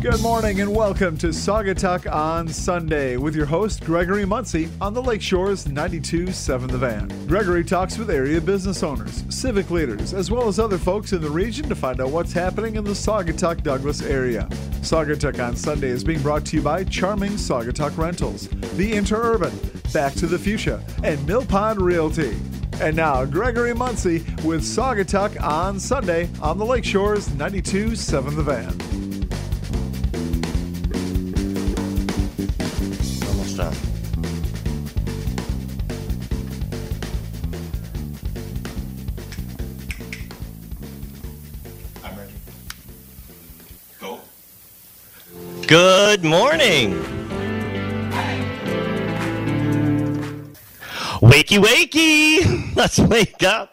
Good morning and welcome to Saugatuck on Sunday with your host Gregory Muncie on the Lakeshores 92.7 The Van. Gregory talks with area business owners, civic leaders, as well as other folks in the region to find out what's happening in the Saugatuck Douglas area. Saugatuck on Sunday is being brought to you by Charming Saugatuck Rentals, The Interurban, Back to the Fuchsia, and Mill Pond Realty. And now, Gregory Muncie with Saugatuck on Sunday on the Lakeshores 92.7 The Van. Good morning. Wakey, wakey! Let's wake up.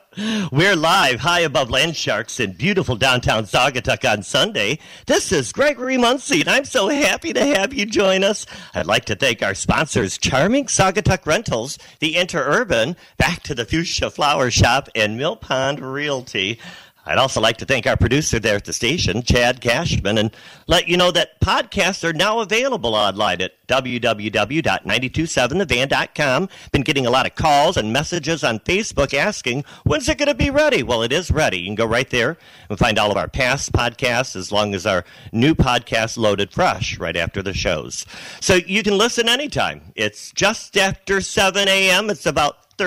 We're live high above land sharks in beautiful downtown Saugatuck on Sunday. This is Gregory Muncie, and I'm so happy to have you join us. I'd like to thank our sponsors, Charming Saugatuck Rentals, The Interurban, Back to the Fuchsia Flower Shop, and Mill Pond Realty. I'd also like to thank our producer there at the station, Chad Cashman, and let you know that podcasts are now available online at www.927thevan.com. Been getting a lot of calls and messages on Facebook asking, when's it going to be ready? Well, it is ready. You can go right there and find all of our past podcasts as long as our new podcast loaded fresh right after the shows. So you can listen anytime. It's just after 7 a.m. It's about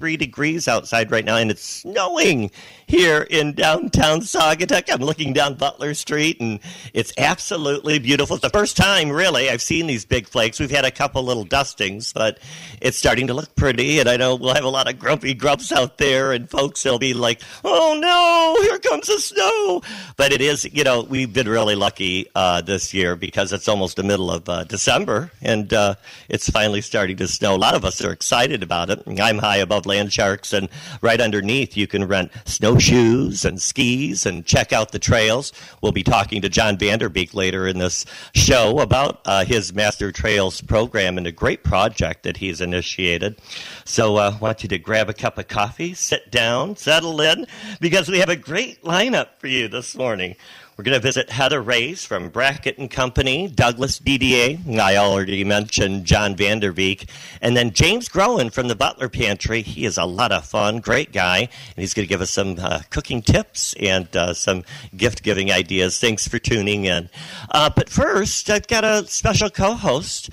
33 degrees outside right now, and it's snowing here in downtown Saugatuck. I'm looking down Butler Street, and it's absolutely beautiful. It's the first time, really, I've seen these big flakes. We've had a couple little dustings, but it's starting to look pretty, and I know we'll have a lot of grumpy grumps out there, and folks will be like, oh no, here comes the snow. But it is, you know, we've been really lucky uh, this year because it's almost the middle of uh, December, and uh, it's finally starting to snow. A lot of us are excited about it. I'm high above land sharks, and right underneath, you can rent snowshoes and skis and check out the trails. We'll be talking to John Vanderbeek later in this show about uh, his Master Trails program and a great project that he's initiated. So uh, I want you to grab a cup of coffee, sit down, settle in, because we have a great lineup for you this morning. We're going to visit Heather Race from Brackett and Company, Douglas DDA. I already mentioned John Vanderbeek. And then James Groen from the Butler Pantry. He is a lot of fun, great guy. And he's going to give us some uh, cooking tips and uh, some gift giving ideas. Thanks for tuning in. Uh, but first, I've got a special co host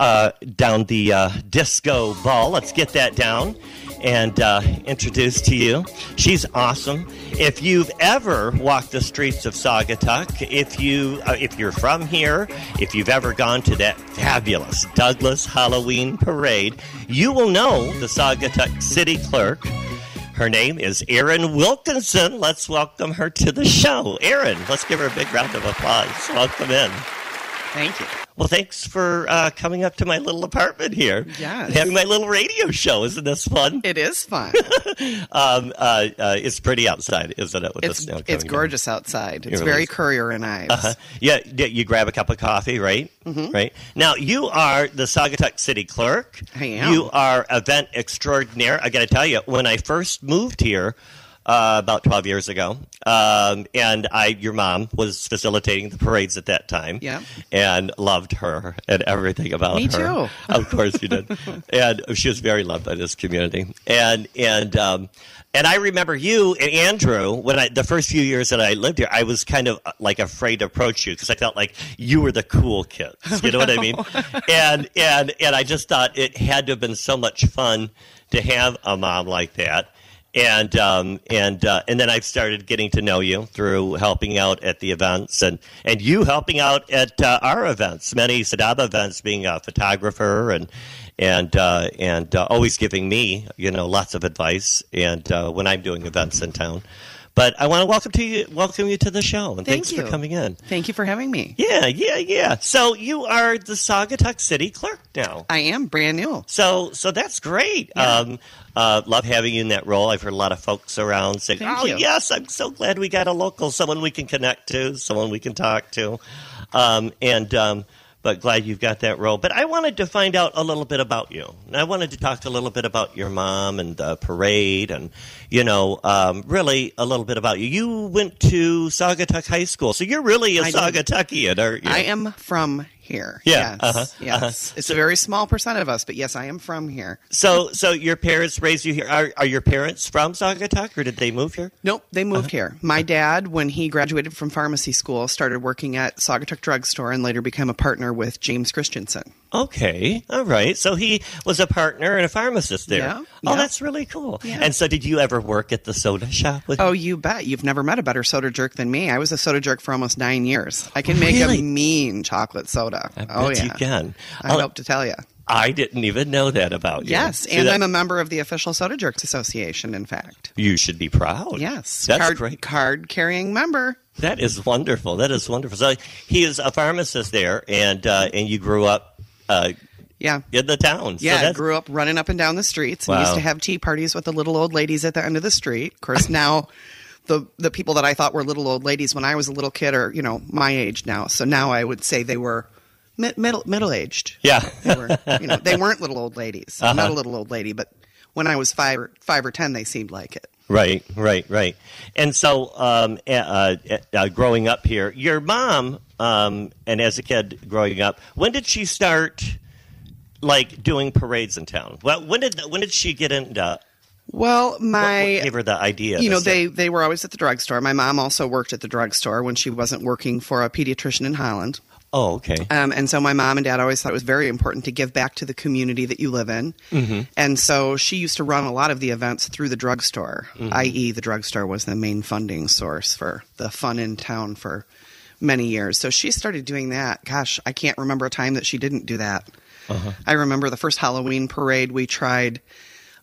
uh, down the uh, disco ball. Let's get that down and uh, introduce to you. She's awesome. If you've ever walked the streets of Saugatuck, if you uh, if you're from here, if you've ever gone to that fabulous Douglas Halloween parade, you will know the Saugatuck City Clerk. Her name is Erin Wilkinson. Let's welcome her to the show. Erin, let's give her a big round of applause. Welcome in. Thank you. Well, thanks for uh, coming up to my little apartment here. Yes. Having my little radio show. Isn't this fun? It is fun. um, uh, uh, it's pretty outside, isn't it? With it's snow it's gorgeous outside. It's It really very. Courier and down. Uh-huh. Yeah, yeah, you grab a cup of coffee, right? Mm-hmm. Right. Now, you are the Saugatuck City Clerk. I am. You are event extraordinaire. I got to tell you, when I first moved here, uh, about 12 years ago. Um, and I, your mom was facilitating the parades at that time. Yeah. And loved her and everything about Me her. Me too. Of course you did. and she was very loved by this community. And, and, um, and I remember you and Andrew when I the first few years that I lived here, I was kind of uh, like afraid to approach you because I felt like you were the cool kids. You know what I mean? And and and I just thought it had to have been so much fun to have a mom like that and um, and uh, and then I've started getting to know you through helping out at the events, and and you helping out at uh, our events, many Sadaba events, being a photographer and and uh, and uh, always giving me you know lots of advice, and uh, when I'm doing events in town. But I want to welcome to you, welcome you to the show, and Thank thanks you. for coming in. Thank you for having me. Yeah, yeah, yeah. So you are the Saugatuck City Clerk now. I am brand new. So, so that's great. Um, uh, love having you in that role. I've heard a lot of folks around saying, Thank "Oh, you. yes, I'm so glad we got a local, someone we can connect to, someone we can talk to." Um, and um, but glad you've got that role. But I wanted to find out a little bit about you. And I wanted to talk a little bit about your mom and the parade, and you know, um, really a little bit about you. You went to Saugatuck High School, so you're really a I. Saugatuckian, aren't you? I am from here. Yeah, Yes. uh-huh, yes. uh-huh. It's a very small percent of us, but yes, I am from here. So, so your parents raised you here. Are, are your parents from Saugatuck, or did they move here? Nope, they Uh-huh. moved here. My dad, when he graduated from pharmacy school, started working at Saugatuck Drugstore and later became a partner with James Christensen. Okay, all right. So he was a partner and a pharmacist there. Yeah, Oh, yeah. that's really cool. Yeah. And so, did you ever work at the soda shop with? Oh, you bet. You've never met a better soda jerk than me. I was a soda jerk for almost nine years. I can make Really? a mean chocolate soda. I oh, yeah. you can. I Oh, hope to tell you. I didn't even know that about you. Yes, and that- I'm a member of the official Soda Jerks Association, in fact. You should be proud. Yes. that's card, great. Card carrying member. That is wonderful. That is wonderful. So he is a pharmacist there, and uh, and you grew up uh, Yeah. in the town. So Yeah, I grew up running up and down the streets and Wow. used to have tea parties with the little old ladies at the end of the street. Of course, now the the people that I thought were little old ladies when I was a little kid are, you know, my age now. So now I would say they were mid, middle middle aged. Yeah. They were, you know, they weren't little old ladies. I'm not a little old lady, but when I was 5 or 5 or 10 they seemed like it. Right, right, right. And so, um, uh, uh, uh, growing up here, your mom, um, and as a kid growing up, when did she start, like, doing parades in town? Well, when did when did she get into? Well, my what gave her the idea? you know they they were always at the drugstore. My mom also worked at the drugstore when she wasn't working for a pediatrician in Holland. Oh, okay. Um, and so my mom and dad always thought it was very important to give back to the community that you live in. Mm-hmm. And so she used to run a lot of the events through the drugstore, i.e., the drugstore was the main funding source for the fun in town for many years. So she started doing that. Gosh, I can't remember a time that she didn't do that. I remember the first Halloween parade we tried.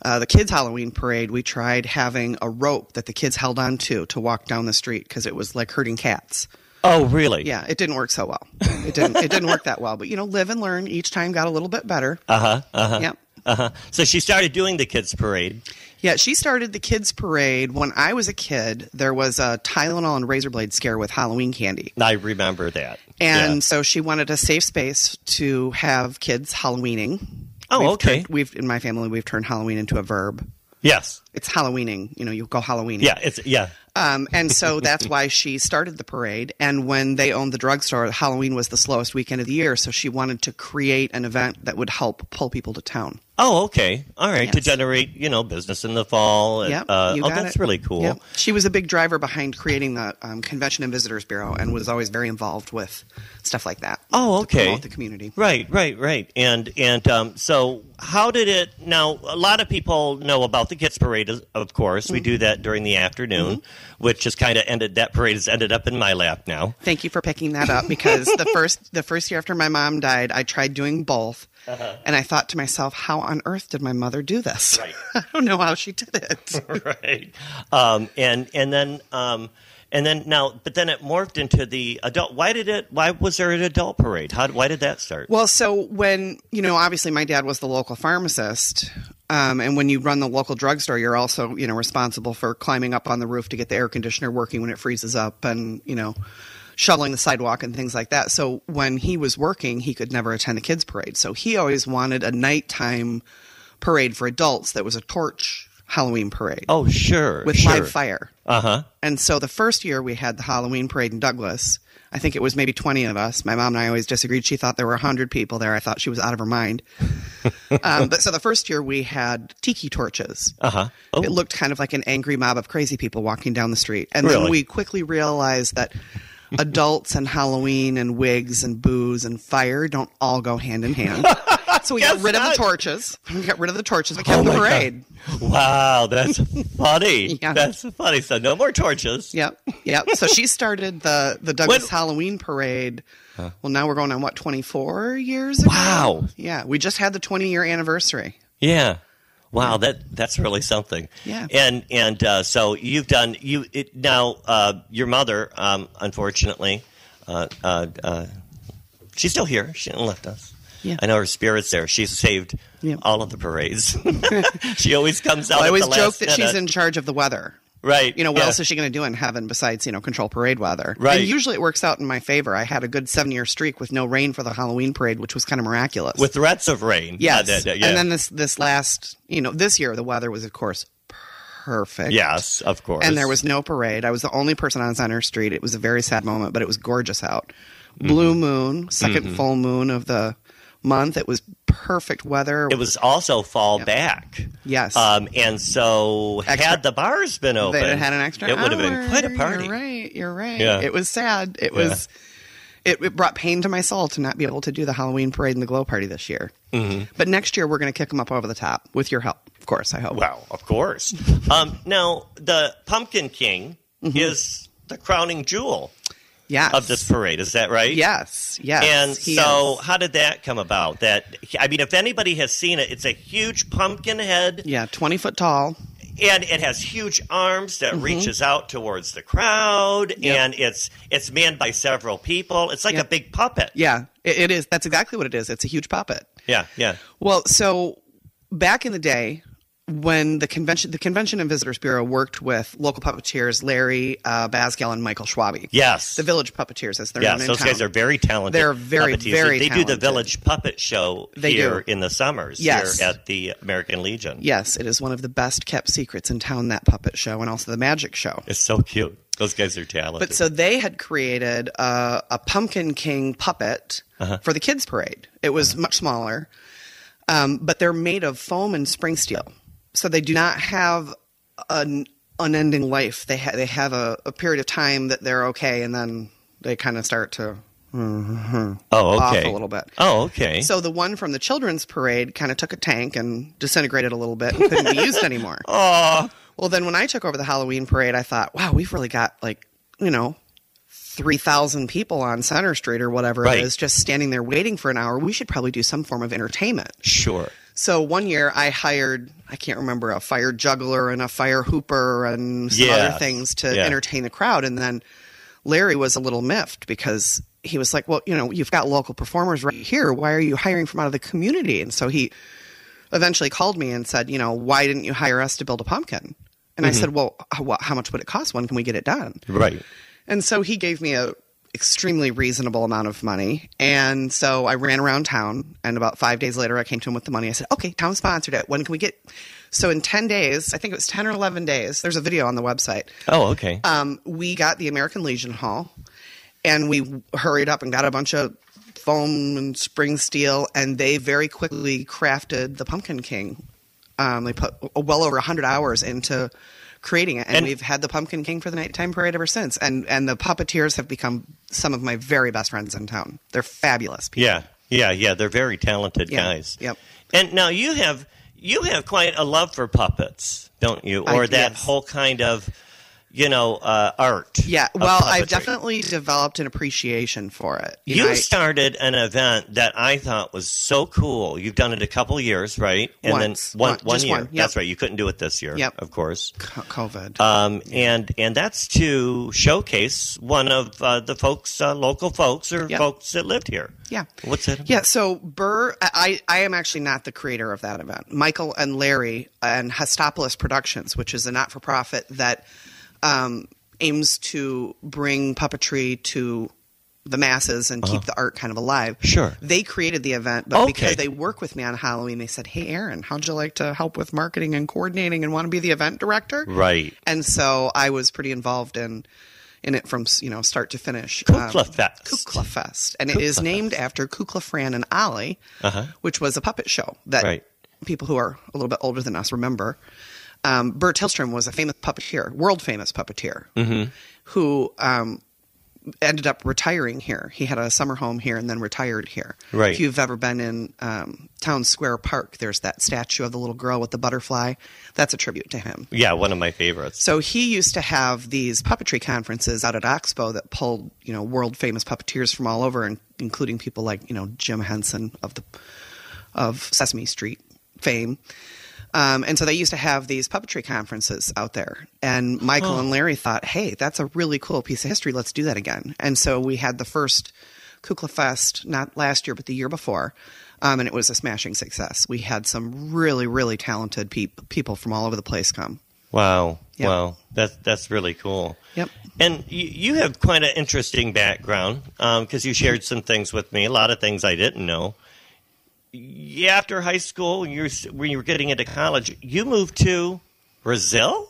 Uh, the kids' Halloween parade, we tried having a rope that the kids held onto to walk down the street because it was like herding cats. oh, really? Yeah, it didn't work so well. It didn't. it didn't work that well. But you know, live and learn. Each time got a little bit better. Uh huh. Uh huh. Yep. Uh huh. So she started doing the kids' parade. Yeah, she started the kids parade when I was a kid. There was a Tylenol and razor blade scare with Halloween candy, I remember that. and Yeah. so she wanted a safe space to have kids Halloweening. Oh, We've okay. turned- we've in my family we've turned Halloween into a verb. yes. It's Halloweening. You know, you go Halloweening. Yeah. It's yeah. Um, and so that's why she started the parade. And when they owned the drugstore, Halloween was the slowest weekend of the year. So she wanted to create an event that would help pull people to town. Oh, okay. All right. To generate, you know, business in the fall. Yep, Uh, oh, that's it. really cool. Yep. She was a big driver behind creating the um, Convention and Visitors Bureau and was always very involved with stuff like that. Oh, okay. the community. Right, right, right. And and um, so, how did it? Now, a lot of people know about the Kids Parade, of course. We Mm-hmm. do that during the afternoon, which has kind of ended. That parade has ended up in my lap now. Thank you for picking that up because the first the first year after my mom died, I tried doing both, Uh-huh. and I thought to myself, how on earth did my mother do this? Right. I don't know how she did it. right. Um, and and then um, and then now, but then it morphed into the adult. Why did it? Why was there an adult parade? How? Why did that start? Well, so when you know, obviously, my dad was the local pharmacist, um, and when you run the local drugstore, you're also you know responsible for climbing up on the roof to get the air conditioner working when it freezes up, and you know, shoveling the sidewalk and things like that. So when he was working, he could never attend the kids parade. So he always wanted a nighttime parade for adults that was a torch Halloween parade oh, sure, with sure. live fire. Uh huh. And so the first year we had the Halloween parade in Douglas. I think it was maybe 20 of us. My mom and I always disagreed. She thought there were 100 people there. I thought she was out of her mind. um, but so the first year we had tiki torches. Uh huh. Oh, It looked kind of like an angry mob of crazy people walking down the street. And Really? then we quickly realized that adults and Halloween and wigs and booze and fire don't all go hand in hand. So we got Guess rid of the torches. We got rid of the torches. We kept Oh the my God. parade. Wow, that's funny. Yeah. That's funny. So no more torches. Yep, yep. So she started the the Douglas When- Halloween parade. Well, now we're going on what twenty four years. Ago? Wow. Yeah, we just had the twenty year anniversary. Yeah. Wow, that that's really something. Yeah. And and uh, so you've done you it, now. Uh, your mother, um, unfortunately, uh, uh, uh, she's still here. She didn't left us. Yeah. I know her spirit's there. She's saved Yeah. all of the parades. she always comes out. I always joke that she's in charge of the weather. Right. You know, what yeah. else is she going to do in heaven besides, you know, control parade weather? Right. And usually it works out in my favor. I had a good seven year streak with no rain for the Halloween parade, which was kind of miraculous. with threats of rain? yes. Uh, yeah. And then this, this last, you know, this year the weather was, of course, perfect. yes, of course. And there was no parade. I was the only person on Center Street. It was a very sad moment, but it was gorgeous out. Blue moon, 2nd full moon of the month. It was perfect weather. It was also fall back. Yes. Um, and so Extra- had the bars been open, they had an extra. It would have been quite a party. You're right. You're right. Yeah. It was sad. It was. It, it brought pain to my soul to not be able to do the Halloween parade and the glow party this year. Mm-hmm. But next year we're going to kick them up over the top with your help, of course. I hope. Well, of course. um, now the Pumpkin King Mm-hmm. is the crowning jewel yes. of this parade. Is that right? Yes. Yes. And so, is. how did that come about? That I mean, if anybody has seen it, it's a huge pumpkin head, yeah, twenty foot tall. and it has huge arms that reaches out towards the crowd, Mm-hmm. Yep. and it's it's manned by several people. It's like Yep. a big puppet. Yeah, it, it is. That's exactly what it is. It's a huge puppet. yeah, yeah. Well, so back in the day, when the convention, the Convention and Visitors Bureau worked with local puppeteers, Larry uh, and Michael Schwabe. Yes. the Village Puppeteers, as they're Yes, known in those town. guys are very talented. They're very, puppeteers. very They, they do the. Village Puppet Show They here do. in the summers Yes. here at the American Legion. Yes, it is one of the best kept secrets in town. That puppet show and also the magic show. It's so cute. Those guys are talented. But so they had created a, a Pumpkin King puppet Uh-huh. for the kids' parade. It was much smaller, um, but they're made of foam and spring steel, so they do not have an unending life. They ha- they have a, a period of time that they're okay, and then they kind of start to mm-hmm. oh, off okay. a little bit. Oh, okay. So the one from the children's parade kind of took a tank and disintegrated a little bit and couldn't be used anymore. oh, Well, then when I took over the Halloween parade, I thought, wow, we've really got like, you know, 3,000 people on Center Street or whatever Right. it is just standing there waiting for an hour. We should probably do some form of entertainment. sure. So one year I hired, I can't remember, a fire juggler and a fire hooper and some other things to Yeah. entertain the crowd. And then Larry was a little miffed because he was like, well, you know, you've got local performers right here. Why are you hiring from out of the community? And so he eventually called me and said, you know, why didn't you hire us to build a pumpkin? And I mm-hmm. said, well, how, how much would it cost? When can we get it done? Right. And so he gave me a extremely reasonable amount of money. And so I ran around town and about five days later I came to him with the money. I said, Okay, town sponsored it. When can we get so in ten days, I think it was ten or eleven days, there's a video on the website. Oh, okay. Um, we got the American Legion Hall and we hurried up and got a bunch of foam and spring steel and they very quickly crafted the Pumpkin King. Um, they put well over 100 hours into creating it and, And- we've had the Pumpkin King for the nighttime parade ever since. And and the puppeteers have become some of my very best friends in town. They're fabulous people. yeah, yeah, yeah. They're very talented Yeah. guys. Yep. And now you have you have quite a love for puppets, don't you? I- Or that yes. whole kind of, you know, uh, art. Yeah, well, I've definitely developed an appreciation for it. You, know, I- started an event that I thought was so cool. You've done it a couple years, right? And Once. then one One- one year. one, yep. That's right. You couldn't do it this year, Yep. of course. Co- COVID. Um, and and that's to showcase one of uh, the folks, uh, local folks or Yep. folks that lived here. Yeah. What's that? Yeah, so Burr, I, I am actually not the creator of that event. Michael and Larry and Hystopolis Productions, which is a not for profit that um, aims to bring puppetry to the masses and keep the art kind of alive. Uh-huh. Sure. They created the event, but Okay. because they work with me on Halloween, they said, Hey, Erin, how'd you like to help with marketing and coordinating and want to be the event director? Right. And so I was pretty involved in in it from you know start to finish. Kukla Fest. Kukla Fest, and it is named after Kukla Fran and Ollie, which was a puppet show that Uh-huh. Right. people who are a little bit older than us remember. Um, Burr Tillstrom was a famous puppeteer, world famous puppeteer, Mm-hmm. who um, ended up retiring here. He had a summer home here and then retired here. Right. If you've ever been in um, Town Square Park, there's that statue of the little girl with the butterfly. That's a tribute to him. Yeah, one of my favorites. So he used to have these puppetry conferences out at Oxbow that pulled, you know, world famous puppeteers from all over, and including people like, you know, Jim Henson of the of Sesame Street fame. Um, and so they used to have these puppetry conferences out there. And Michael and Larry thought, hey, that's a really cool piece of history. Let's do that again. And so we had the first Kukla Fest, not last year, but the year before. Um, and it was a smashing success. We had some really, really talented peop- people from all over the place come. Wow. Yep. Wow. That's that's really cool. Yep. And you, you have quite an interesting background because you shared some things with me, a lot of things I didn't know. Yeah, after high school, when you were, when you were getting into college, you moved to Brazil.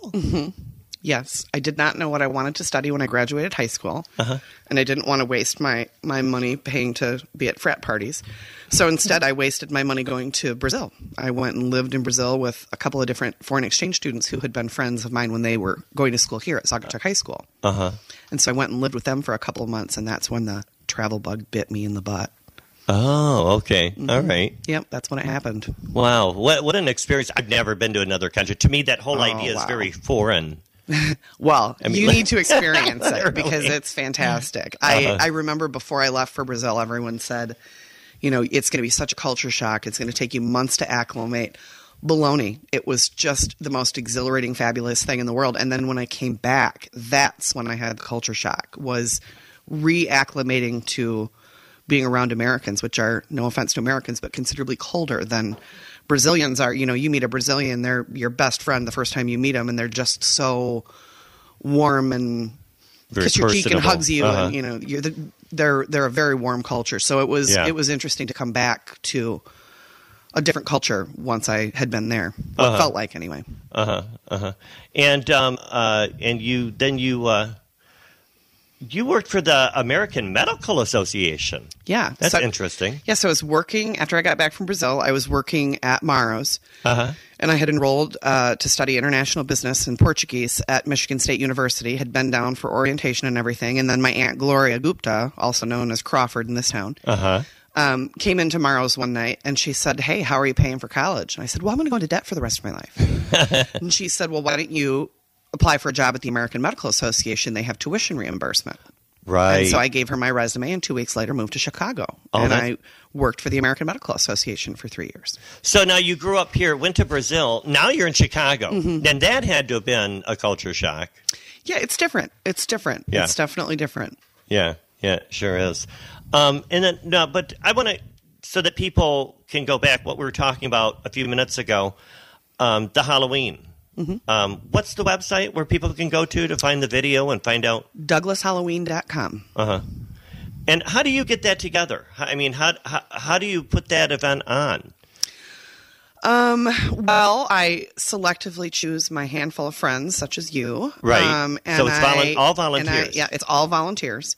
Yes, I did not know what I wanted to study when I graduated high school, and I didn't want to waste my my money paying to be at frat parties. So instead, I wasted my money going to Brazil. I went and lived in Brazil with a couple of different foreign exchange students who had been friends of mine when they were going to school here at Saugatuck High School. Uh huh. And so I went and lived with them for a couple of months, and that's when the travel bug bit me in the butt. Oh, okay. All right. Yep, that's when it happened. Wow. What what an experience! I've never been to another country. To me, that whole Oh, idea is wow. very foreign. Well, mean, you need to experience it because it's fantastic. I, Uh-huh. I remember before I left for Brazil, everyone said, you know, it's going to be such a culture shock. It's going to take you months to acclimate. Baloney. It was just the most exhilarating, fabulous thing in the world. And then when I came back, that's when I had the culture shock. Was reacclimating to being around Americans, which are no offense to Americans, but considerably colder than Brazilians are. You know, you meet a Brazilian, they're your best friend the first time you meet them, and they're just so warm and Very kiss your cheek and hugs you, Uh-huh. and you know, you're the, they're they're a very warm culture. So it was Yeah. it was interesting to come back to a different culture once I had been there. What Uh-huh. it felt like anyway. Uh huh. Uh huh. And um uh and you then you uh you worked for the American Medical Association. Yeah, That's so- interesting. Yeah, so I was working after I got back from Brazil. I was working at Maros, Uh-huh. and I had enrolled uh, to study international business and Portuguese at Michigan State University. Had been down for orientation and everything, and then my aunt Gloria Gupta, also known as Crawford in this town, Uh huh. um, came into Maros one night and she said, "Hey, how are you paying for college?" And I said, "Well, I'm going to go into debt for the rest of my life." and she said, "Well, why don't you apply for a job at the American Medical Association? They have tuition reimbursement." Right. And so I gave her my resume, and two weeks later moved to Chicago, Oh, and that's- I worked for the American Medical Association for three years. So now you grew up here, went to Brazil. Now you're in Chicago. Mm-hmm. Then that had to have been a culture shock. Yeah, it's different. It's different. Yeah. It's definitely different. Yeah, yeah, sure is. Um, and then no, but I want to so that people can go back what we were talking about a few minutes ago, um, the Halloween. Mm-hmm. Um, what's the website where people can go to to find the video and find out? DouglasHalloween.com. Uh huh. And how do you get that together? I mean, how, how how do you put that event on? Um, well, I selectively choose my handful of friends, such as you. Right. Um, and So it's all and I- volunteers. Uh-huh. yeah, it's all volunteers.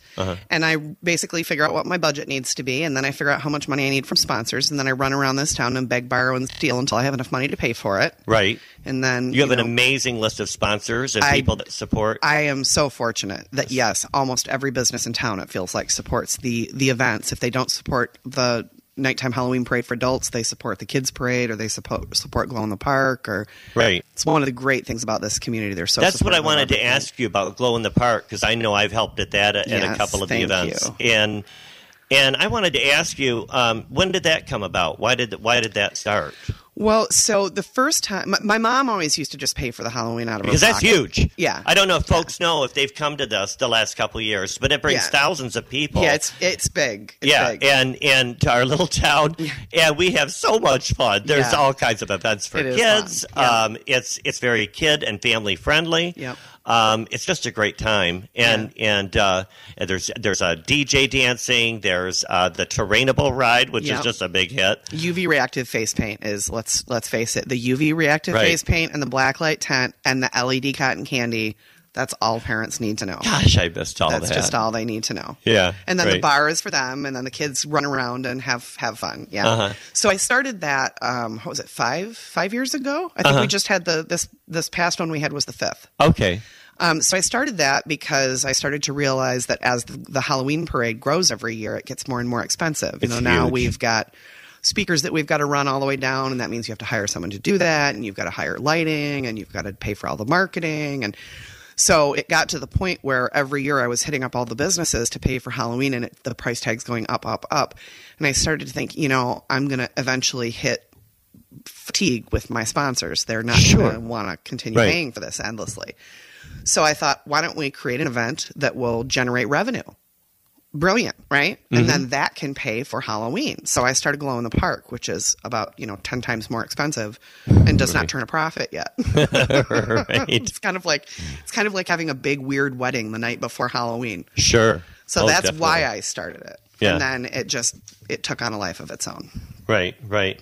And I basically figure out what my budget needs to be, and then I figure out how much money I need from sponsors, and then I run around this town and beg, borrow, and steal until I have enough money to pay for it. Right. And then You have an know, amazing list of sponsors and I- people that support. I am so fortunate that yes, almost every business in town it feels like supports the the events. If they don't support the nighttime Halloween parade for adults, they support the kids parade or they support support Glow in the Park or right. it's one of the great things about this community. They're so That's what I wanted to ask you about Glow in the Park because I know I've helped at that at, at a couple of the events, you. and and I wanted to ask you um, when did that come about? Why did why did that start? Well, so the first time my, my mom always used to just pay for the Halloween out of Because that's pocket. huge. Yeah. I don't know if folks know if they've come to this the last couple of years, but it brings Yeah. thousands of people. Yeah, it's it's big. It's yeah, big. and and to our little town, and we have so much fun. There's Yeah. all kinds of events for It kids. Yeah. Um, it's it's very kid and family friendly. Yep. Um, it's just a great time, and and, uh, and there's there's a DJ dancing. There's uh, the Terrainable ride, which Yep. is just a big hit. UV reactive face paint is let's let's face it, the UV reactive Right. face paint and the blacklight tent and the LED cotton candy. That's all parents need to know. Gosh, I missed all That's that. just all they need to know. Yeah, And then the bar is for them, and then the kids run around and have have fun. Yeah. Uh-huh. So I started that. Um, what was it? Five five years ago. I think Uh-huh. we just had the this this past one we had was the fifth. Okay. Um, so I started that because I started to realize that as the, the Halloween parade grows every year, it gets more and more expensive. You It's know, now huge. we've got speakers that we've got to run all the way down, and that means you have to hire someone to do that, and you've got to hire lighting, and you've got to pay for all the marketing, and so it got to the point where every year I was hitting up all the businesses to pay for Halloween, and it, the price tag's going up, up, up, and I started to think, you know, I'm going to eventually hit fatigue with my sponsors. They're not Sure. going to want to continue Right. paying for this endlessly. So I thought, why don't we create an event that will generate revenue? Brilliant, right? And then mm-hmm. that can pay for Halloween. So I started Glow in the Park, which is about, you know, 10 times more expensive and does not turn a profit yet. right. it's kind of like it's kind of like having a big weird wedding the night before Halloween. Sure. So Oh, that's definitely. why I started it. Yeah. And then it just it took on a life of its own. Right, right.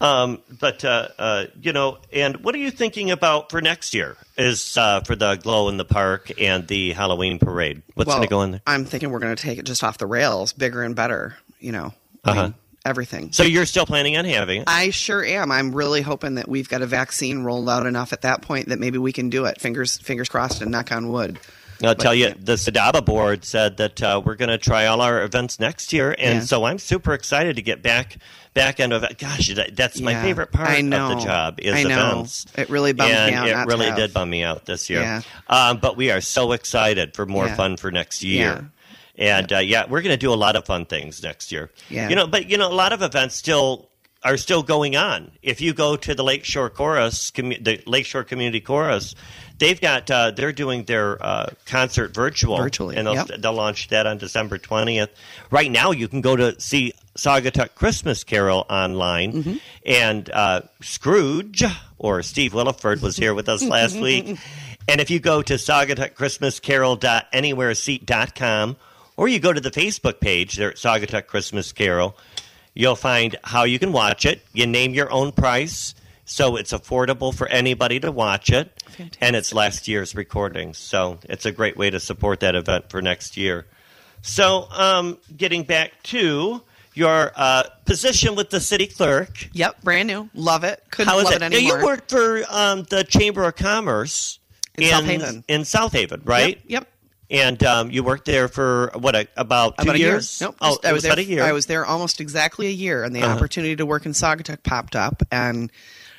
Um, but uh, uh, you know, and what are you thinking about for next year? Is uh, for the glow in the park and the Halloween parade? What's well, going to go in there? I'm thinking we're going to take it just off the rails, bigger and better, you know. Uh-huh. mean, everything. So you're still planning on having it? I sure am. I'm really hoping that we've got a vaccine rolled out enough at that point that maybe we can do it. Fingers fingers crossed and knock on wood. I'll tell you, yeah. the Sadaba board said that uh, we're going to try all our events next year, and Yeah. so I'm super excited to get back back into it. Gosh, that, that's my favorite part of the job is I know. events. It really bummed me out It really did bum me out this year. Yeah. Um, but we are so excited for more fun for next year. And uh, yeah, we're going to do a lot of fun things next year. Yeah. You know, but you know, a lot of events still are still going on. If you go to the Lakeshore Chorus, the Lakeshore Community Chorus, they've got uh, they're doing their uh, concert virtual, Virtually, and they'll, yep. they'll launch that on December twentieth. Right now, you can go to see Saugatuck Christmas Carol online, Mm-hmm. and uh, Scrooge or Steve Williford was here with us last week. And if you go to saugatuckchristmascarol.anywhereseat.com or you go to the Facebook page there at Saugatuck Christmas Carol, you'll find how you can watch it. You name your own price, so it's affordable for anybody to watch it. And it's last year's recording, so it's a great way to support that event for next year. So, um, getting back to your uh, position with the city clerk, Yep, brand new. Love it. Couldn't how is love it? it Now, you worked for um, the Chamber of Commerce In South Haven. In South Haven, right? Yep. yep. And um, you worked there for what a, about two about a year. years? Nope. Oh, I it was there. about a year. I was there almost exactly a year, and the Uh-huh. opportunity to work in Saugatuck popped up. And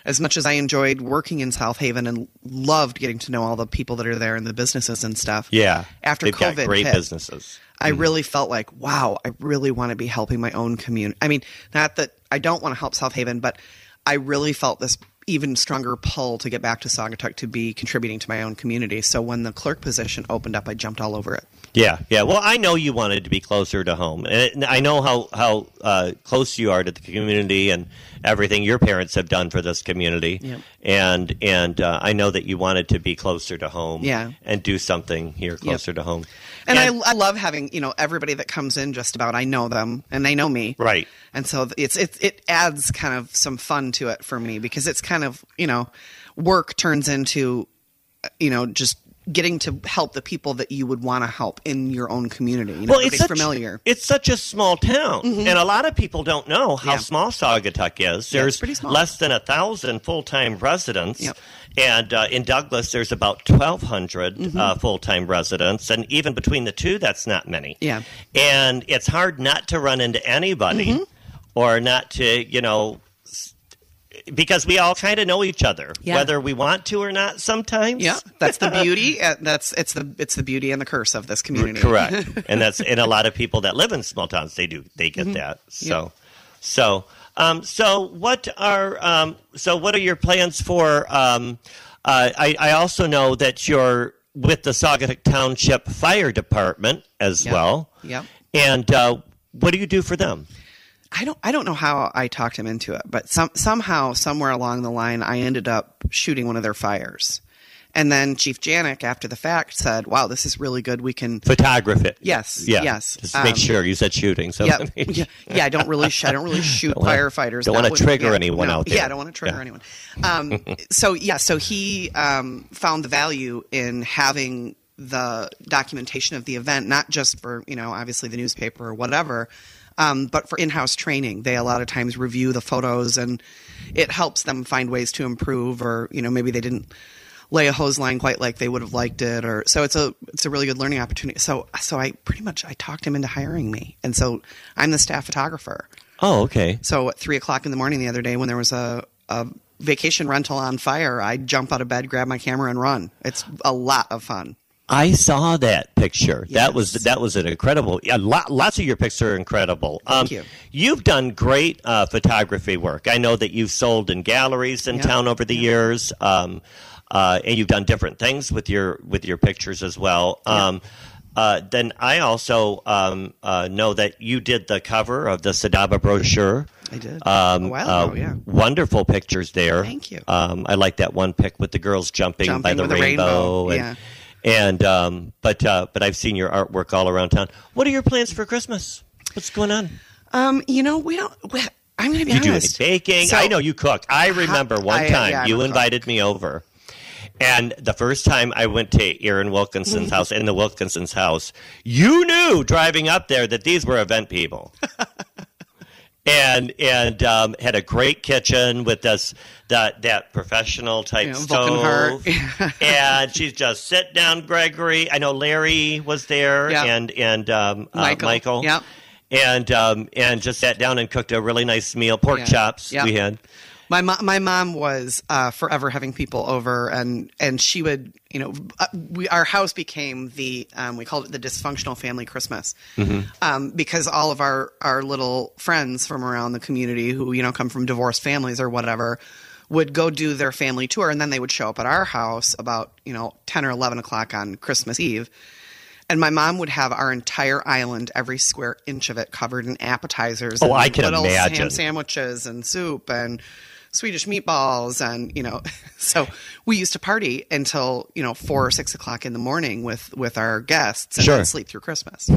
as much as I enjoyed working in South Haven and loved getting to know all the people that are there and the businesses and stuff, yeah. After COVID great hit, businesses. I mm-hmm. really felt like, wow, I really want to be helping my own community. I mean, not that I don't want to help South Haven, but I really felt this even stronger pull to get back to Saugatuck to be contributing to my own community. So when the clerk position opened up, I jumped all over it. Yeah, yeah. Well, I know you wanted to be closer to home, and I know how how uh, close you are to the community and everything your parents have done for this community. Yep. And and uh, I know that you wanted to be closer to home. Yeah. And do something here closer to home. And I, I love having you know everybody that comes in just about I know them and they know me Right. and so it's it it adds kind of some fun to it for me because it's kind of you know work turns into uh, you know just getting to help the people that you would want to help in your own community you know well, it's such, familiar It's such a small town, and a lot of people don't know how Yeah. small Saugatuck is. Yeah, it's There's small. less than a thousand full-time residents, Yep. and uh, in Douglas, there's about 1,200 Mm-hmm. uh, full-time residents, and even between the two, that's not many. Yeah. and it's hard not to run into anybody, Mm-hmm. or not to, you know. Because we all kind of know each other, Yeah. whether we want to or not. Sometimes, yeah that's the beauty that's it's the it's the beauty and the curse of this community Correct. and that's and a lot of people that live in small towns they do they get that. So so um so what are um so what are your plans for um uh, I, I also know that you're with the Saugatuck Township Fire Department as Yep. well. Yeah. And uh, what do you do for them? I don't I don't know how I talked him into it, but some somehow somewhere along the line I ended up shooting one of their fires. And then Chief Janik after the fact said, "Wow, this is really good. We can photograph it. Yes, Yeah. yes. Just make Um, sure you said shooting. So yeah, yeah, yeah. I don't really, sh- I don't really shoot Don't wanna- firefighters. don't wanna trigger yeah, anyone no. out there. Yeah, I don't want to trigger Yeah. anyone. Um, so yeah, so he um, found the value in having the documentation of the event, not just for you know, obviously the newspaper or whatever, um, but for in-house training. They a lot of times review the photos, and it helps them find ways to improve, or you know, maybe they didn't lay a hose line quite like they would have liked it or so it's a it's a really good learning opportunity so so i pretty much i talked him into hiring me and so i'm the staff photographer Oh, okay. so at three o'clock in the morning the other day when there was a, a vacation rental on fire i'd jump out of bed grab my camera and run it's a lot of fun I saw that picture. That was that was an incredible. Yeah, lot, lots of your pictures are incredible. Um, Thank you. You've done great uh, photography work. I know that you've sold in galleries in Yeah. town over the years, um, uh, and you've done different things with your with your pictures as well. Um, uh, then I also um, uh, know that you did the cover of the Sadaba brochure. I did. Um, A while ago, yeah. Wonderful pictures there. Thank you. Um, I like that one pic with the girls jumping, Jumping by the with the rainbow. rainbow, and, and um, but uh, but I've seen your artwork all around town. What are your plans for Christmas? What's going on? Um, you know, we don't. We, I'm going to be You do any baking? So- I know you cook. I remember one I- time yeah, you a cook. invited me over. And the first time I went to Erin Wilkinson's house, in the Wilkinson's house, you knew driving up there that these were event people. and and um, had a great kitchen with this that that professional type Yeah, stove. and she's just sit down, Gregory. I know Larry was there, Yeah. and and um, uh, Michael. Michael. Yep. And um, and just sat down and cooked a really nice meal, pork Yeah. chops Yep. we had. My mo- my mom was uh, forever having people over, and and she would, you know, uh, we our house became the um, we called it the dysfunctional family Christmas, um, because all of our our little friends from around the community who you know come from divorced families or whatever would go do their family tour, and then they would show up at our house about you know ten or eleven o'clock on Christmas Eve. And my mom would have our entire island, every square inch of it, covered in appetizers. Oh, and I can little imagine. ham sandwiches and soup and Swedish meatballs and you know so we used to party until you know four or six o'clock in the morning with with our guests and Sure. sleep through Christmas.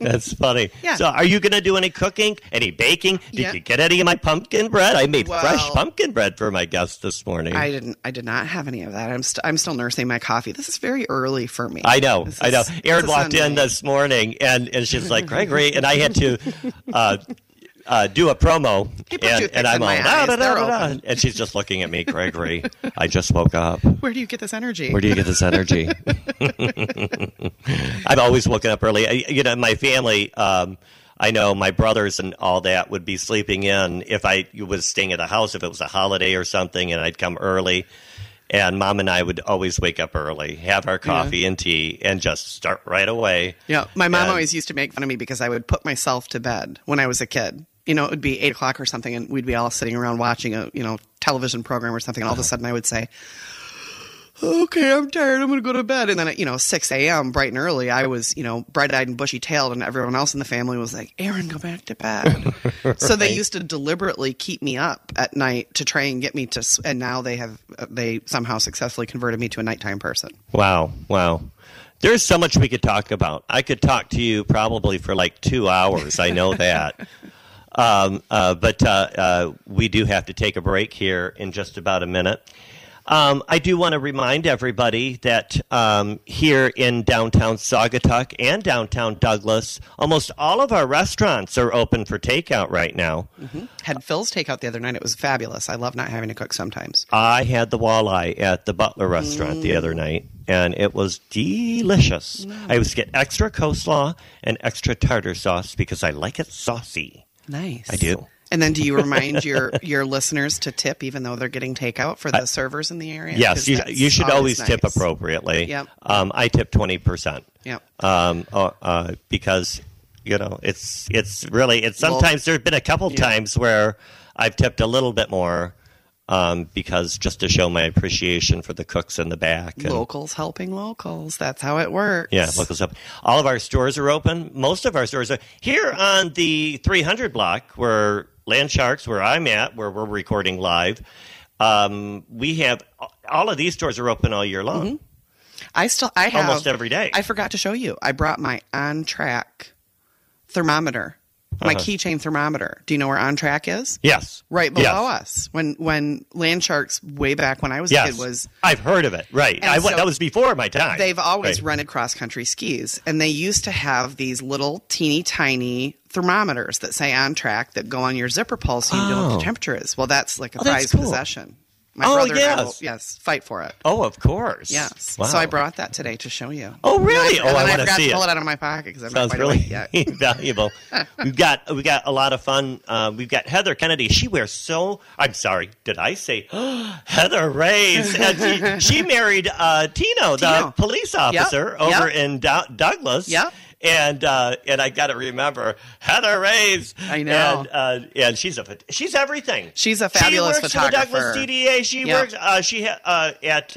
That's funny. Yeah. So, are you going to do any cooking, any baking? Did Yeah. you get any of my pumpkin bread? I made fresh pumpkin bread for my guests this morning. I didn't I did not have any of that. I'm st- I'm still nursing my coffee. This is very early for me. I know, This I know. Erin walked in this morning, and, and she's like, Gregory, and I had to uh, uh, do a promo, and, and I'm all, "Da, da, da, da, da," and she's just looking at me, Gregory. I just woke up. Where do you get this energy? Where do you get this energy? I've always woken up early. I, you know, my family. Um, I know my brothers and all that would be sleeping in if I was staying at a house if it was a holiday or something, and I'd come early. And mom and I would always wake up early, have our coffee and tea, and just start right away. Yeah, my mom And- always used to make fun of me because I would put myself to bed when I was a kid. You know, it would be eight o'clock or something, and we'd be all sitting around watching a you know television program or something. And all of a sudden, I would say, "Okay, I'm tired. I'm going to go to bed." And then at you know six a.m. bright and early, I was you know bright eyed and bushy tailed, and everyone else in the family was like, "Erin, go back to bed." So they used to deliberately keep me up at night to try and get me to. And now they have uh, they somehow successfully converted me to a nighttime person. Wow, wow. There's so much we could talk about. I could talk to you probably for like two hours. I know that. um, uh, but uh, uh, we do have to take a break here in just about a minute. Um, I do want to remind everybody that um, here in downtown Saugatuck and downtown Douglas, almost all of our restaurants are open for takeout right now. Had Phil's takeout the other night. It was fabulous. I love not having to cook sometimes. I had the walleye at the Butler restaurant the other night, and it was delicious. I was get extra coleslaw and extra tartar sauce because I like it saucy. Nice. I do. And then, do you remind your your listeners to tip, even though they're getting takeout for the servers in the area? Yes, you, you should always tip nice. appropriately. Yep. Um, I tip twenty percent. Yep. Um, uh, uh, because you know it's it's really it's Well- sometimes there've been a couple Yeah. times where I've tipped a little bit more. Um, because just to show my appreciation for the cooks in the back. and- Locals helping locals. That's how it works. Yeah, locals help. All of our stores are open. Most of our stores are here on the 300 block, where Land Sharks, where I'm at, where we're recording live. Um, we have all of these stores are open all year long. I still I have Almost every day. I forgot to show you. I brought my on track thermometer, my Uh-huh. keychain thermometer. Do you know where on track is? Yes, Right below Yes. us. When when Land Sharks way back when I was a kid was I've heard of it. Right, I so that was before my time. They've always Right. rented cross country skis, and they used to have these little teeny tiny thermometers that say on track that go on your zipper pole so you know what Oh. the temperature is. Well, that's like a Oh, prized cool. possession. My Oh, brother I will, yes. yes, fight for it. Oh, of course. Yes. Wow. So I brought that today to show you. Oh, really? And Oh, I I, wanna forgot see to pull it. it out of my pocket because I'm Sounds not really yet. valuable. we've got we got a lot of fun. Uh, we've got Heather Kennedy. She wears so. I'm sorry. Did I say Heather Reyes? Uh, she, she married uh, Tino, the police officer Yep, over yep. in Dou- Douglas. Yep. And uh, and I got to remember Heather Reyes. I know. And, uh, and she's a she's everything. She's a fabulous she works For the Douglas photographer. DDA. She Yep. works. Uh, she ha- uh, at.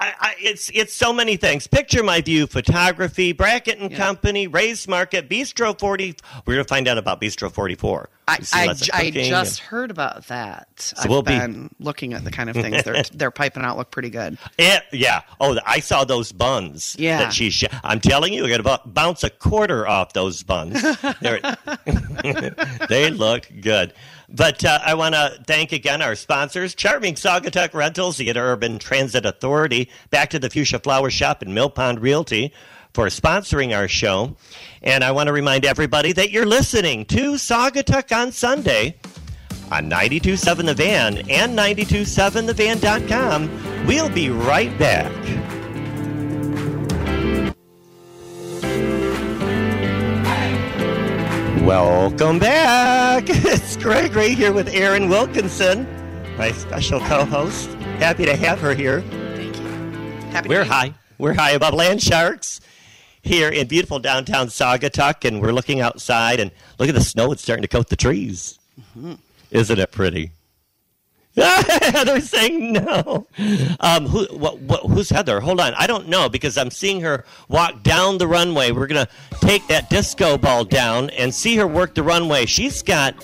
I, I, it's it's so many things. Picture my view, photography, Brackett and Yeah. Company, Race Market, Bistro Forty. We're gonna find out about Bistro Forty Four. I, I, I just heard about that. So I've we'll be- looking at the kind of things they're they're piping out look pretty good. It, yeah. Oh, I saw those buns. Yeah. That she. Sh- I'm telling you, you're gonna bounce a quarter off those buns. They look good. But uh, I want to thank again our sponsors: Charming Saugatuck Rentals, the Urban Transit Authority, Back to the Fuchsia Flower Shop, and Mill Pond Realty. For sponsoring our show. And I want to remind everybody that you're listening to Saugatuck on Sunday on 927 The Van and 927thevan.com. We'll be right back. Welcome back. It's Gregory here with Erin Wilkinson, my special co-host. Happy to have her here. Thank you. Happy We're to be- high. We're high above land sharks here in beautiful downtown Saugatuck, and we're looking outside and look at the snow. It's starting to coat the trees. Mm-hmm. Isn't it pretty? Heather's saying no. Um, who, what, what, who's Heather? Hold on. I don't know because I'm seeing her walk down the runway. We're going to take that disco ball down and see her work the runway. She's got,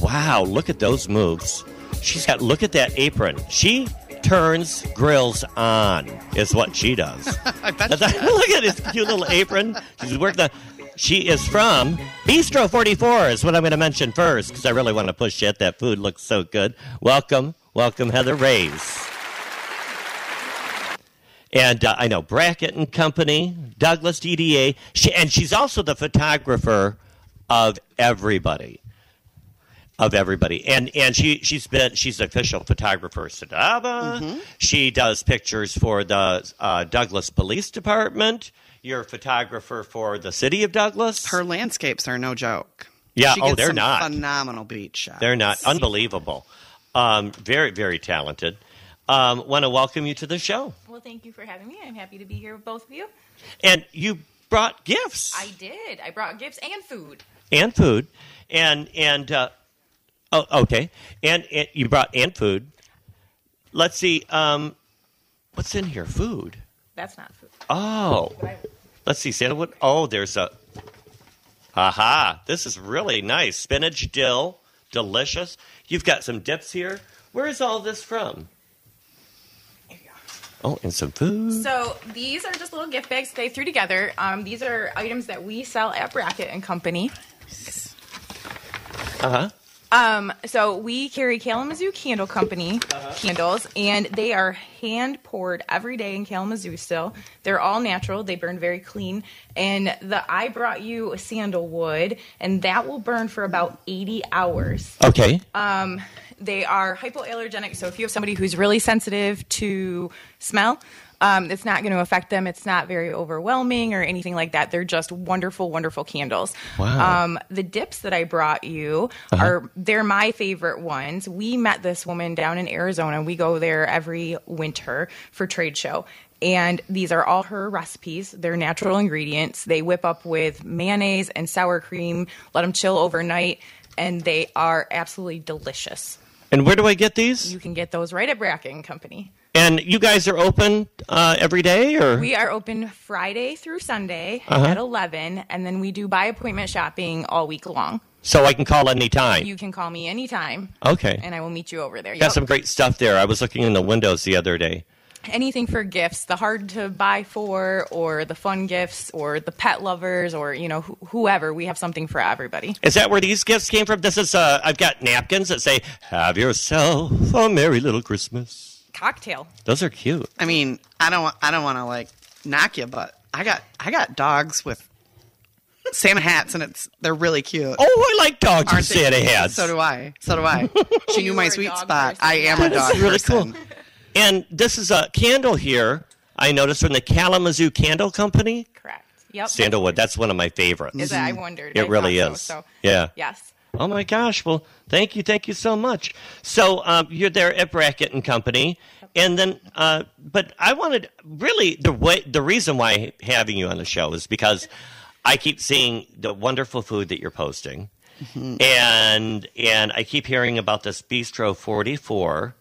wow, look at those moves. She's got, look at that apron. She turns grills on, is what she does. I bet Look at this cute little apron. She's working the. She is from Bistro 44, is what I'm going to mention first because I really want to push it. That food looks so good. Welcome, welcome, Heather Reyes. And uh, I know Brackett and Company, Douglas DDA, she, and she's also the photographer of everybody of everybody. And and she she's been she's the official photographer of Sadaba. She does pictures for the uh, Douglas Police Department. You're a photographer for the city of Douglas. her landscapes are no joke. Yeah, She oh, gets they're some not. phenomenal beach shots. They're not unbelievable. Um, very very talented. Um, want to welcome you to the show. Well, thank you for having me. I'm happy to be here with both of you. And you brought gifts I did. I brought gifts and food. and food, and and uh, oh okay, and, and you brought and food. Let's see. Um, what's in here? Food. That's not food. Oh, let's see, sandalwood. Oh, there's a. Aha! This is really nice. Spinach, dill, delicious. You've got some dips here. Where is all this from? Here you go. Oh, and some food. So these are just little gift bags they threw together. Um, these are items that we sell at Brackett and Company. Uh huh. Um, so we carry Kalamazoo Candle Company candles, and they are hand poured every day in Kalamazoo. Still, they're all natural. They burn very clean. And the I brought you a sandalwood, and that will burn for about eighty hours. Okay. They are hypoallergenic, so if you have somebody who's really sensitive to smell, um, it's not going to affect them. It's not very overwhelming or anything like that. They're just wonderful, wonderful candles. Wow. Um, the dips that I brought you are they're my favorite ones. We met this woman down in Arizona. We go there every winter for trade show. And these are all her recipes. They're natural ingredients. They whip up with mayonnaise and sour cream, let them chill overnight, and they are absolutely delicious. and where do I get these? You can get those right at Bracken Company. And you guys are open uh, every day, or We are open Friday through Sunday Uh-huh. at 11, and then we do by appointment shopping all week long. so I can call anytime. You can call me anytime, okay. and I will meet you over there. Got Yep. some great stuff there. I was looking in the windows the other day. Anything for gifts, the hard to buy for, or the fun gifts, or the pet lovers, or you know wh- whoever. We have something for everybody. Is that where these gifts came from? This is uh, I've got napkins that say "Have yourself a merry little Christmas." Cocktail. Those are cute. I mean, I don't wa- I don't want to like knock you, but I got I got dogs with Santa hats, and it's they're really cute. Oh, I like dogs Aren't with they? Santa hats. So do I. So do I. She knew my sweet spot. person. I am a That is dog really person. cool. And this is a candle here. I noticed from the Kalamazoo Candle Company. Correct. Yep. Sandalwood. That's one of my favorites. Is that I wondered. It I really is. So, so Yeah. Yes. Oh my gosh! Well, thank you, thank you so much. So um, you're there at Brackett and Company, and then, uh, but I wanted really the way the reason why having you on the show is because I keep seeing the wonderful food that you're posting, and and I keep hearing about this Bistro 44,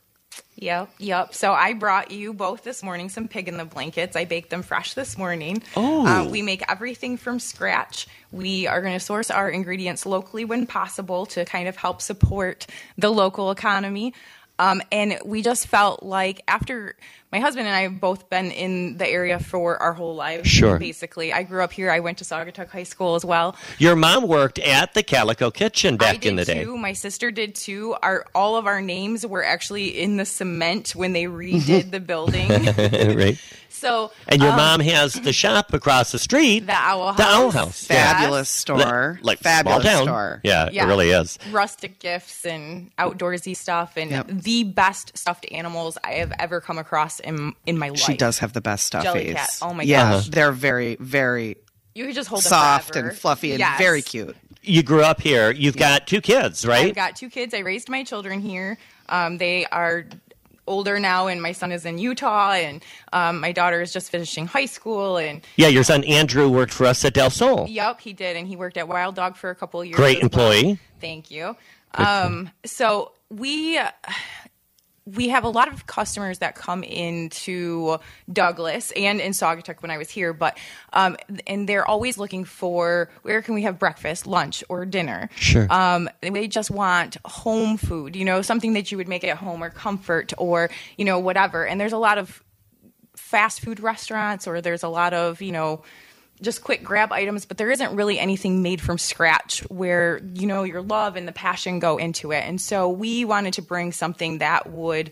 Yep, yep. So I brought you both this morning some pig in the blankets. I baked them fresh this morning. Oh. Uh, we make everything from scratch. We are going to source our ingredients locally when possible to kind of help support the local economy. Um, and we just felt like after my husband and I have both been in the area for our whole lives. Sure. Basically, I grew up here. I went to Saugatuck High School as well. Your mom worked at the Calico Kitchen back in the day. too. My sister did too. Our all of our names were actually in the cement when they redid the building. right. So And your um, mom has the shop across the street. the owl house, The Owl House. Yeah. Fabulous store. Like Fabulous small town. store. Yeah, Yeah. it really is. rustic gifts and outdoorsy stuff and Yep. the best stuffed animals I have ever come across in in my life. She does have the best stuffies. Jellycat. Oh my yeah, gosh. they're very, very You could just hold them soft forever. and fluffy and Yes. very cute. You grew up here. You've got two kids, right? I've got two kids. I raised my children here. Um, they are older now, and my son is in Utah, and um, my daughter is just finishing high school. And yeah, your son Andrew worked for us at Del Sol. Yep, he did, and he worked at Wild Dog for a couple of years. Great as well. employee. Thank you. Um, so we we have a lot of customers that come into Douglas and in Saugatuck when I was here, but um, and they're always looking for where can we have breakfast, lunch, or dinner. Sure. Um, they just want home food, you know, something that you would make at home, or comfort, or you know, whatever. And there's a lot of fast food restaurants or there's a lot of you know just quick grab items but there isn't really anything made from scratch where you know your love and the passion go into it. And so we wanted to bring something that would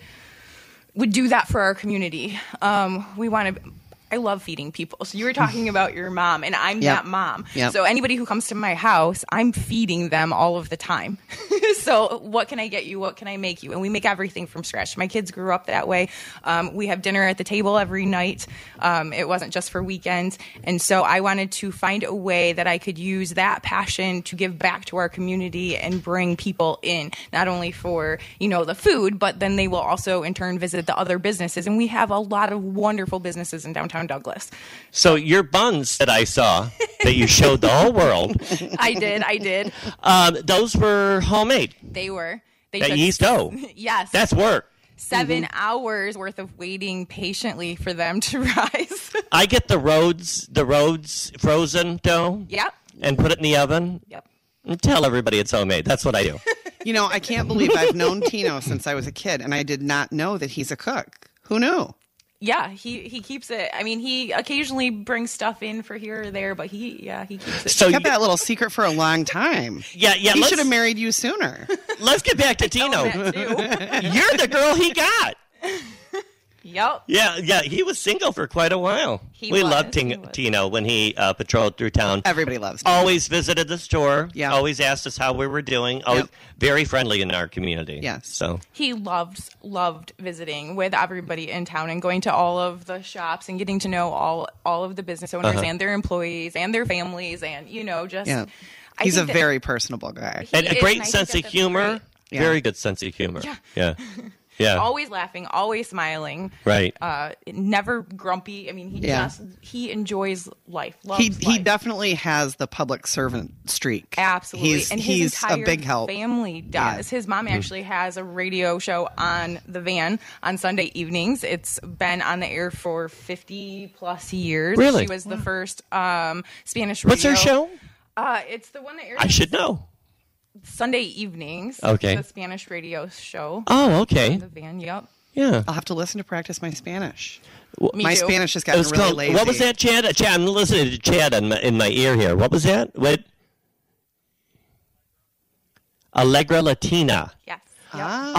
would do that for our community. Um, we want to I love feeding people. So you were talking about your mom, and I'm Yep. that mom. Yep. So anybody who comes to my house, I'm feeding them all of the time. so what can I get you? What can I make you? And we make everything from scratch. My kids grew up that way. Um, we have dinner at the table every night. Um, it wasn't just for weekends, and so I wanted to find a way that I could use that passion to give back to our community and bring people in, not only for you know the food, but then they will also in turn visit the other businesses. And we have a lot of wonderful businesses in downtown Douglas. So your buns that I saw that you showed the whole world, I did, I did. um, those were homemade. They were. They That took- yeast dough. Yes. That's work. 7 Mm-hmm. hours worth of waiting patiently for them to rise. I get the roads, the roads frozen dough, yep. and put it in the oven. Yep. And tell everybody it's homemade. That's what I do. You know, I can't believe I've known Tino since I was a kid, and I did not know that he's a cook. Who knew? Yeah, he he keeps it. I mean, he occasionally brings stuff in for here or there, but he yeah, he keeps it. So Kept that little secret for a long time. yeah, yeah. He should have married you sooner. let's get back to Tell Tino. him that, too. You're the girl he got. Yep. Yeah, yeah. He was single for quite a while. He we was, loved he Ting- was. Tino when he uh, patrolled through town. Everybody loves him. Always visited the store. Yeah. Always asked us how we were doing. Always Yep. very friendly in our community. Yes. So He loved loved visiting with everybody in town and going to all of the shops and getting to know all all of the business owners Uh-huh. and their employees and their families and you know just Yeah. I He's a very personable guy. And a great and sense of humor. Yeah. Very good sense of humor. Yeah. Yeah. Yeah. always laughing, always smiling. Right. Uh, never grumpy. I mean, he Yeah. just he enjoys life. Loves He he definitely has the public servant streak. Absolutely, He's, and his he's a entire big help. Family does. His mom actually has a radio show on the van on Sunday evenings. It's been on the air for fifty plus years. Really? she was the first um, Spanish. Radio. What's her show? Uh, it's the one that airs I should know. Sunday evenings. Okay. the Spanish radio show. Oh, okay. The van. Yep. Yeah. I'll have to listen to practice my Spanish. Me my too. Spanish has It gotten really called- lazy. what was that, Chad? Chad, I'm listening to Chad in my, in my ear here. What was that? What? Allegra Latina. Yes. Yep. Ah,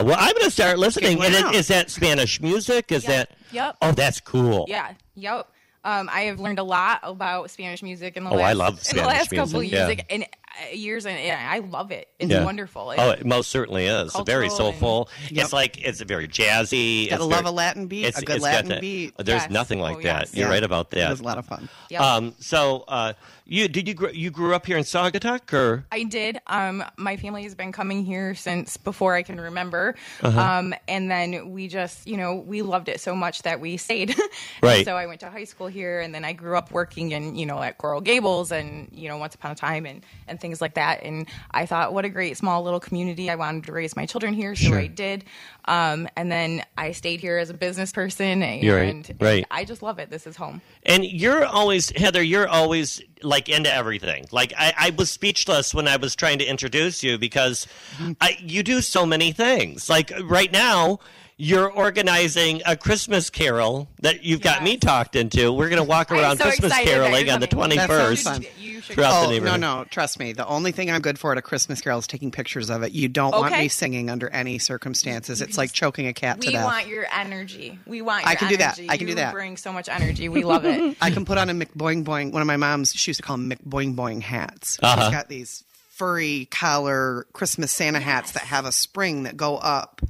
Ah, well, I'm going to start listening. Check And one it, out. is that Spanish music? Is Yep. that? Yep. Oh, that's cool. Yeah. Yep. Um, I have learned a lot about Spanish music in the Oh, last, I love in the Spanish last couple music, years, yeah. and years, and yeah, I love it. It's Yeah. wonderful. Oh, it most certainly is. Very Cultural soulful. Yep. It's like it's very jazzy. Gotta it's love very- a Latin beat, it's- a good it's Latin that- beat. There's Yes. nothing like Oh, that. yes. You're Yeah. right about that. It was a lot of fun. Yep. Um, so, uh, you did you gr- you grew up here in Saugatuck or? I did. Um, my family has been coming here since before I can remember. Uh-huh. Um, and then we just, you know, we loved it so much that we stayed. Right. so I went to high school here, and then I grew up working in, you know, at Coral Gables, and you know, Once Upon a Time, and and things things like that. And I thought, what a great small little community. I wanted to raise my children here, so Sure. I did. Um, and then I stayed here as a business person, and, right, right. I just love it. This is home. And you're always Heather. You're always like into everything. Like I, I was speechless when I was trying to introduce you because I, you do so many things. Like right now, you're organizing a Christmas carol that you've got me talked into. We're going to walk around so Christmas caroling on the coming. That 21st fun. You should throughout the Oh no, neighborhood. no! Trust me. The only thing I'm good for at a Christmas Carol is taking pictures of it. You don't want me singing under any circumstances. It's like choking a cat to We death. want your energy. We want. I Your can do that. I can do that. Bring so much energy. We love it. I can put on a McBoing Boing. One of my mom's, she used to call them McBoing Boing hats. Uh-huh. She's got these furry collar Christmas Santa hats that have a spring that go up,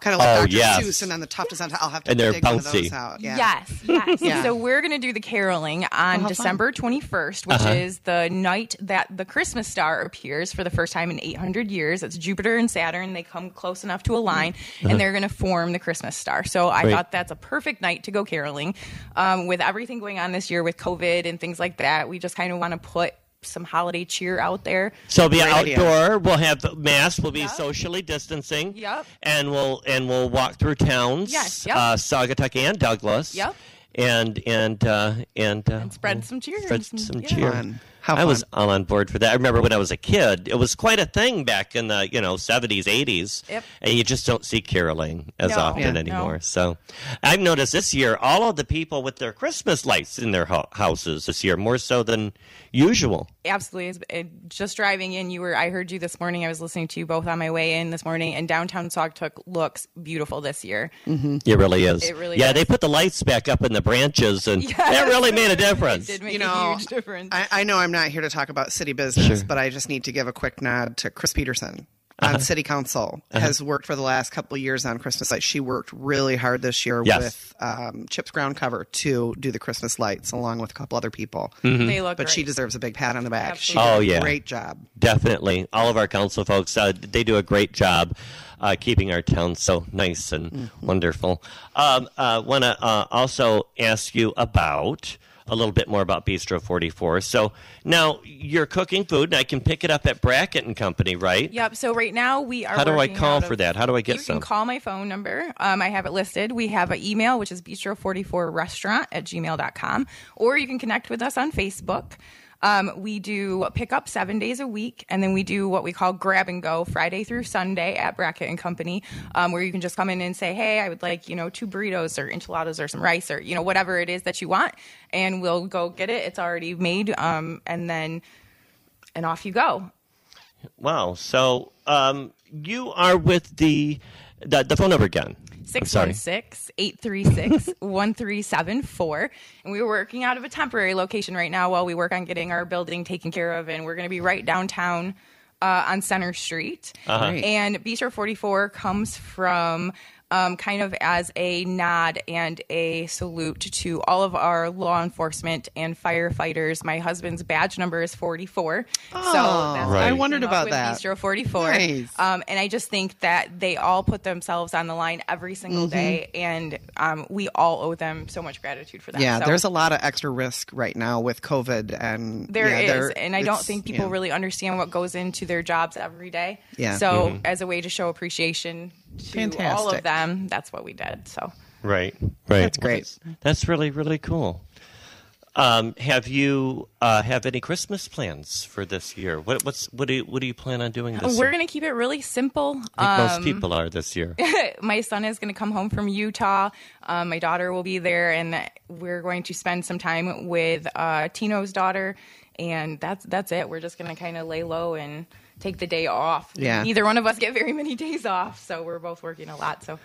kind of like Oh, Dr. yes. Seuss, and then the tuft is on top. I'll have to And they're dig one of bouncy. those out. Yeah. Yes, yes. Yeah. So we're going to do the caroling on fun. December 21st, which Uh-huh. is the night that the Christmas star appears for the first time in 800 years. It's Jupiter and Saturn. They come close enough to align, and they're going to form the Christmas star. So I Uh-huh. Great. thought that's a perfect night to go caroling. Um, with everything going on this year with COVID and things like that, we just kind of want to put some holiday cheer out there. So it'll be Great idea. outdoor. We'll have the mass. We'll be Yep. socially distancing. Yep. And we'll and we'll walk through towns. Yes, yep. Uh, Saugatuck and Douglas. Yep. And and uh, and, uh, spread some cheer Spread some- some yeah. cheer. Fun. I was all on board for that. I remember when I was a kid, it was quite a thing back in the you know seventies, eighties, Yep. and you just don't see caroling as No. often Yeah. anymore. No. So I've noticed this year all of the people with their Christmas lights in their ho- houses this year more so than usual. Absolutely It's- just driving in you were i heard you this morning i was listening to you both on my way in this morning and downtown saugatuck looks beautiful this year mm-hmm. It really is. It really yeah, does. they put the lights back up in the branches, and that really made a difference. it did make You a know, huge difference I, I know I'm not here to talk about city business, Sure. but I just need to give a quick nod to Chris Peterson on city council. Has worked for the last couple of years on Christmas lights. She worked really hard this year Yes. with um, Chips Ground Cover to do the Christmas lights, along with a couple other people. they look But she deserves a big pat on the back. She Absolutely. did Oh, a yeah. great job. Definitely, all of our council folks, uh, they do a great job uh, keeping our town so nice and Mm-hmm. wonderful. Um, uh, Want to uh, also ask you about a little bit more about Bistro 44. So now you're cooking food, and I can pick it up at Brackett and Company, right? Yep. So right now we are. How do I call for of- that? How do I get you some? You can call my phone number. Um, I have it listed. We have an email, which is bistro44restaurant at gmail.com. Or you can connect with us on Facebook. Um, we do pick up seven days a week, and then we do what we call grab and go Friday through Sunday at Brackett and Company, um, where you can just come in and say, "Hey, I would like you know two burritos or enchiladas or some rice or you know whatever it is that you want," and we'll go get it. It's already made, um, and then and off you go. Wow. So um, you are with the the, the phone number again. I'm 616-836-1374 and we were working out of a temporary location right now while we work on getting our building taken care of. And we're going to be right downtown uh, on center street. Uh-huh. And bistro 44 comes from um, kind of as a nod and a salute to all of our law enforcement and firefighters. My husband's badge number is 44. so that's Right. I wondered came up about with that. Bistro 44. Nice. Um, and I just think that they all put themselves on the line every single day, and um, we all owe them so much gratitude for that. Yeah, So there's a lot of extra risk right now with COVID, and there yeah, is, and I don't think people yeah. really understand what goes into their jobs every day. Yeah. So as a way to show appreciation to all of them, that's what we did. So Right. Right. That's great. That's, that's really really cool. Um, have you uh, have any Christmas plans for this year? What what's what do you what do you plan on doing this we're year? going to keep it really simple. I think most Um, people are this year. my son is going to come home from Utah. Um, my daughter will be there, and we're going to spend some time with uh, Tino's daughter. And that's that's it. We're just going to kind of lay low and take the day off. Yeah. Neither one of us get very many days off, so we're both working a lot. So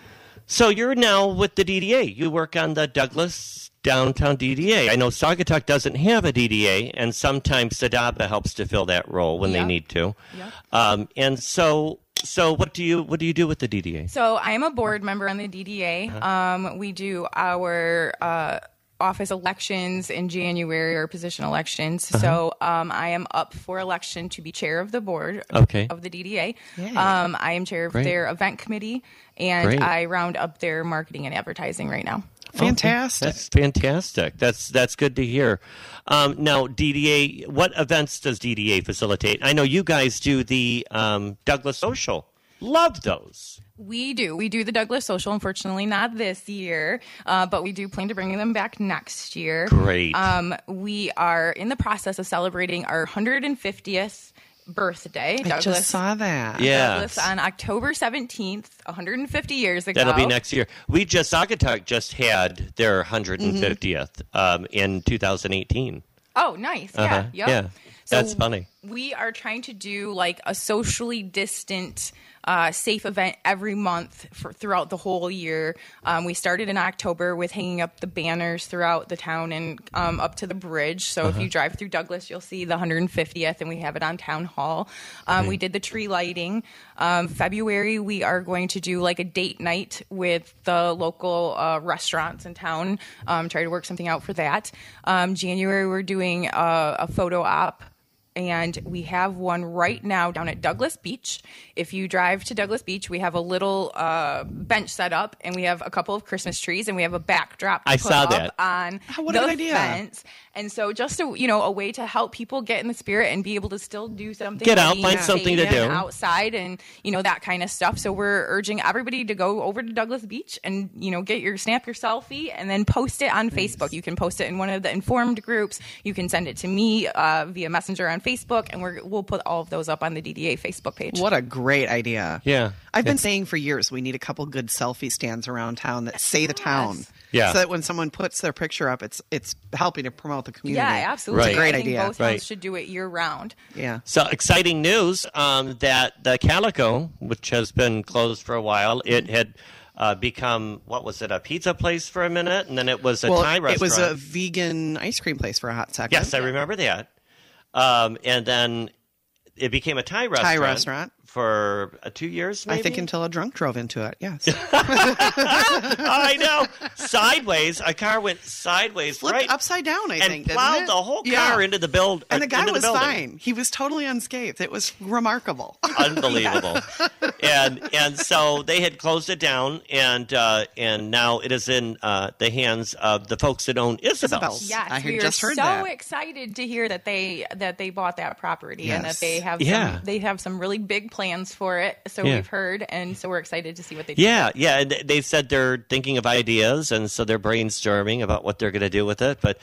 So you're now with the DDA. You work on the Douglas downtown DDA. I know Saugatuck doesn't have a DDA, and sometimes Sadaba helps to fill that role when they need to. Yeah. Um, and so, so what do you what do you do with the DDA? So I am a board member on the DDA. Uh-huh. Um, we do our uh, office elections in January or position elections. Uh-huh. So um, I am up for election to be chair of the board Okay. of the DDA. Yay. Um, I am chair of Great. their event committee, and Great. I round up their marketing and advertising right now. fantastic. That's fantastic. That's that's good to hear. Um, now, DDA, what events does DDA facilitate? I know you guys do the um, Douglas Social. Love those. We do. We do the Douglas Social. Unfortunately, not this year, uh, but we do plan to bring them back next year. Great. Um, we are in the process of celebrating our 150th birthday. Douglas. I just saw that. Yeah. Douglas on October 17th, 150 years ago. That'll be next year. We just Saugatuck just had their 150th Mm-hmm. um, in 2018. Oh, nice. Yeah. Uh-huh. Yep. Yeah. That's funny. We are trying to do like a socially distant, uh, safe event every month for, throughout the whole year. Um, we started in October with hanging up the banners throughout the town and um, up to the bridge. So Uh-huh. if you drive through Douglas, you'll see the 150th, and we have it on town hall. Um, We did the tree lighting. Um, February, we are going to do like a date night with the local uh, restaurants in town. Um, try to work something out for that. Um, January, we're doing a, a photo op and we have one right now down at Douglas Beach. If you drive to Douglas Beach, we have a little uh, bench set up, and we have a couple of Christmas trees, and we have a backdrop. To I put saw up that. on Oh, what a the good idea. fence. And so, just a you know, a way to help people get in the spirit and be able to still do something. Get out, being find something to do. outside, and you know that kind of stuff. So we're urging everybody to go over to Douglas Beach and you know get your snap your selfie and then post it on Facebook. You can post it in one of the informed groups. You can send it to me uh, via Messenger on Facebook, and we're, we'll put all of those up on the DDA Facebook page. What a great idea. Yeah. I've been saying for years we need a couple good selfie stands around town that say the town. Yeah. So that when someone puts their picture up, it's it's helping to promote the community. Yeah, absolutely. Right. It's a great I think idea. Both Right. towns should do it year round. Yeah. So exciting news um, that the Calico, which has been closed for a while, it had uh, become what was it? A pizza place for a minute, and then it was a Well, Thai restaurant. it was a vegan ice cream place for a hot second. yes, I remember that. Um, and then it became a Thai restaurant. restaurant. For uh, two years. Maybe? I think until a drunk drove into it. Yes. I know. Sideways, a car went sideways, Flipped right, upside down, I and think. didn't plowed the whole car Yeah. into the build. And the guy was building. fine. He was totally unscathed. It was remarkable. unbelievable. and and so they had closed it down, and uh, and now it is in uh, the hands of the folks that own Isabel's. Isabel's. Yes, I had we just heard so that. excited to hear that they that they bought that property and that they have Yeah. some, they have some really big plans for it. So Yeah. we've heard, and so we're excited to see what they do. Yeah, yeah. and They said they're thinking of ideas, and so they're brainstorming about what they're going to do with it. But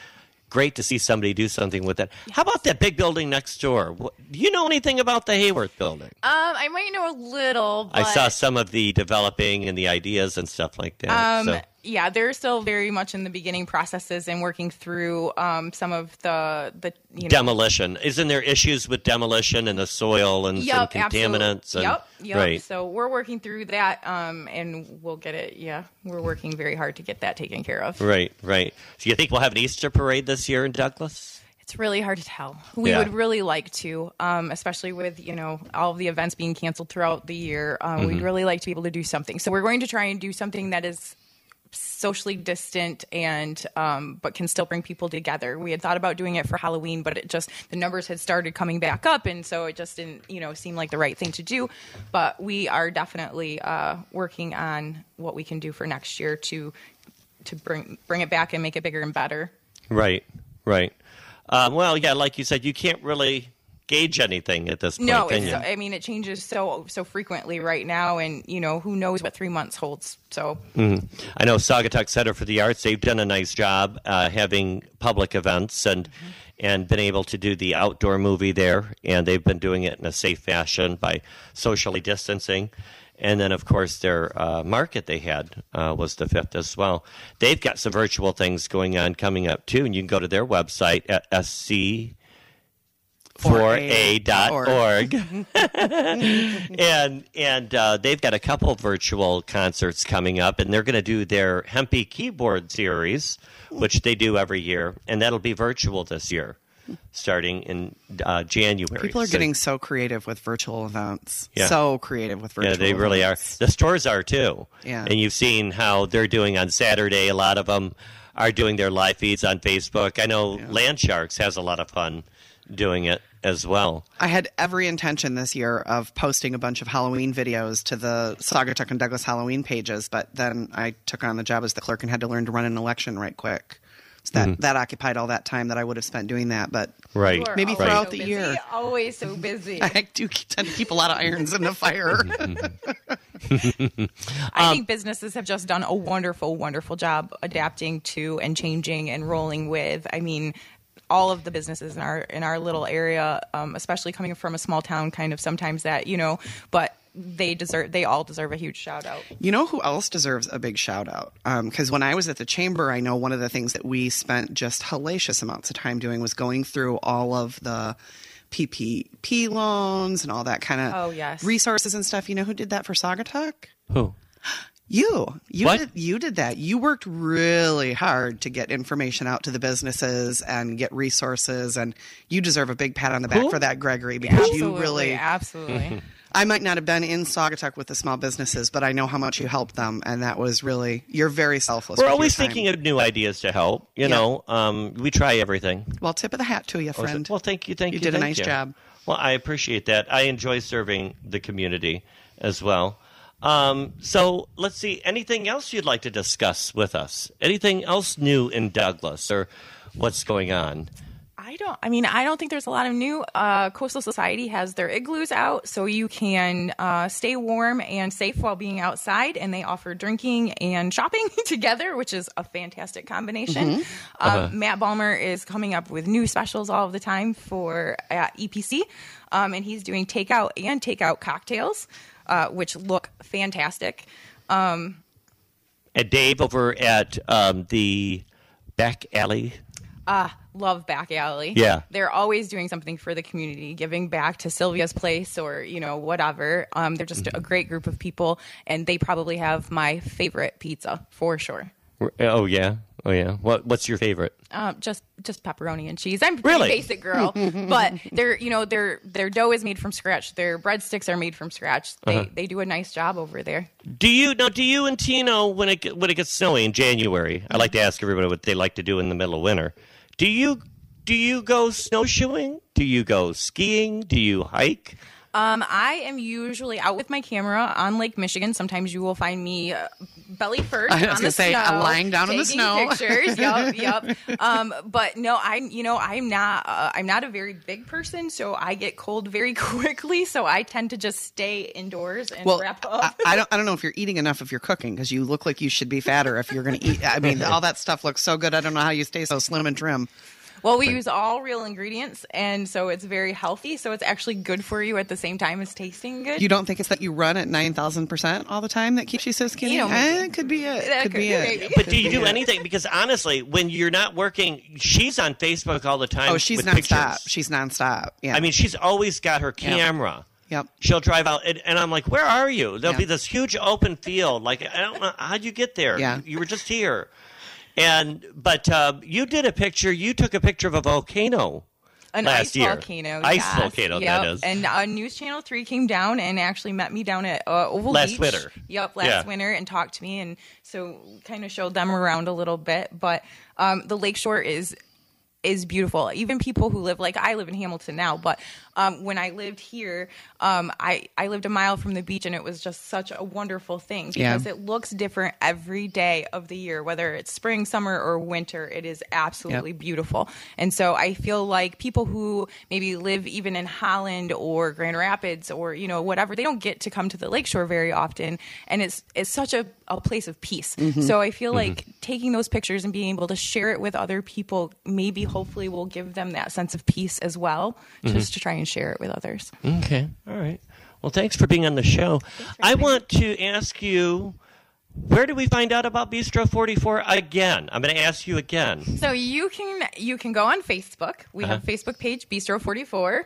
great to see somebody do something with it. How about that big building next door? Do you know anything about the Hayworth building? Um, I might know a little. But, I saw some of the developing and the ideas and stuff like that. Um, so. Yeah, they're still very much in the beginning processes and working through um, some of the the you know Demolition. Isn't there issues with demolition and the soil and some contaminants? And, Yep, yep. Right. So we're working through that, um, and we'll get it. Yeah, we're working very hard to get that taken care of. Right, right. So you think we'll have an Easter parade this year in Douglas? It's really hard to tell. We Yeah. would really like to, um, especially with you know all of the events being canceled throughout the year. Um, Mm-hmm. We'd really like to be able to do something. So we're going to try and do something that is socially distant and um, but can still bring people together. We had thought about doing it for Halloween, but it just the numbers had started coming back up, and so it just didn't you know seem like the right thing to do. But we are definitely uh, working on what we can do for next year to to bring bring it back and make it bigger and better. Right, right. Um, well, yeah, like you said, you can't really gauge anything at this point, No, can it's, you? I mean it changes so so frequently right now, and you know who knows what three months holds. So I know Saugatuck Center for the Arts, they've done a nice job uh, having public events and and been able to do the outdoor movie there, and they've been doing it in a safe fashion by socially distancing. And then, of course, their uh, market they had uh, was the fifth as well. They've got some virtual things going on coming up too, and you can go to their website at sc 4a.org. and and uh, they've got a couple virtual concerts coming up, and they're going to do their Hempy Keyboard series, which they do every year, and that'll be virtual this year, starting in uh, January. People are So- getting so creative with virtual events. Yeah. So creative with virtual Yeah, they really are. The stores are too. Yeah. And you've seen how they're doing on Saturday. A lot of them are doing their live feeds on Facebook. I know Land Sharks has a lot of fun doing it as well. I had every intention this year of posting a bunch of Halloween videos to the Saugatuck and Douglas Halloween pages, but then I took on the job as the clerk and had to learn to run an election right quick. So that mm-hmm. that occupied all that time that I would have spent doing that. But Right. Maybe throughout so the busy, year. Always so busy. I do tend to keep a lot of irons in the fire. Mm-hmm, mm-hmm. I um, think businesses have just done a wonderful, wonderful job adapting to and changing and rolling with. I mean, all of the businesses in our in our little area, um, especially coming from a small town, kind of sometimes that you know, but they deserve they all deserve a huge shout out. You know who else deserves a big shout out? Because when I was at the chamber, I know one of the things that we spent just hellacious amounts of time doing was going through all of the PPP loans and all that kind of Oh, yes. resources and stuff. You know who did that for Saugatuck Who? You, you What? did, you did that. You worked really hard to get information out to the businesses and get resources, and you deserve a big pat on the back Who? for that, Gregory, because you really. absolutely. I might not have been in Saugatuck with the small businesses, but I know how much you helped them, and that was really you're very selfless. We're always thinking of new ideas to help. You Yeah. know, um, we try everything. Well, tip of the hat to you, friend. Well, thank you, thank You you. did a nice you. job. Well, I appreciate that. I enjoy serving the community as well. Um, so let's see. Anything else you'd like to discuss with us? Anything else new in Douglas or what's going on? I don't. I mean, I don't think there's a lot of new. Uh, Coastal Society has their igloos out, so you can uh, stay warm and safe while being outside. And they offer drinking and shopping together, which is a fantastic combination. Um, Matt Balmer is coming up with new specials all the time for uh, EPC, um, and he's doing takeout and takeout cocktails, uh, which look fantastic. And Dave over at um, the back alley. love back alley Yeah. they're always doing something for the community giving back to sylvia's place or you know whatever um, they're just a great group of people and they probably have my favorite pizza for sure Oh yeah, oh yeah. What What's your favorite? um, just just pepperoni and cheese i'm a Really? basic girl but their you know their their dough is made from scratch their breadsticks are made from scratch they Uh-huh. they do a nice job over there Do you know? Do you and Tino when it when it gets snowy in January? I like to ask everybody what they like to do in the middle of winter. Do you do you go snowshoeing? Do you go skiing? Do you hike? Um, I am usually out with my camera on Lake Michigan. Sometimes you will find me uh, belly first I was on gonna the say, snow, uh, lying down in the snow. Pictures. yep, yep. Um, but no, I'm you know I'm not uh, I'm not a very big person, so I get cold very quickly. So I tend to just stay indoors and well, wrap I, up. I don't. I don't know if you're eating enough if you're cooking because you look like you should be fatter if you're going to eat. I mean, all that stuff looks so good. I don't know how you stay so slim and trim. Well, we use all real ingredients, and so it's very healthy. So it's actually good for you at the same time as tasting good. You don't think it's that you run at nine thousand percent all the time that keeps you so skinny? You know, Eh, it could be it. Could, could be be, it. But do you do anything? Because honestly, when you're not working, she's on Facebook all the time. Oh, she's with nonstop. pictures. She's nonstop. Yeah. I mean, she's always got her camera. Yep. She'll drive out, and, and I'm like, "Where are you?" There'll Yeah. be this huge open field. Like, I don't know how'd you get there. Yeah. you were just here. And but uh, you did a picture. You took a picture of a volcano. An last ice year. volcano. Ice yes. volcano, Yep. that is. And uh, News Channel 3 came down and actually met me down at uh, Oval Last Beach. winter. Yep, last Yeah. winter and talked to me. And so kind of showed them around a little bit. But um, the lakeshore is is beautiful. Even people who live like I live in Hamilton now, but um, when I lived here, um, I I lived a mile from the beach, and it was just such a wonderful thing Yeah. because it looks different every day of the year, whether it's spring, summer, or winter. It is absolutely beautiful, and so I feel like people who maybe live even in Holland or Grand Rapids or you know whatever, they don't get to come to the lakeshore very often, and it's it's such a, a place of peace. So I feel like taking those pictures and being able to share it with other people, maybe hopefully will give them that sense of peace as well, just to try and share it with others. Okay, all right. Well, thanks for being on the show. I want to ask you. Where do we find out about Bistro 44 again? I'm going to ask you again. So you can you can go on Facebook. We have a Facebook page, Bistro44.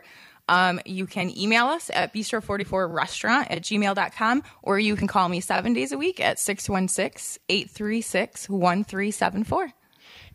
Um, you can email us at bistro44restaurant at gmail.com, or you can call me seven days a week at 616 836 1374.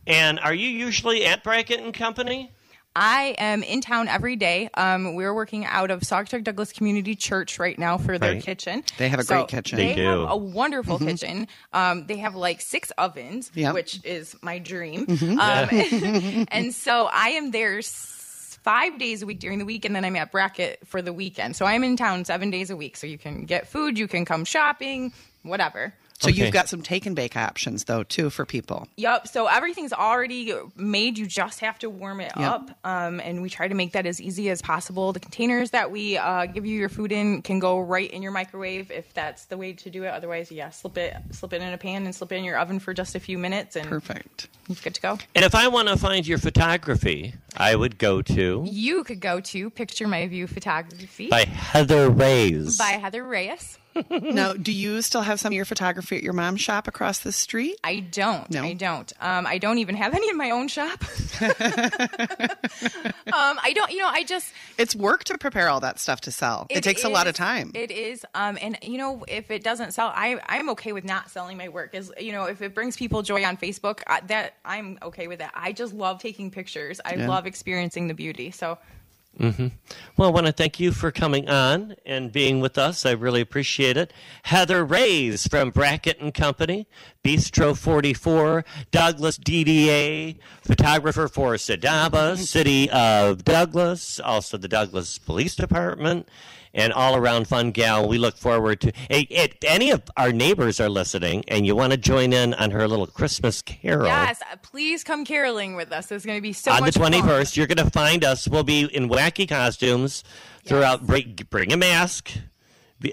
And are you usually at Brackett and Company? I am in town every day. Um, we're working out of Saugatuck Douglas Community Church right now for their Right. kitchen. They have a great kitchen. They, They do. have a wonderful kitchen. Um, they have like six ovens, Yep. which is my dream. Um, and so I am there s- five days a week during the week, and then I'm at Brackett for the weekend. So I'm in town seven days a week. So you can get food, you can come shopping, whatever. So Okay. you've got some take and bake options though too for people. Yep. So everything's already made. You just have to warm it Yep. up. Um, and we try to make that as easy as possible. The containers that we uh, give you your food in can go right in your microwave if that's the way to do it. Otherwise, yeah, slip it, slip it in a pan and slip it in your oven for just a few minutes, and Perfect. you're good to go. And if I want to find your photography, I would go to You could go to Picture My View Photography by Heather Reyes. by Heather Reyes. Now, do you still have some of your photography at your mom's shop across the street? I don't. No? I don't. Um, I don't even have any in my own shop. um, I don't. You know, I just It's work to prepare all that stuff to sell. It, takes a lot of time. It is. Um, and you know, if it doesn't sell, I I'm okay with not selling my work. As you know, if it brings people joy on Facebook, I, that I'm okay with that. I just love taking pictures. I Yeah. love experiencing the beauty. So Mm-hmm. Well, I want to thank you for coming on and being with us. I really appreciate it. Heather Reyes from Brackett and Company, Bistro 44, Douglas DDA, photographer for Sadaba, City of Douglas, also the Douglas Police Department, and all around fun gal. We look forward to. If any of our neighbors are listening and you want to join in on her little Christmas carol yes, please come caroling with us. It's going to be so on the fun. 21st you're going to find us we'll be in wacky costumes throughout bring, bring a mask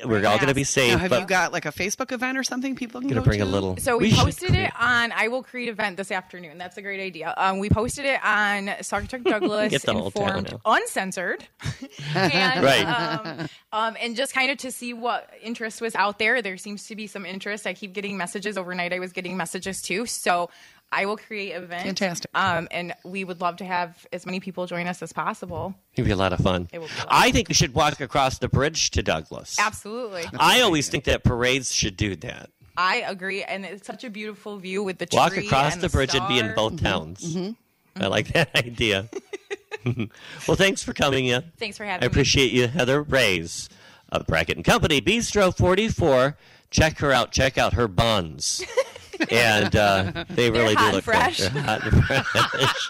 we're all going to be safe now, have but you got like a Facebook event or something people can going to go bring to? a little So we, should posted it on I Will Create event this afternoon. That's a great idea. Um, we posted it on Saugatuck Douglas Get the whole town informed uncensored, and Right. um, um, and just kind of to see what interest was out there. There seems to be some interest. I keep getting messages overnight. I was getting messages too. So I will create events. Fantastic. Um, and we would love to have as many people join us as possible. it'll be a lot of fun It will be a lot. i think we should walk across the bridge to douglas Absolutely, i always think that parades should do that I agree. And it's such a beautiful view with the walk tree across and the bridge and be in star. both towns i like that idea well thanks for coming in Thanks for having I me. I appreciate you, Heather Reyes of Brackett and Company, Bistro 44. Check her out. Check out her buns. and uh, they really do look fresh. Good. Hot and fresh.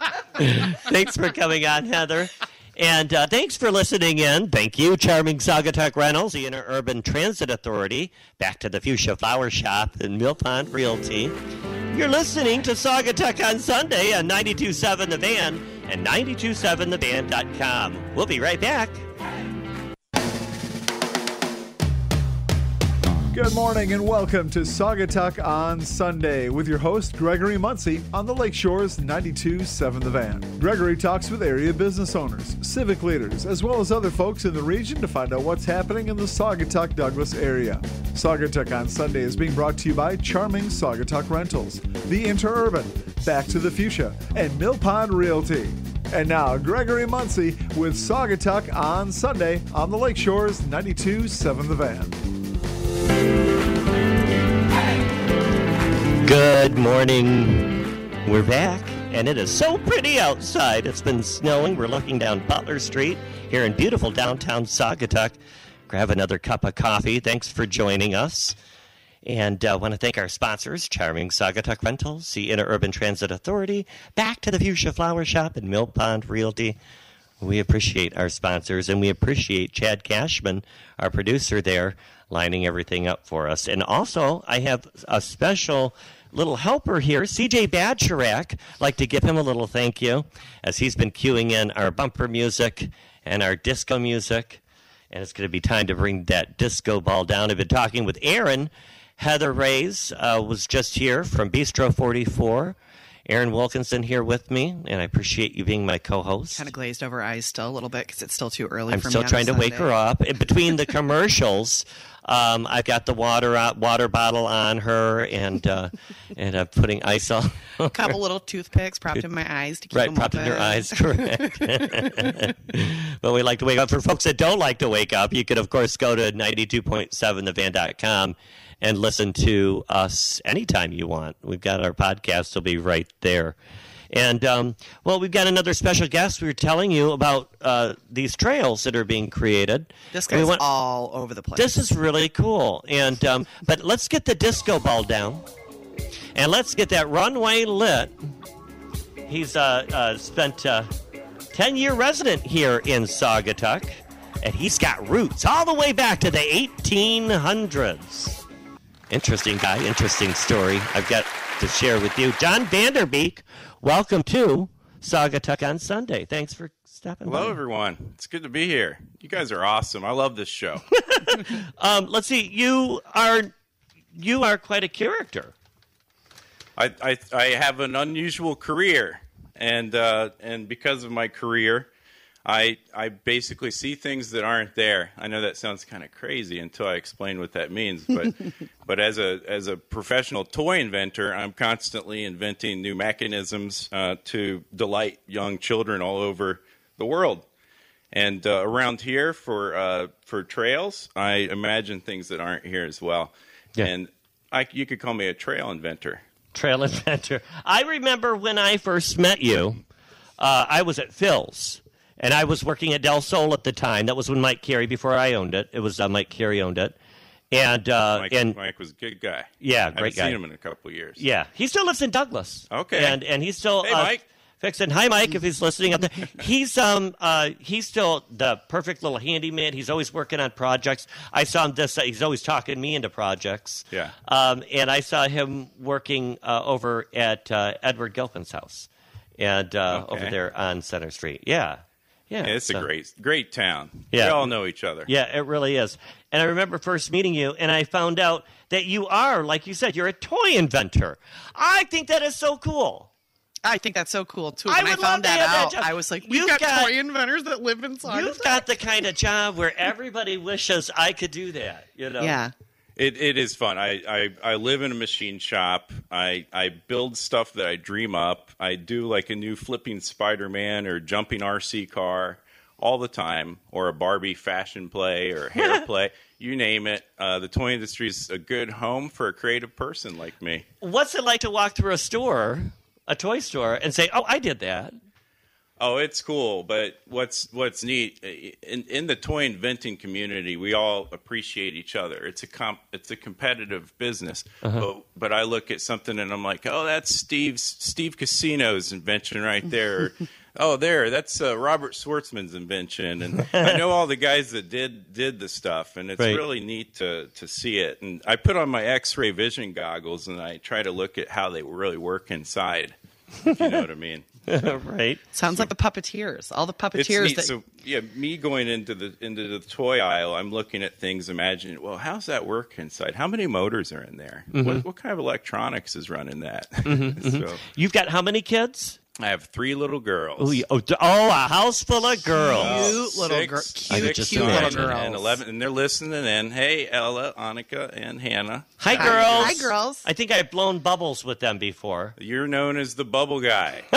thanks for coming on, Heather. And uh, thanks for listening in. Thank you, Charming Saugatuck Rentals, the Interurban Transit Authority, back to the Fuchsia Flower Shop and Mill Pond Realty. You're listening to Saugatuck on Sunday on 92.7 The Van and 92.7thevan.com. We'll be right back. Good morning and welcome to Saugatuck on Sunday with your host Gregory Muncie on the Lakeshore's 92.7 The Van. Gregory talks with area business owners, civic leaders, as well as other folks in the region to find out what's happening in the Saugatuck Douglas area. Saugatuck on Sunday is being brought to you by Charming Saugatuck Rentals, The Interurban, Back to the Fuchsia, and Mill Pond Realty. And now, Gregory Muncie with Saugatuck on Sunday on the Lakeshore's 92.7 The Van. Good morning. We're back, and it is so pretty outside. It's been snowing. We're looking down Butler Street here in beautiful downtown Saugatuck. Grab another cup of coffee. Thanks for joining us. And I uh, want to thank our sponsors, Charming Saugatuck Rentals, the Interurban Transit Authority, Back to the Fuchsia Flower Shop, and Mill Pond Realty. We appreciate our sponsors, and we appreciate Chad Cashman, our producer there, lining everything up for us. And also, I have a special little helper here, CJ Badgerak. Like to give him a little thank you, as he's been queuing in our bumper music and our disco music. And it's going to be time to bring that disco ball down. I've been talking with Erin. Heather Reyes uh, was just here from Bistro 44. Erin Wilkinson here with me, and I appreciate you being my co-host. Kind of glazed over eyes still a little bit because it's still too early. I'm for still trying to wake her up. In between the commercials, um, I've got the water out, water bottle on her, and uh, and I'm putting ice on. A couple little toothpicks propped in my eyes to keep Right, them propped in your eyes, correct. but we like to wake up. For folks that don't like to wake up, you could, of course, go to 92.7thevan.com and listen to us anytime you want. We've got our podcast, will be right there. And, um, well, we've got another special guest. We were telling you about uh, these trails that are being created. This we guy's want- all over the place. this is really cool. And um, but let's get the disco ball down, and let's get that runway lit. He's uh, uh, spent uh, 10 year resident here in Saugatuck, and he's got roots all the way back to the 1800s. Interesting guy, interesting story I've got to share with you. John Vanderbeek, welcome to Saugatuck on Sunday. Thanks for stopping Hello, by. Hello, everyone. It's good to be here. You guys are awesome. I love this show. Um, let's see, you are you are quite a character. I, I I have an unusual career, and uh, and because of my career, I I basically see things that aren't there. I know that sounds kind of crazy until I explain what that means, but but as a as a professional toy inventor, I'm constantly inventing new mechanisms uh, to delight young children all over the world. And uh, around here for uh, for trails, I imagine things that aren't here as well. Yeah. And I, you could call me a trail inventor. Trail inventor. I remember when I first met you, uh, I was at Phil's. And I was working at Del Sol at the time. That was when Mike Carey, before I owned it. It was uh, Mike Carey owned it. And, uh, Mike, and Mike was a good guy. Yeah, great guy. I great haven't guy. seen him in a couple of years. yeah, he still lives in Douglas. Okay. And, and he's still Hey, uh, Mike. fixing. Hi, Mike, if he's listening up there. He's, um, uh, he's still the perfect little handyman. He's always working on projects. I saw him this, uh, he's always talking me into projects. Yeah. Um, and I saw him working uh, over at uh, Edward Gilpin's house, and uh, Okay. over there on Center Street. Yeah, yeah, Yeah, it's so- a great, great town. Yeah. we all know each other. Yeah, it really is. And I remember first meeting you, and I found out that you are, like you said, you're a toy inventor. I think that is so cool. I think that's so cool too. I When I, would love found to that have that out, job. I was like, we've You've got, got- toy inventors that live in Saugatuck. You've got the kind of job where everybody wishes I could do that. You know? yeah. It, it is fun. I, I, I live in a machine shop. I, I build stuff that I dream up. I do like a new flipping Spider Man or jumping RC car all the time, or a Barbie fashion play or hair play. You name it. Uh, the toy industry is a good home for a creative person like me. What's it like to walk through a store, a toy store, and say, "Oh, I did that"? Oh, it's cool, but what's what's neat in in the toy inventing community, we all appreciate each other. It's a comp, it's a competitive business. But, but I look at something and I'm like, oh, that's Steve's Steve Casino's invention right there. oh, there, that's uh, Robert Schwartzman's invention, and I know all the guys that did did the stuff, and it's Right. really neat to to see it. And I put on my X-ray vision goggles and I try to look at how they really work inside. You know what I mean. right? Sounds like the puppeteers. All the puppeteers that So yeah, me going into the into the toy aisle, I'm looking at things, imagining, well, how's that work inside? How many motors are in there? Mm-hmm. What, what kind of electronics is running that? so You've got how many kids? I have three little girls. Oh, you- oh, d- oh, a house full of girls. Cute little Six- girl- I could just cute little imagine. girls. and eleven, and they're listening in. Hey, Ella, Annika, and Hannah. Hi, Hi, girls. hi, girls. I think I've blown bubbles with them before. You're known as the bubble guy.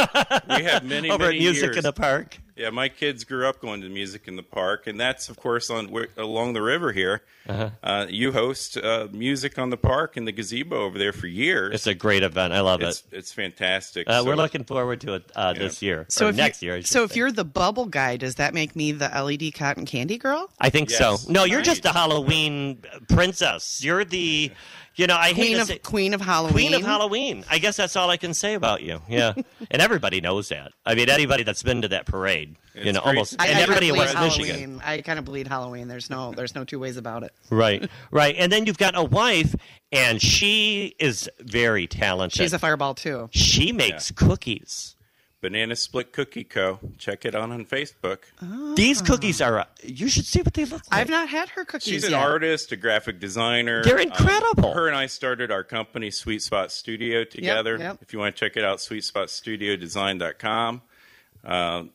we have many Over at Music years. in the Park. Yeah, my kids grew up going to music in the park, and that's of course on along the river here. Uh-huh. uh you host uh, music on the park in the gazebo over there for years. It's a great event. I love it's, it. it's fantastic. Uh, we're looking forward to it uh, this year. So or if next you, year. I should so if say. you're the bubble guy, does that make me the LED cotton candy girl? I think Yes. so. No, you're just Right. the Halloween princess. You're the, you know, I hate Queen to of say, Queen of Halloween. Queen of Halloween. I guess that's all I can say about you. Yeah, and everybody knows that. I mean, anybody that's been to that parade, you know, great. almost, I, and I everybody in bleed West Halloween. Michigan. I kind of bleed Halloween. There's no, there's no two ways about it. Right, right. And then you've got a wife, and she is very talented. She's a fireball too. she makes cookies. Banana Split Cookie Co. Check it out on Facebook. These cookies are. Uh, you should see what they look like. I've not had her cookies She's an yet. artist, a graphic designer. They're Um, incredible. her and I started our company, Sweet Spot Studio, together. yep. If you want to check it out, sweetspotstudiodesign.com. Um,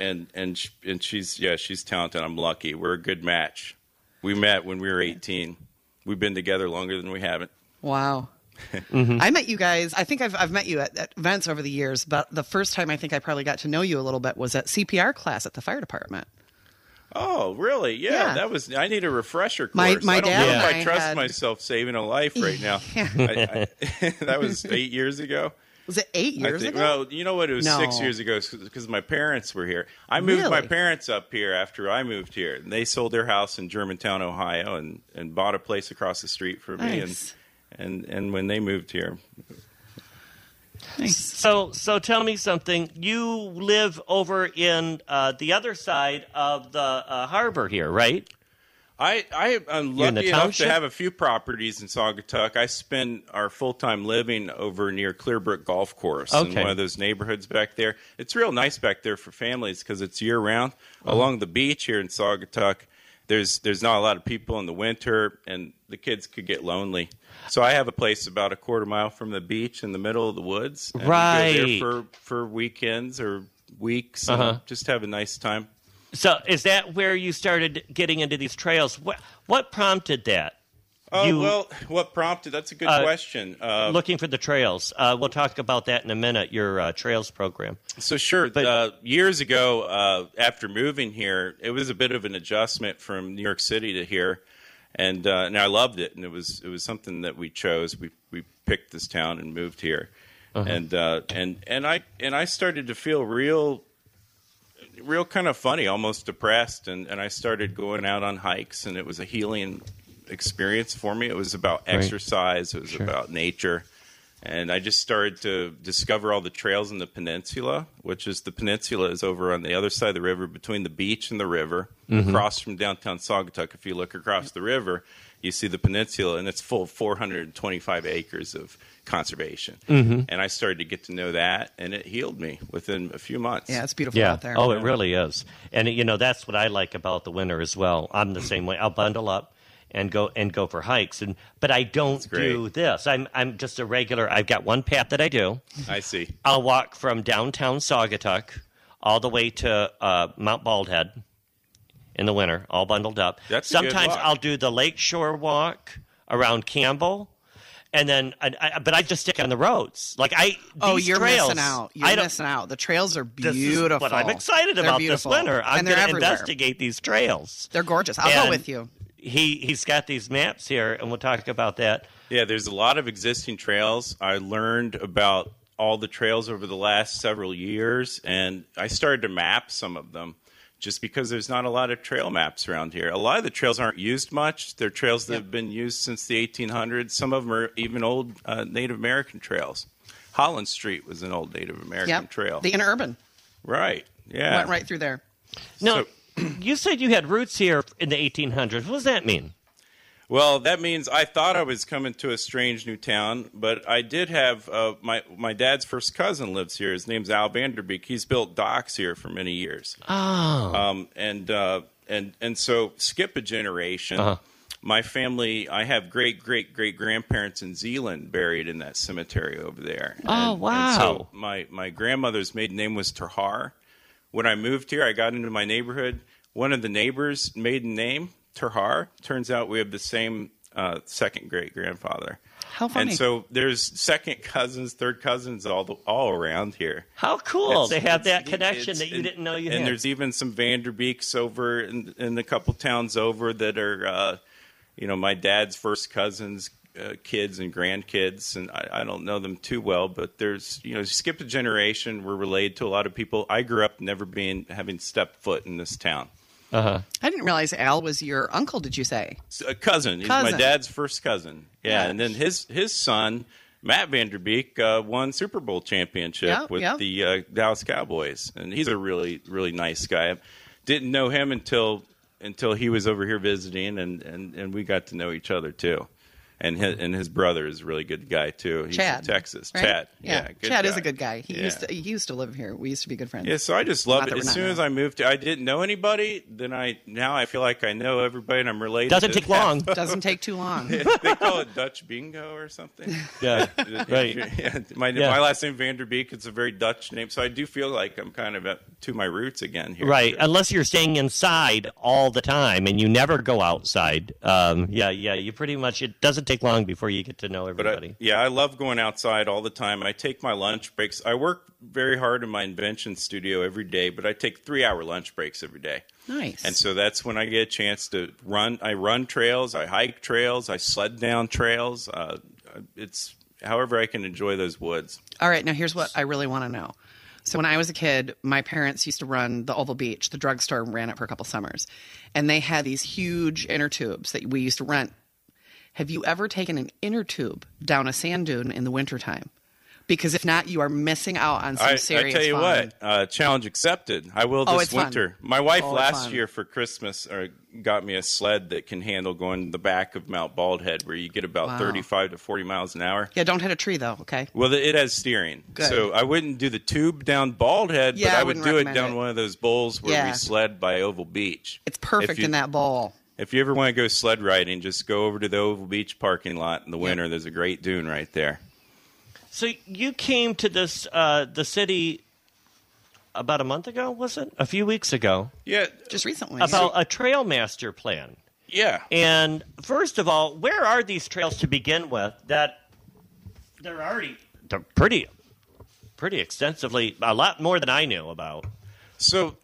and and and she's yeah, she's talented. I'm lucky. We're a good match. We met when we were 18. We've been together longer than we haven't. Wow. Mm-hmm. I met you guys. I think I've I've met you at, at events over the years, but the first time I think I probably got to know you a little bit was at CPR class at the fire department. Oh, really? Yeah, Yeah. that was. I need a refresher course. My- my I don't dad know and if I I trust had- myself saving a life right now. I, I, that was eight years ago. Was it eight years think- ago? Well, you know what? It was six years ago because my parents were here. I moved my parents up here after I moved here. And they sold their house in Germantown, Ohio, and, and bought a place across the street for me. And, and and when they moved here, So, so tell me something. You live over in uh, the other side of the uh, harbor here, right? I, I am You're in the lucky enough township? to have a few properties in Saugatuck. I spend our full time living over near Clearbrook Golf Course in one of those neighborhoods back there. It's real nice back there for families because it's year round. Uh-huh. Along the beach here in Saugatuck, there's there's not a lot of people in the winter, and the kids could get lonely. So I have a place about a quarter mile from the beach in the middle of the woods. And we go Right. there for for weekends or weeks. Uh-huh. Just have a nice time. So, is that where you started getting into these trails? What, what prompted that? Oh You- well, what prompted? That's a good Uh, question. Uh, Looking for the trails. Uh, we'll talk about that in a minute. Your uh, trails program. So sure. But- uh, years ago, uh, after moving here, it was a bit of an adjustment from New York City to here, and uh, and I loved it. And it was it was something that we chose. We we picked this town and moved here, and uh, and and I and I started to feel real. Real kind of funny, almost depressed, and, and I started going out on hikes, and it was a healing experience for me. It was about Right. exercise, it was about nature, and I just started to discover all the trails in the peninsula, which is the peninsula is over on the other side of the river between the beach and the river, mm-hmm. across from downtown Saugatuck. If you look across the river, you see the peninsula, and it's full of 425 acres of conservation. Mm-hmm. And I started to get to know that, and it healed me within a few months. Yeah, it's beautiful Yeah. out there. Oh, it really is. And you know that's what I like about the winter as well. I'm the same way. I'll bundle up and go and go for hikes. And but I don't do this. I'm I'm just a regular. I've got one path that I do. I see. I'll walk from downtown Saugatuck all the way to uh, Mount Baldhead in the winter, all bundled up. That's a good Sometimes. I'll do the lakeshore walk around Campbell. And then, I, I, but I just stick on the roads. Like I, Oh, you're trails, missing out. You're I don't, missing out. The trails are this beautiful. is what I'm excited They're about beautiful. this winter. I'm going to investigate these trails. They're gorgeous. I'll And go with you. He he's got these maps here, and we'll talk about that. Yeah, there's a lot of existing trails. I learned about all the trails over the last several years, and I started to map some of them just because there's not a lot of trail maps around here. A lot of the trails aren't used much. They're trails that Yep. have been used since the 1800s. Some of them are even old uh, Native American trails. Holland Street was an old Native American Yep. trail. The interurban right. Yeah. went right through there. Now, you said you had roots here in the 1800s. What does that mean? Well, that means I thought I was coming to a strange new town, but I did have uh, my my dad's first cousin lives here. His name's Al Vanderbeek. He's built docks here for many years. Oh, Um, and uh, and and so skip a generation. Uh-huh. My family, I have great great great grandparents in Zeeland buried in that cemetery over there. Oh, And- wow. And so my my grandmother's maiden name was Terhar. When I moved here, I got into my neighborhood. One of the neighbors' maiden name Terhar. Turns out we have the same uh, second great grandfather. How funny. And so there's second cousins, third cousins all the, all around here. how cool It's- to have that connection that you and- didn't know you and had. And there's even some Vanderbeeks over in, in a couple towns over that are, uh, you know, my dad's first cousins, uh, kids and grandkids, and I, I don't know them too well, but there's, you know, skip a generation. We're related to a lot of people. I grew up never being having stepped foot in this town. Uh-huh. I didn't realize Al was your uncle. Did you say? S- A cousin. He's my dad's first cousin. Yeah, Yeah. and then his his son. Matt Vanderbeek uh, won Super Bowl championship Yep, with yep. the uh, Dallas Cowboys, and he's a really, really nice guy. Didn't know him until until he was over here visiting, and, and, and we got to know each other too. And his, and his brother is a really good guy too. He's Chad, in Texas. right? Chad, Yeah, yeah, good Chad is a good guy. He Yeah. used to he used to live here. We used to be good friends. Yeah, so I just love Not it. As soon now. as I moved, to, I didn't know anybody. Then I now I feel like I know everybody, and I'm related. Doesn't to take long. Doesn't take too long. they call it Dutch bingo or something. Yeah, right. Yeah, my Yeah. my last name Vanderbeek. It's a very Dutch name, so I do feel like I'm kind of at, to my roots again here. Right, unless you're staying inside all the time and you never go outside. Um, yeah, yeah, you pretty much. It doesn't take long before you get to know But everybody. I, yeah, I love going outside all the time. I take my lunch breaks. I work very hard in my invention studio every day, but I take three hour lunch breaks every day. nice. And so that's when I get a chance to run. I run trails, I hike trails, I sled down trails. Uh, it's however I can enjoy those woods. All right, now here's what I really want to know. So when I was a kid, my parents used to run the Oval Beach. The drugstore ran it for a couple summers, and they had these huge inner tubes that we used to rent. Have you ever taken an inner tube down a sand dune in the wintertime? because if not, you are missing out on some I, I serious. tell you fun. what, uh, challenge accepted. I will this Oh, this fun. winter. My wife Oh, last fun. year for Christmas uh, got me a sled that can handle going the back of Mount Baldhead, where you get about Wow. 35 to 40 miles an hour. Yeah, don't hit a tree though. Okay. Well, it has steering, Good. so I wouldn't do the tube down Baldhead, Yeah, but I I would do it down it. one of those bowls where Yeah. we sled by Oval Beach. It's perfect you- in that bowl. If you ever want to go sled riding, just go over to the Oval Beach parking lot in the winter. There's a great dune right there. So you came to this uh, the city about a month ago, was it? A few weeks ago Yeah, Just recently. about a trail master plan. yeah. And first of all, where are these trails to begin with? That they're already they're pretty pretty extensively a lot more than I knew about. So,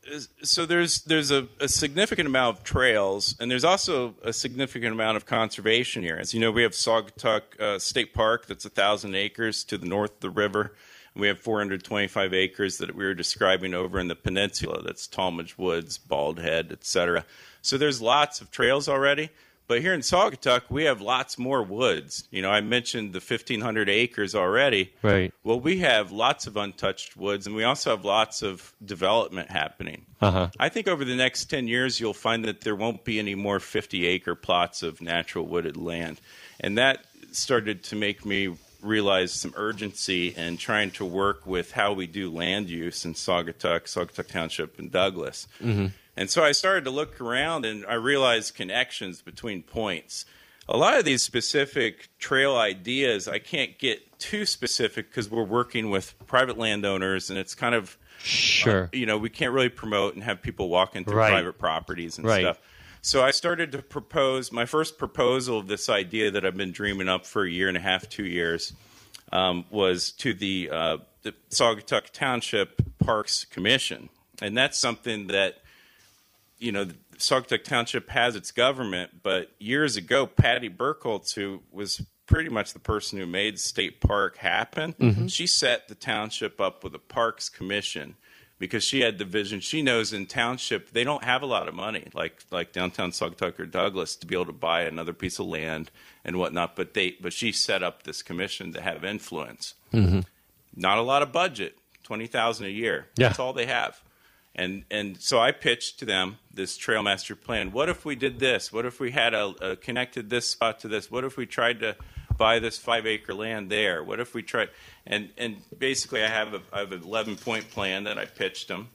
so there's there's a, a significant amount of trails, and there's also a significant amount of conservation here. As you know, we have Saugatuck uh, State Park that's a thousand acres to the north of the river. And we have 425 acres that we were describing over in the peninsula. That's Talmadge Woods, Bald Head, etc. So there's lots of trails already. But here in Saugatuck, we have lots more woods. You know, I mentioned the 1,500 acres already. Right. Well, we have lots of untouched woods, and we also have lots of development happening. Uh-huh. I think over the next 10 years, you'll find that there won't be any more 50 acre plots of natural wooded land. And that started to make me realize some urgency in trying to work with how we do land use in Saugatuck, Saugatuck Township, and Douglas. And so I started to look around and I realized connections between points. A lot of these specific trail ideas, I can't get too specific because we're working with private landowners and it's kind of Sure. you know, we can't really promote and have people walking through Right. private properties and Right. stuff. So I started to propose my first proposal of this idea that I've been dreaming up for a year and a half, two years, um, was to the, uh, the Saugatuck Township Parks Commission, and that's something that you know, Saugatuck Township has its government, but years ago, Patty Birkholz, who was pretty much the person who made State Park happen, mm-hmm. she set the township up with a Parks Commission because she had the vision. She knows in township they don't have a lot of money, like like downtown Saugatuck or Douglas, to be able to buy another piece of land and whatnot. But they, but she set up this commission to have influence. Mm-hmm. Not a lot of budget, twenty thousand a year. Yeah. That's all they have. And and so I pitched to them this trail master plan. What if we did this? What if we had a, a connected this spot to this? What if we tried to buy this five acre land there? What if we tried? And and basically, I have a I have an eleven point plan that I pitched them,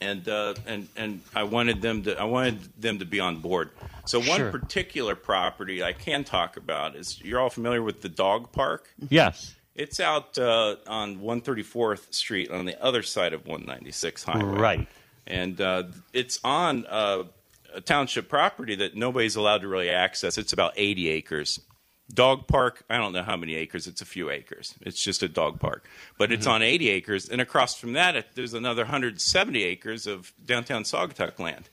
and uh, and and I wanted them to I wanted them to be on board. So one Sure. particular property I can talk about is you're all familiar with the dog park. Yes. It's out uh, on 134th Street on the other side of 196 Highway. Right. And uh, it's on uh, a township property that nobody's allowed to really access. It's about 80 acres. Dog park, I don't know how many acres. It's a few acres. It's just a dog park. But it's on 80 acres. And across from that, it, there's another 170 acres of downtown Saugatuck land.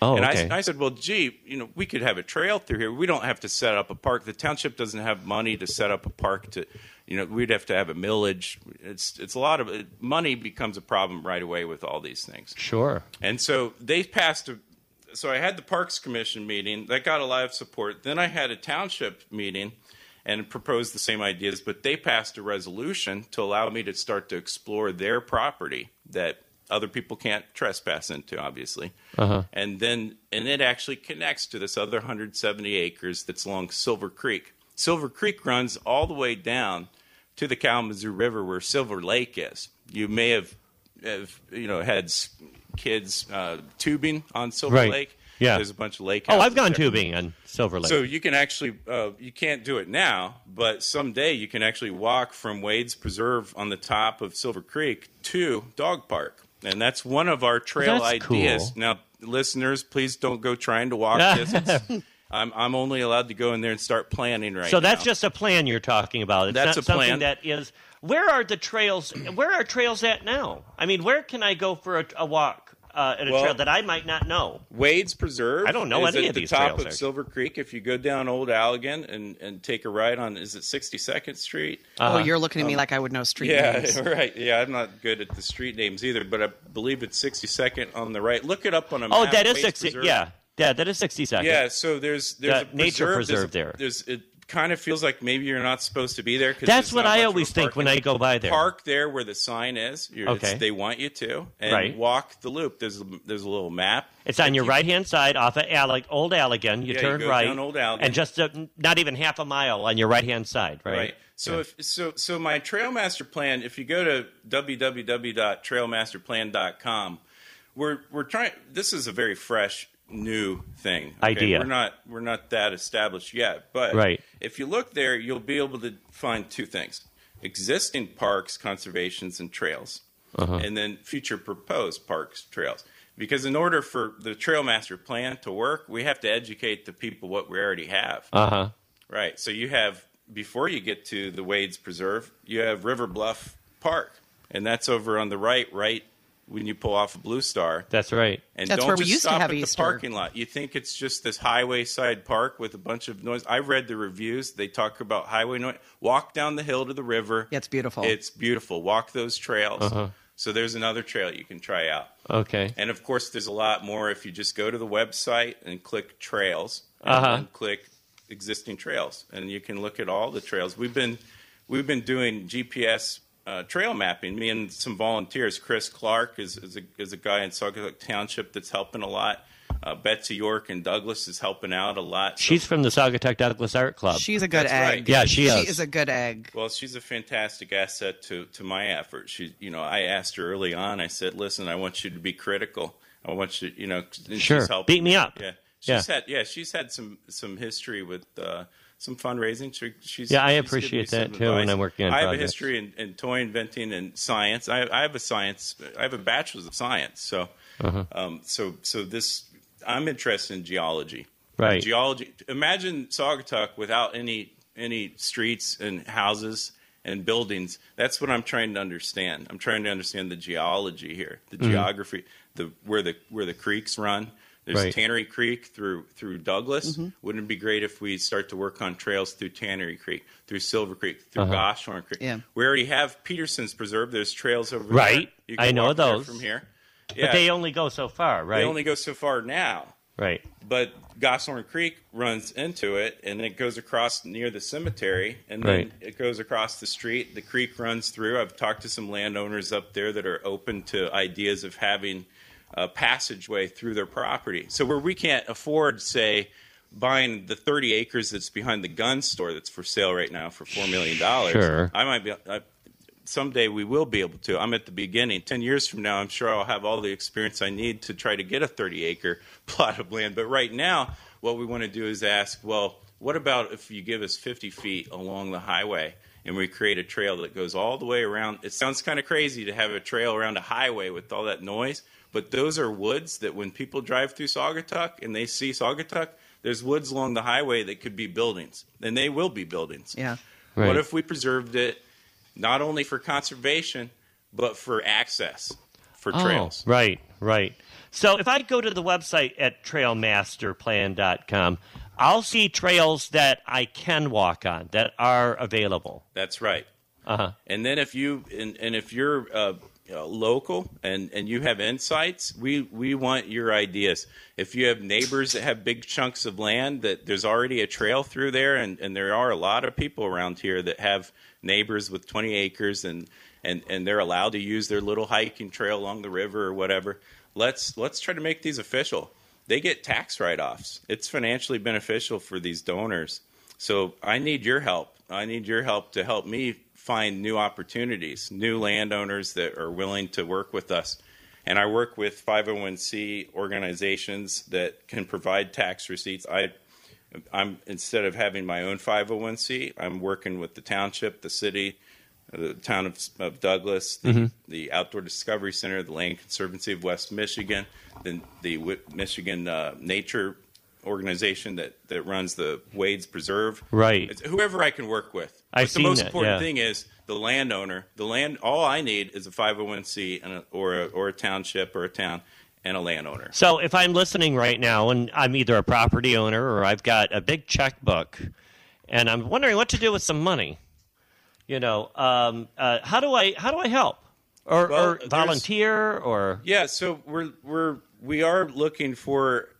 Oh, And okay. I, I said, well, gee, you know, we could have a trail through here. We don't have to set up a park. The township doesn't have money to set up a park. To, you know, we'd have to have a millage. It's it's a lot of it, money becomes a problem right away with all these things. sure. And so they passed a. So I had the Parks Commission meeting that got a lot of support. Then I had a township meeting and proposed the same ideas, but they passed a resolution to allow me to start to explore their property that other people can't trespass into, obviously. Uh-huh. And then and it actually connects to this other 170 acres that's along Silver Creek. Silver Creek runs all the way down to the Kalamazoo River where Silver Lake is. You may have, have you know, had kids uh, tubing on Silver Right. Lake. Yeah. There's a bunch of lake Oh, I've gone there. tubing on Silver Lake. So you can actually, uh, you can't do it now, but someday you can actually walk from Wade's Preserve on the top of Silver Creek to Dog Park, and that's one of our trail That's ideas. cool. Now, listeners, please don't go trying to walk this. It's- I'm I'm only allowed to go in there and start planning right now. so now. that's just a plan you're talking about. It's That's not a something plan. that is. Where are the trails? Where are trails at now? I mean, where can I go for a, a walk uh, at a Well- trail that I might not know? Wade's Preserve. I don't know is any at of the these top trails, of actually. Silver Creek. If you go down Old Allegan and, and take a ride on, is it 62nd Street? oh, you're looking at me like I would know street Yeah, names. right. Yeah, I'm not good at the street names either, but I believe it's 62nd on the right. Look it up on a map. Oh, that is Wade's sixty. Yeah, yeah, that is sixty seconds. Yeah, so there's there's The a nature preserve, there. There's it, kind of feels like maybe you're not supposed to be there. Cause That's what I always think when I go by there. Park there where the sign is. Okay. they want you to, and Right. walk the loop. There's a, there's a little map. It's on your right hand side off of Alec, Old Allegan. You Yeah, you turn go right, down Old Allegan. and just uh, not even half a mile on your right hand side, right? Right. So if so so my Trailmaster plan, if you go to www.trailmasterplan.com, we're we're trying this is a very fresh new thing. okay? Idea. We're not we're not that established yet, but Right. if you look there, you'll be able to find two things. Existing parks, conservations and trails. Uh-huh. And then future proposed parks, trails. Because in order for the trail master plan to work, we have to educate the people what we already have. Uh huh. Right. So you have before you get to the Wade's Preserve, you have River Bluff Park, and that's over on the right, right when you pull off of Blue Star. That's right. And That's don't where we just used to stop have at Easter. the parking lot. You think it's just this highway side park with a bunch of noise. I read the reviews. They talk about highway noise. Walk down the hill to the river. Yeah, it's beautiful. It's beautiful. Walk those trails. Uh-huh. So there's another trail you can try out. Okay. And of course, there's a lot more if you just go to the website and click trails and Uh-huh. then click existing trails, and you can look at all the trails. We've been we've been doing GPS uh, trail mapping. Me and some volunteers. Chris Clark is is a, is a guy in Saugatuck Township that's helping a lot. Uh, Betsy York and Douglas is helping out a lot. So- She's from the Saugatuck Douglas Art Club. She's a good That's egg. right. Yeah, she She is. is a good egg. Well, she's a fantastic asset to, to my effort. She, you know, I asked her early on. I said, "Listen, I want you to be critical. I want you, you know, Sure. she's Beat me up. Yeah, Yeah. she's had, yeah, she's had some some history with uh, some fundraising. She, she's Yeah, I she's appreciate that, too, when. I'm working on I have projects. a history in, in toy inventing and science. I, I have a science. I have a bachelor's of science. So, Uh-huh. um, so so this, I'm interested in geology. Right. Geology. Imagine Saugatuck without any any streets and houses and buildings. That's what I'm trying to understand. I'm trying to understand the geology here, the geography, the where the where the creeks run. There's Right. Tannery Creek through through Douglas. Mm-hmm. Wouldn't it be great if we start to work on trails through Tannery Creek, through Silver Creek, through Uh-huh. Goshorn Creek? Yeah. We already have Peterson's Preserve. There's trails over Right. there. Right. I know those. from here. But they only go so far, right? they only go so far now right. but Goshorn Creek runs into it, and it goes across near the cemetery, and then Right. it goes across the street. The creek runs through. I've talked to some landowners up there that are open to ideas of having a passageway through their property. So where we can't afford, say, buying the 30 acres that's behind the gun store that's for sale right now for four million dollars, Sure. I might be. I, someday we will be able to. I'm at the beginning. Ten years from now, I'm sure I'll have all the experience I need to try to get a 30 acre plot of land. But right now, what we want to do is ask, well, what about if you give us 50 feet along the highway and we create a trail that goes all the way around? It sounds kind of crazy to have a trail around a highway with all that noise, but those are woods that when people drive through Saugatuck and they see Saugatuck, there's woods along the highway that could be buildings, and they will be buildings. Yeah. Right. What if we preserved it not only for conservation, but for access for trails? Oh, right, right. So if I go to the website at trailmasterplan.com, I'll see trails that I can walk on that are available. That's right. Uh-huh. And then if you and, and if you're uh, uh, local and, and you have insights, we we want your ideas. If you have neighbors that have big chunks of land that there's already a trail through there, and, and there are a lot of people around here that have neighbors with 20 acres and, and, and they're allowed to use their little hiking trail along the river or whatever. Let's let's try to make these official. They get tax write-offs. It's financially beneficial for these donors. So I need your help. I need your help to help me find new opportunities, new landowners that are willing to work with us. And I work with 501c organizations that can provide tax receipts. I I'm instead of having my own 501c, I'm working with the township, the city, the town of, of Douglas, the, the Outdoor Discovery Center, the Land Conservancy of West Michigan, then the Michigan uh, Nature organization that, that runs the Wade's Preserve. Right. It's whoever I can work with. Seen the most that, important yeah. thing is the landowner. The land. All I need is a 501c and a, or a, or a township or a town and a landowner. So if I'm listening right now and I'm either a property owner or I've got a big checkbook and I'm wondering what to do with some money, you know, um, uh, how do I how do I help? Or, Well, or volunteer or Yeah, so we're we're we are looking for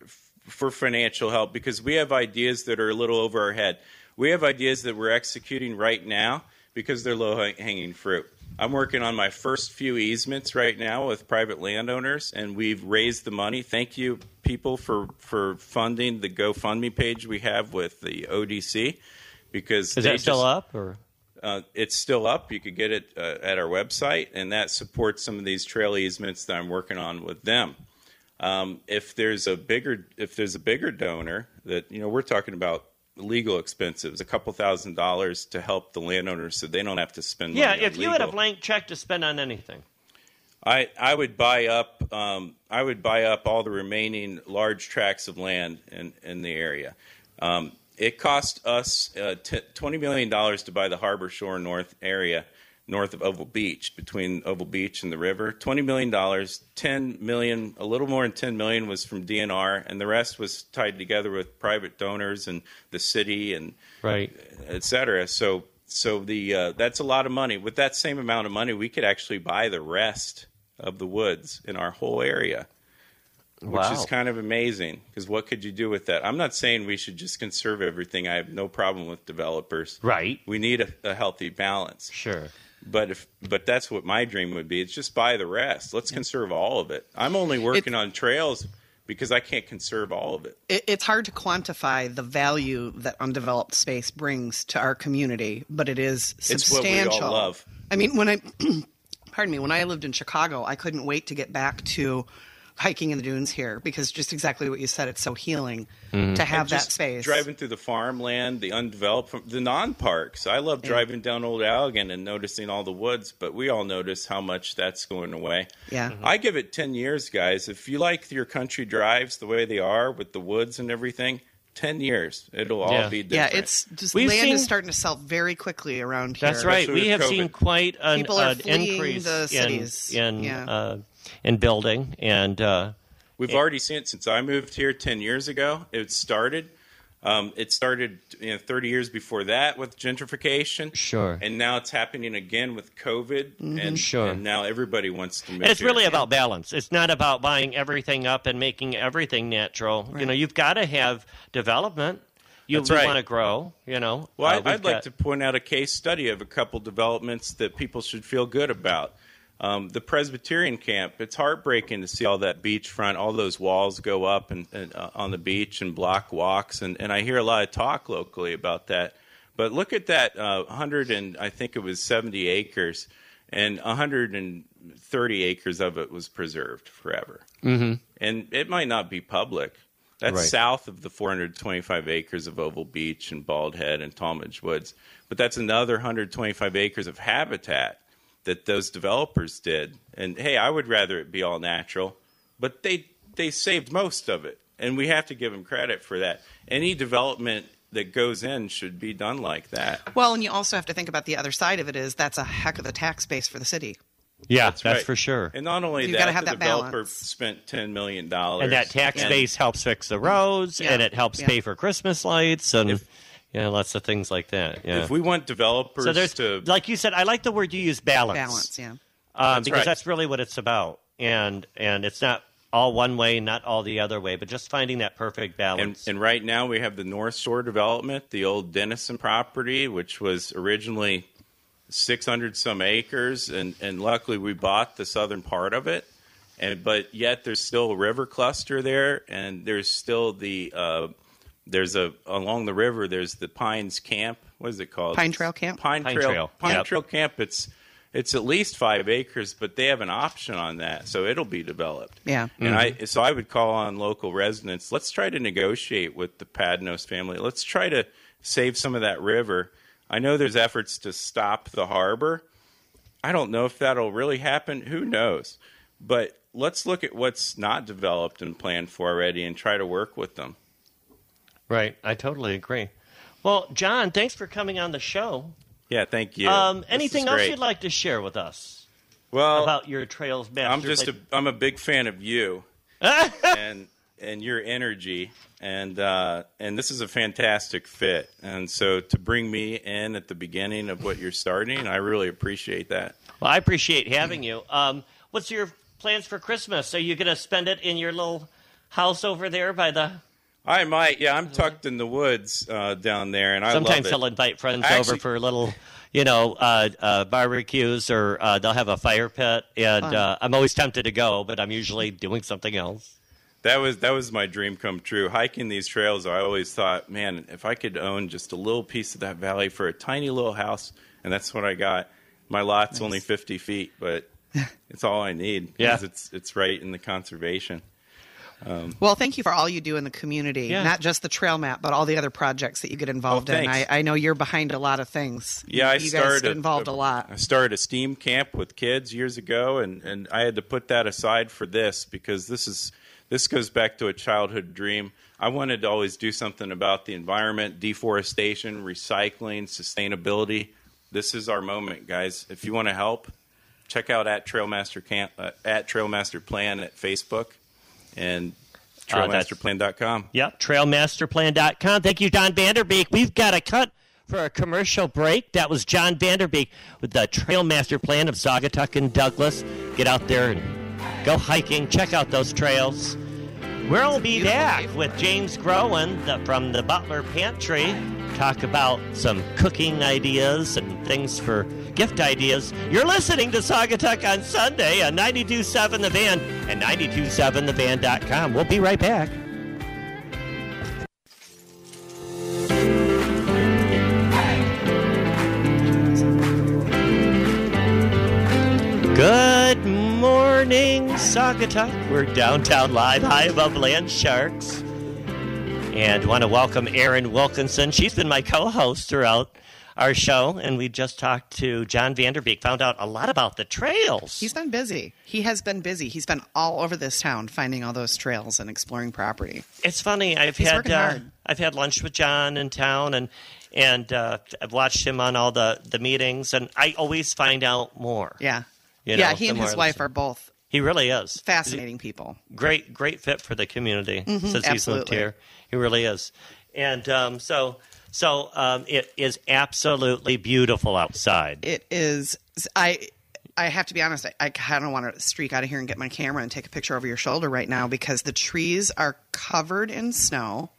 for financial help because we have ideas that are a little over our head. We have ideas that we're executing right now because they're low hanging fruit. I'm working on my first few easements right now with private landowners, and we've raised the money. Thank you, people, for, for funding the GoFundMe page we have with the ODC. Because is that still just- up or? uh, it's still up. You could get it uh, at our website, and that supports some of these trail easements that I'm working on with them. Um, if there's a bigger if there's a bigger donor that you know we're talking about legal expenses, a couple thousand dollars to help the landowners so they don't have to spend. Yeah, if you had a blank check to spend on anything. I, I would buy up um, I would buy up all the remaining large tracts of land in, in the area. Um, it cost us uh, t- twenty million dollars to buy the Harbor Shore North area, north of Oval Beach, between Oval Beach and the river. Twenty million dollars, ten million, a little more than ten million was from DNR, and the rest was tied together with private donors and the city and Right. et cetera. So so the uh, that's a lot of money. With that same amount of money, we could actually buy the rest of the woods in our whole area, which Wow. is kind of amazing. Because what could you do with that? I'm not saying we should just conserve everything. I have no problem with developers. Right. We need a, a healthy balance. Sure. But if but that's what my dream would be. It's just buy the rest. Let's conserve all of it. I'm only working on trails because I can't conserve all of it. It, it's hard to quantify the value that undeveloped space brings to our community, but it is substantial. It's what we all love. I mean, when I, pardon me, when I lived in Chicago, I couldn't wait to get back to hiking in the dunes here because just exactly what you said, it's so healing to have that space. Driving through the farmland, the undeveloped, the non-parks. I love driving down Old Allegan and noticing all the woods, but we all notice how much that's going away. Yeah. Mm-hmm. I give it 10 years, guys. If you like your country drives the way they are with the woods and everything, 10 years. It'll all Yeah. be different. yeah, it's just We've land seen- is starting to sell very quickly around here. That's right. Especially We with have seen quite an, People are an fleeing increase the in in Yeah. uh, in building and uh, We've already seen it since I moved here 10 years ago. It started. Um, it started you know, 30 years before that with gentrification. Sure. And now it's happening again with COVID. And, Sure. and now everybody wants to move And it's here. really about balance. It's not about buying everything up and making everything natural. You know, you've got to have development. You, right. want to grow. You know. Well, Uh, I, we've I'd like to point out a case study of a couple developments that people should feel good about. Um, the Presbyterian camp, it's heartbreaking to see all that beachfront, all those walls go up and, and uh, on the beach and block walks, and, and I hear a lot of talk locally about that. But look at that, uh, 100 and I think it was 70 acres, and 130 acres of it was preserved forever. Mm-hmm. And it might not be public. That's Right. south of the 425 acres of Oval Beach and Bald Head and Talmadge Woods. But that's another 125 acres of habitat that those developers did. And hey, I would rather it be all natural, but they they saved most of it, and we have to give them credit for that. Any development that goes in should be done like that. Well, and you also have to think about the other side of it is that's a heck of a tax base for the city. Yeah, that's, right. for sure. And not only You've that, gotta have the that developer balance. spent ten million dollars, and that tax And- base helps fix the roads, Yeah. and it helps Yeah. pay for Christmas lights, and If- yeah, lots of things like that. Yeah. If we want developers so there's, to like you said, I like the word you use, balance. Balance, yeah. um, That's because right. that's really what it's about, and and it's not all one way, not all the other way, but just finding that perfect balance. and right now we have the North Shore development, the old Dennison property, which was originally 600 some acres, and, and luckily we bought the southern part of it. And but yet there's still a river cluster there, and there's still the uh, there's a along the river there's the Pines Camp. What is it called? Pine Trail Camp? Pine, Pine Trail. Trail, Pine yep. Trail Camp. It's it's at least five acres, but they have an option on that, so it'll be developed. Yeah. And I so I would call on local residents. Let's try to negotiate with the Padnos family. Let's try to save some of that river. I know there's efforts to stop the harbor. I don't know if that'll really happen. Who knows? But let's look at what's not developed and planned for already and try to work with them. Right, I totally agree. Well, John, thanks for coming on the show. Yeah, thank you. Um, anything else you'd like to share with us well, about your trails master? I'm just a I'm a big fan of you and and your energy and uh, and this is a fantastic fit. And so to bring me in at the beginning of what you're starting, I really appreciate that. Well, I appreciate having you. Um, what's your plans for Christmas? Are you going to spend it in your little house over there by the? I might. Yeah, I'm tucked in the woods uh, down there, and I Sometimes love he'll invite friends I over for a little, you know, uh, uh, barbecues, or uh, they'll have a fire pit. And uh, I'm always tempted to go, but I'm usually doing something else. That was that was my dream come true. Hiking these trails, I always thought, man, if I could own just a little piece of that valley for a tiny little house, and that's what I got. My lot's only 50 feet, but it's all I need. Yeah. 'cause it's it's right in the conservation. Well, thank you for all you do in the community, Yeah. not just the trail map, but all the other projects that you get involved Oh, in. I. I know you're behind a lot of things. Yeah, I you started guys get involved a, lot. I started a STEAM camp with kids years ago, and, and I had to put that aside for this because this is this goes back to a childhood dream. I wanted to always do something about the environment, deforestation, recycling, sustainability. This is our moment, guys. If you want to help, check out at Trailmaster Camp uh, at Trailmaster Plan at Facebook and Uh, trailmasterplan.com. Yep, trailmasterplan.com. Thank you, John Vanderbeek. We've got a cut for a commercial break. That was John Vanderbeek with the Trailmaster Plan of Saugatuck and Douglas. Get out there and go hiking. Check out those trails. We'll be back with James Groen the, from the Butler Pantry. Talk about some cooking ideas and things for gift ideas. You're listening to Saugatuck on Sunday on 92.7 The Van and 92.7thevan.com. We'll be right back. Good morning, Saugatuck. We're downtown live, high above Land Sharks. And want to welcome Erin Wilkinson. She's been my co host throughout our show, and we just talked to John Vanderbeek, found out a lot about the trails. He's been busy. He has been busy. He's been all over this town finding all those trails and exploring property. It's funny. I've He's had uh. I've had lunch with John in town, and and uh, I've watched him on all the the meetings, and I always find out more. Yeah. You yeah, know, he and his wife are both He really is fascinating people. great great fit for the community since he's lived here. He really is, and um, so so um, it is absolutely beautiful outside. It is. I. I have to be honest. I, I kind of want to streak out of here and get my camera and take a picture over your shoulder right now because the trees are covered in snow,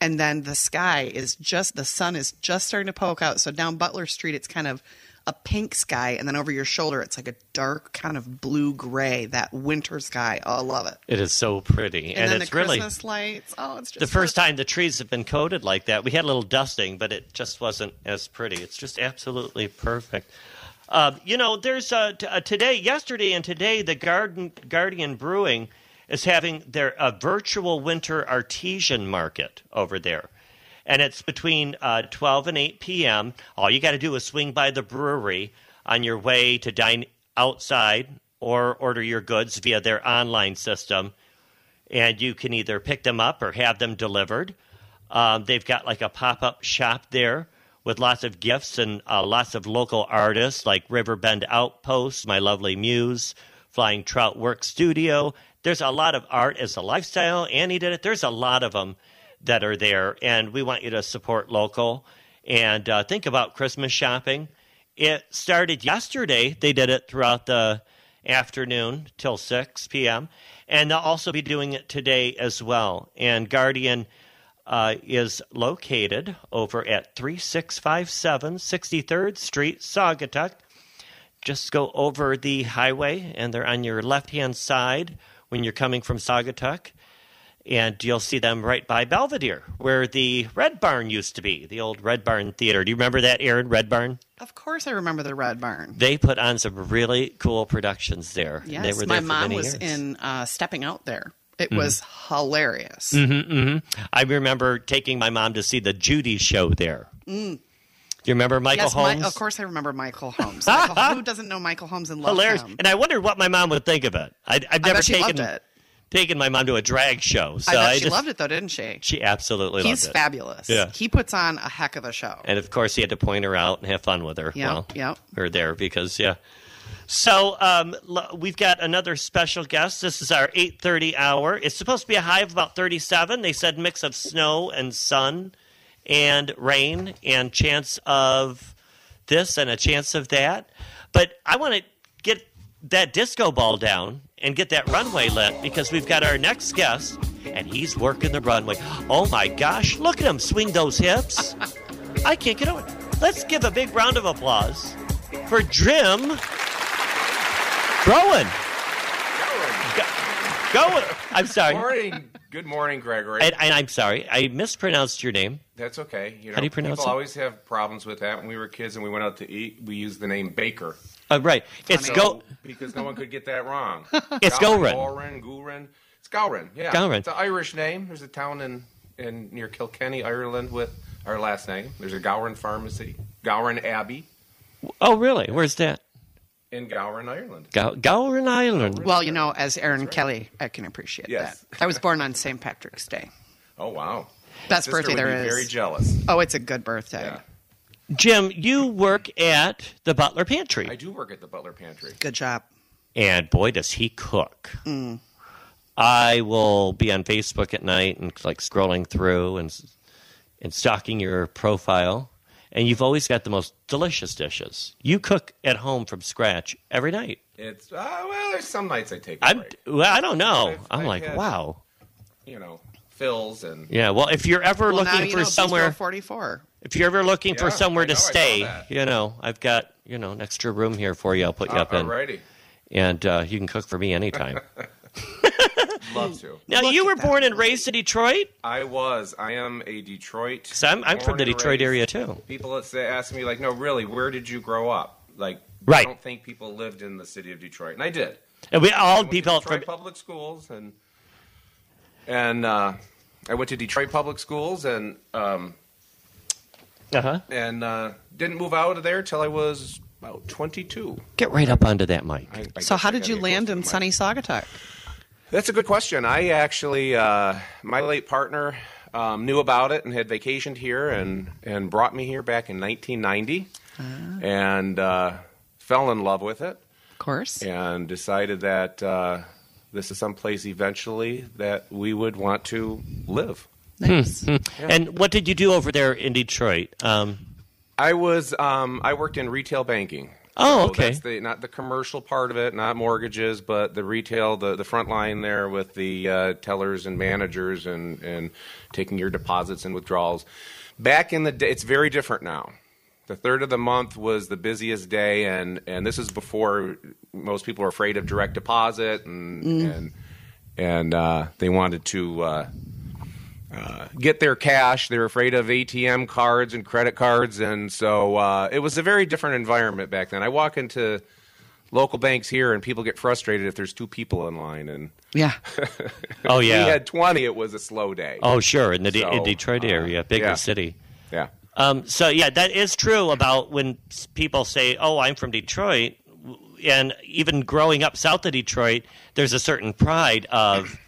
and then the sky is just the sun is just starting to poke out. So down Butler Street, it's kind of a pink sky, and then over your shoulder, it's like a dark kind of blue gray. That winter sky. Oh, I love it. It is so pretty, And, and, then it's the really Christmas lights. Oh, it's just the first time the trees have been coated like that. We had a little dusting, but it just wasn't as pretty. It's just absolutely perfect. Uh, you know, there's uh, t- uh, today, yesterday, and today, the Garden Guardian Brewing is having their uh, virtual winter artesian market over there, and it's between uh, 12 and 8 p.m. All you got to do is swing by the brewery on your way to dine outside or order your goods via their online system and you can either pick them up or have them delivered. Um, they've got like a pop up shop there with lots of gifts and uh, lots of local artists like Riverbend Outpost, My Lovely Muse, Flying Trout Work Studio. There's a lot of art as a lifestyle. Annie did it. There's a lot of them that are there, and we want you to support local and uh, think about Christmas shopping. It started yesterday. They did it throughout the afternoon till 6 p.m. And they'll also be doing it today as well. And Guardian uh, is located over at 3657 63rd Street, Saugatuck. Just go over the highway, and they're on your left hand side when you're coming from Saugatuck. And you'll see them right by Belvedere, where the Red Barn used to be, the old Red Barn Theater. Do you remember that, Erin? Red Barn? Of course, I remember the Red Barn. They put on some really cool productions there. Yes, they were my there for mom many was years. in uh, Stepping Out there. It Mm-hmm. was hilarious. I remember taking my mom to see the Judy show there. Do you remember Michael Yes, my, Holmes? of course I remember Michael Holmes. Michael, who doesn't know Michael Holmes and love Hilarious. him? And I wondered what my mom would think of it. I, I've I never taken loved it. Taken my mom to a drag show, so I bet I she just, loved it though, didn't she? She absolutely He's loved it. He's fabulous. Yeah. He puts on a heck of a show. And of course, he had to point her out and have fun with her. Yeah, well, yeah. her there because yeah. So um, we've got another special guest. This is our eight thirty hour. It's supposed to be a high of about thirty seven. They said mix of snow and sun and rain and chance of this and a chance of that. But I want to get that disco ball down and get that runway lit because we've got our next guest and he's working the runway. Oh my gosh, look at him swing those hips. I can't get over it. Let's give a big round of applause for Jim Groen. Go, I'm sorry. Good Morning. Good morning, Gregory. And, and I'm sorry, I mispronounced your name. That's okay. You know, How do you pronounce people it? always have problems with that. When we were kids and we went out to eat, we used the name Baker. Uh, right. It's So- go. because no one could get that wrong. It's Gowran. Gowran. Gowran, Gowran. It's Gowran. Yeah. Gowran. It's an Irish name. There's a town in, in near Kilkenny, Ireland, with our last name. There's a Gowran pharmacy, Gowran Abbey Oh, really? Where's that? in Gowran, Ireland. Gow- Gowran Island. Well, you know, as Erin Kelly, I can appreciate Yes. that. I was born on St. Patrick's Day. Oh wow. Best Sister birthday would there be is. Very jealous. Oh, it's a good birthday. Yeah. Jim, you work at the Butler Pantry. I do work at the Butler Pantry. Good job. and boy does he cook Mm. i will be on facebook at night and like scrolling through and and stalking your profile and you've always got the most delicious dishes you cook at home from scratch every night It's uh, well, there's some nights I take a i'm break. well, i don't know I've- i'm I've like had- wow You know, fills and yeah well if you're ever Well, now looking you for know, somewhere 44. If you're ever looking for somewhere I to know, stay you know i've got you know an extra room here for you i'll put you uh, up in alrighty. and uh, you can cook for me anytime Love to. now Look you were born and raised in detroit I was. I am a Detroit. so i'm, I'm from the detroit raised. area too People that say, ask me like, no, really, where did you grow up? Like, Right. I don't think people lived in the city of Detroit, and I did. and we all I went to people Detroit from public schools, and and uh, I went to Detroit public schools, and um, uh-huh and uh, didn't move out of there till I was about 22. Get right up onto that mic. I- I So, how did you land in sunny my- Saugatuck? That's a good question. I actually, uh, my late partner um, knew about it and had vacationed here and, and brought me here back in 1990 and uh, fell in love with it Of course. and decided that uh, this is some place eventually that we would want to live. Nice. And what did you do over there in Detroit? Um, I was um, I worked in retail banking. Oh, So okay. That's the not the commercial part of it, not mortgages, but the retail, the the front line there with the uh, tellers and managers and and taking your deposits and withdrawals. Back in the day, it's very different now. The third of the month was the busiest day, and and this is before most people were afraid of direct deposit and and and uh, they wanted to. Uh, uh, get their cash. They're afraid of ATM cards and credit cards, and so uh, it was a very different environment back then. I walk into local banks here, and people get frustrated if there's two people in line, and Yeah. oh yeah, we had 20. It was a slow day. oh sure, in the De- in So, Detroit uh, area, bigger yeah. city. Yeah, Um, so yeah, that is true about when people say, "Oh, I'm from Detroit," and even growing up south of Detroit, there's a certain pride of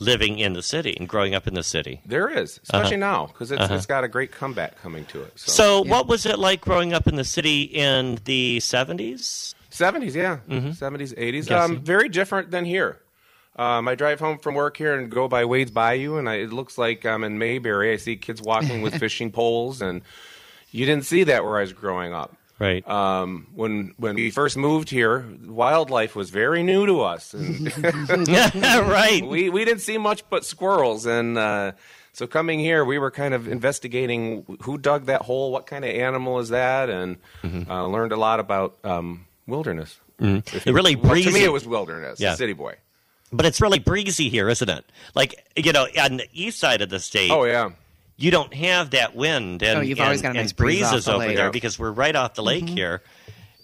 living in the city and growing up in the city. there is, especially now because it's, it's got a great comeback coming to it. So, So, what was it like growing up in the city in the 70s? 70s, yeah, 70s, 80s. Um, very different than here. Um, I drive home from work here and go by Wade's Bayou, and I, it looks like I'm in Mayberry. I see kids walking with fishing poles, and you didn't see that where I was growing up. Right. Um, when when we first moved here, wildlife was very new to us, right. we we didn't see much but squirrels. And uh, so coming here, we were kind of investigating who dug that hole, what kind of animal is that, and uh, learned a lot about um, wilderness. If you- Really well, to me, it was wilderness. Yeah. City boy. But it's really breezy here, isn't it? Like, you know, on the east side of the state, Oh yeah. You don't have that wind and, Oh, you've and, always got a and nice breeze breezes the over lake. there because we're right off the lake here.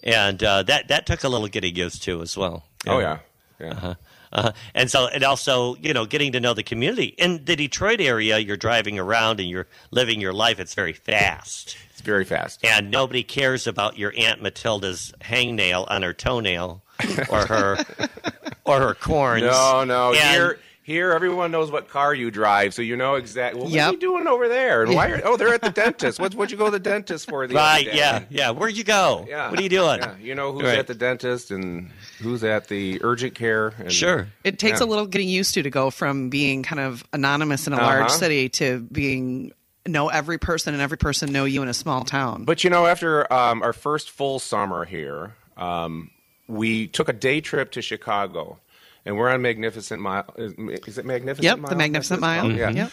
And uh, that, that took a little getting used to as well. Oh yeah. Yeah. Uh, and so, and also, you know, getting to know the community in the Detroit area. You're driving around and you're living your life. It's very fast, It's very fast. and nobody cares about your aunt Matilda's hangnail on her toenail, or her, or her corns. No, no. And- Here, here, everyone knows what car you drive, so you know exactly. Well, what Yep. are you doing over there? And why? Are, oh, they're at the dentist. What? What'd you go to the dentist for? The other Right? day? Yeah, yeah. Where'd you go? Yeah. What are you doing? Yeah. You know who's Right. at the dentist and who's at the urgent care. And, Sure. It takes Yeah. a little getting used to to go from being kind of anonymous in a large Uh-huh. city to being know every person and every person know you in a small town. But you know, after um, our first full summer here, um, we took a day trip to Chicago, and we're on Magnificent Mile. Is, it Magnificent Yep, Mile? the Magnificent Mile. called? Yeah. Yep.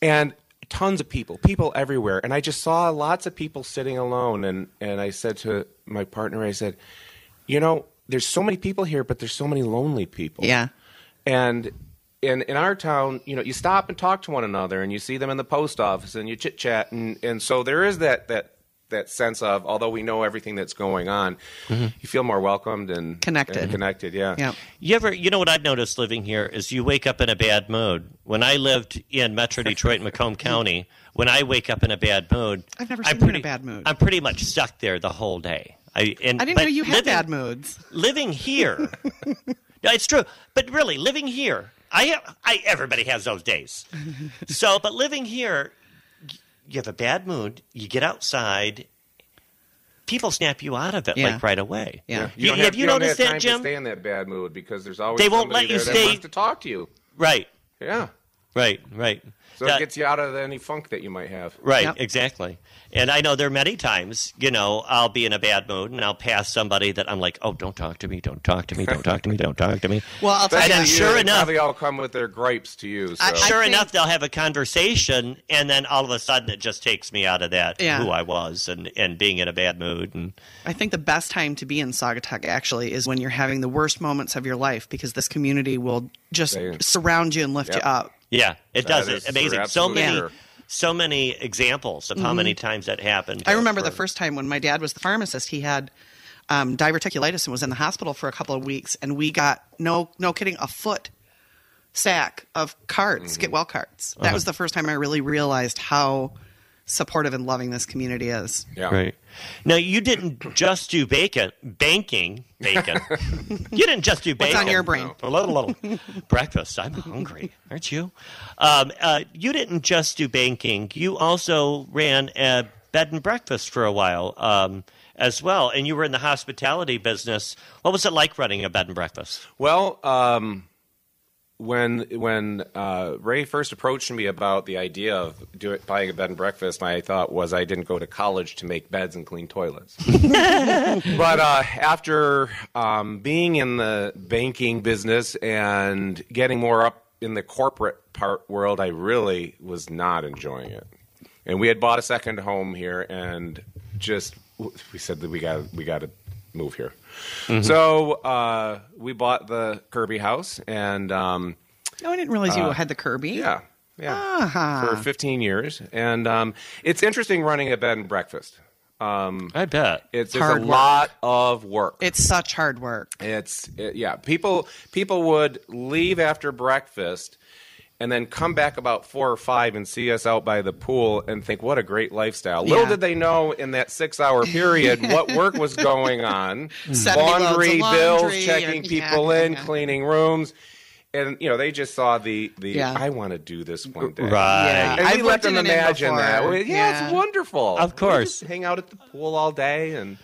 And tons of people, people everywhere. And I just saw lots of people sitting alone. And, and I said to my partner, I said, you know, there's so many people here, but there's so many lonely people. Yeah. And in in our town, you know, you stop and talk to one another, and you see them in the post office, and you chit chat, and and so there is that that that sense of although we know everything that's going on, mm-hmm. you feel more welcomed and Connected. and connected. Yeah. Yeah. You ever, you know what I've noticed living here is you wake up in a bad mood. When I lived in Metro Detroit and Macomb County, when I wake up in a bad mood, I've never I'm seen you in a pretty- bad mood. I'm pretty much stuck there the whole day. I and I didn't know you had living- bad moods. living here. no, it's true, but really living here, I. I everybody has those days. So, but living here, y- you have a bad mood. You get outside. People snap you out of it Yeah. like right away. Yeah. You, don't have have, you you don't noticed have that, Jim? to stay in that bad mood because there's always They won't somebody let you there stay- that wants to talk to you. Right, Yeah. right, right. So That- it gets you out of any funk that you might have. Right, Yep. exactly. And I know there are many times, you know, I'll be in a bad mood and I'll pass somebody that I'm like, oh, don't talk to me, don't talk to me, don't talk to me, don't talk to me. Well, I'll tell And you. then Especially sure you, they enough- probably all come with their gripes to you. So. I- sure think- enough, they'll have a conversation, and then all of a sudden it just takes me out of that Yeah. who I was and, and being in a bad mood. And I think the best time to be in Saugatuck actually is when you're having the worst moments of your life because this community will just They- surround you and lift Yep. you up. Yeah, it That does. It's amazing. So many, true. so many examples of how many times that happened. Mm-hmm. I remember the first time when my dad was the pharmacist, he had um, diverticulitis and was in the hospital for a couple of weeks, and we got no no kidding a foot sack of cards, Mm-hmm. get well cards. Uh-huh. That was the first time I really realized how supportive and loving this community is. yeah. Right. Now you didn't just do bacon, banking, bacon. you didn't just do What's bacon. on your brain? A little, little breakfast. I'm hungry, aren't you? Um, uh, you didn't just do banking. You also ran a bed and breakfast for a while um, as well, and you were in the hospitality business. What was it like running a bed and breakfast? Well, um, when when uh, Ray first approached me about the idea of do buying a bed and breakfast, my thought was I didn't go to college to make beds and clean toilets. but uh, after um, being in the banking business and getting more up in the corporate part world, I really was not enjoying it. And we had bought a second home here, and just we said that we got we got to move here. So uh, we bought the Kirby house, and um, Oh, I didn't realize you had the Kirby. yeah, yeah, Ah. for 15 years. And um, it's interesting running a bed and breakfast. I bet. It's, it's Hard a work. lot of work. It's such hard work. It's it, yeah. People people would leave after breakfast and then come back about four or five and see us out by the pool and think, "What a great lifestyle!" Little did they know in that six-hour period what work was going on: 70 loads of laundry, laundry bills, checking and- people yeah, in, yeah. cleaning rooms. And you know, they just saw the the. Yeah. I want to do this one day, Right. Yeah. And we I've let worked them in an inn imagine that. before. Yeah, Yeah. it's wonderful. Of course. just hang out at the pool all day, and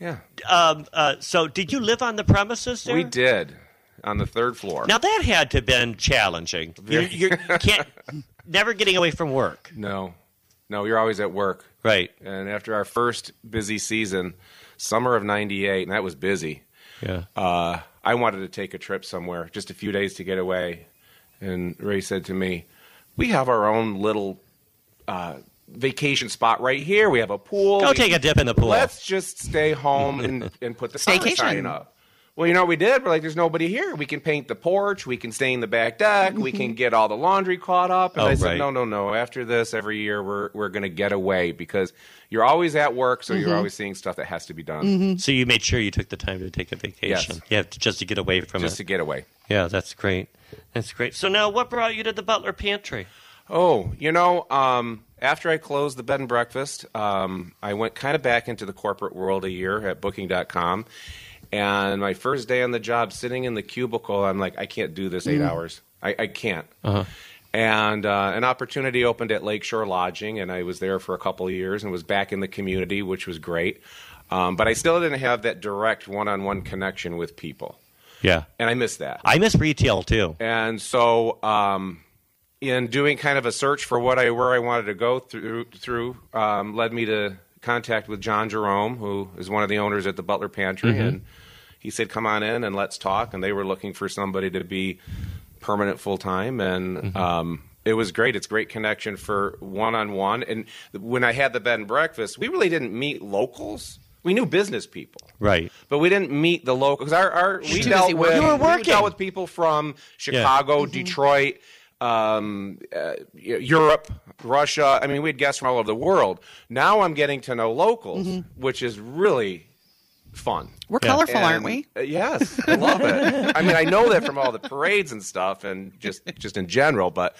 yeah, Um, uh, so, did you live on the premises there? we did on the third floor. Now that had to have been challenging. You you can't never getting away from work. No, no, you're always at work. Right. And after our first busy season, summer of '98, and that was busy. Yeah. Uh, I wanted to take a trip somewhere, just a few days to get away. And Ray said to me, "We have our own little uh, vacation spot right here. We have a pool. Go We- take a dip in the pool. Let's just stay home and, and put the sign Staycation. up." Well, you know what we did? We're like, there's nobody here. We can paint the porch. We can stain the back deck. We can get all the laundry caught up. And Oh, I said, right. no, no, no. After this, every year we're we're going to get away because you're always at work, so you're always seeing stuff that has to be done So you made sure you took the time to take a vacation. Yes. Yeah, to- just to get away from just it. to get away. yeah, that's great. That's great. So now, what brought you to the Butler Pantry? Oh, you know, um, after I closed the bed and breakfast, um, I went kind of back into the corporate world a year at Booking.com. And my first day on the job, sitting in the cubicle, I'm like, I can't do this eight hours. I, I can't. And uh, an opportunity opened at Lakeshore Lodging, and I was there for a couple of years and was back in the community, which was great. Um, but I still didn't have that direct one-on-one connection with people, Yeah, and I miss that. I miss retail too. And so, um, in doing kind of a search for what I where I wanted to go through, through um, led me to contact with John Jerome, who is one of the owners at the Butler Pantry, and he said, "Come on in and let's talk." And they were looking for somebody to be permanent full time, and Mm-hmm. um, it was great. It's great connection for one on one. And when I had the bed and breakfast, we really didn't meet locals. We knew business people, Right. but we didn't meet the locals. Our, our we too dealt with. You were we working. dealt with people from Chicago, Detroit, um, uh, Europe, Russia. I mean, we had guests from all over the world. Now I'm getting to know locals, which is really fun. We're Yeah. colorful, aren't we? uh, yes, I love it. I mean, I know that from all the parades and stuff, and just just in general. But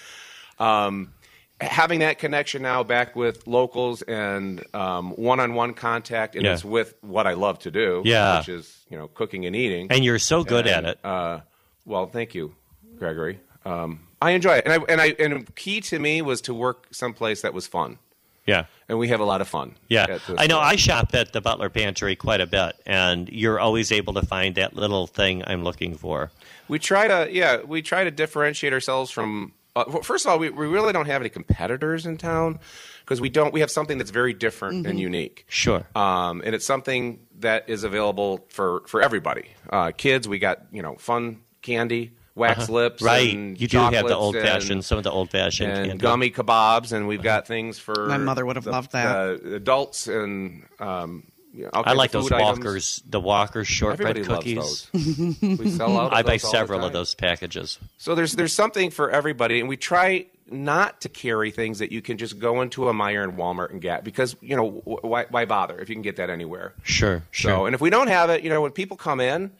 um, having that connection now back with locals and um, one-on-one contact, and Yeah. it's with what I love to do, Yeah. which is you know cooking and eating. And you're so good at it. Uh, well, thank you, Gregory. Um, I enjoy it, and I and I and key to me was to work someplace that was fun, yeah. and we have a lot of fun. Yeah, I know. place. I shop at the Butler Pantry quite a bit, and you're always able to find that little thing I'm looking for. We try to, yeah, we try to differentiate ourselves from. Uh, well, first of all, we, we really don't have any competitors in town because we don't. We have something that's very different and unique. Sure. Um, and it's something that is available for for everybody. Uh, kids, we got you know fun candy, wax lips, Uh-huh. right. and You do have the old fashioned, some of the old fashioned and candy. gummy kebabs, and we've got things for My mother would have the- loved that. the adults and um, you know, I like those food items. Walkers, the Walkers shortbread Everybody cookies. loves those. we sell out. Of I buy those all the several of those packages. So there's there's something for everybody, and we try not to carry things that you can just go into a Meijer and Walmart and get because you know wh- why, why bother if you can get that anywhere. Sure, sure. So and if we don't have it, you know when people come in,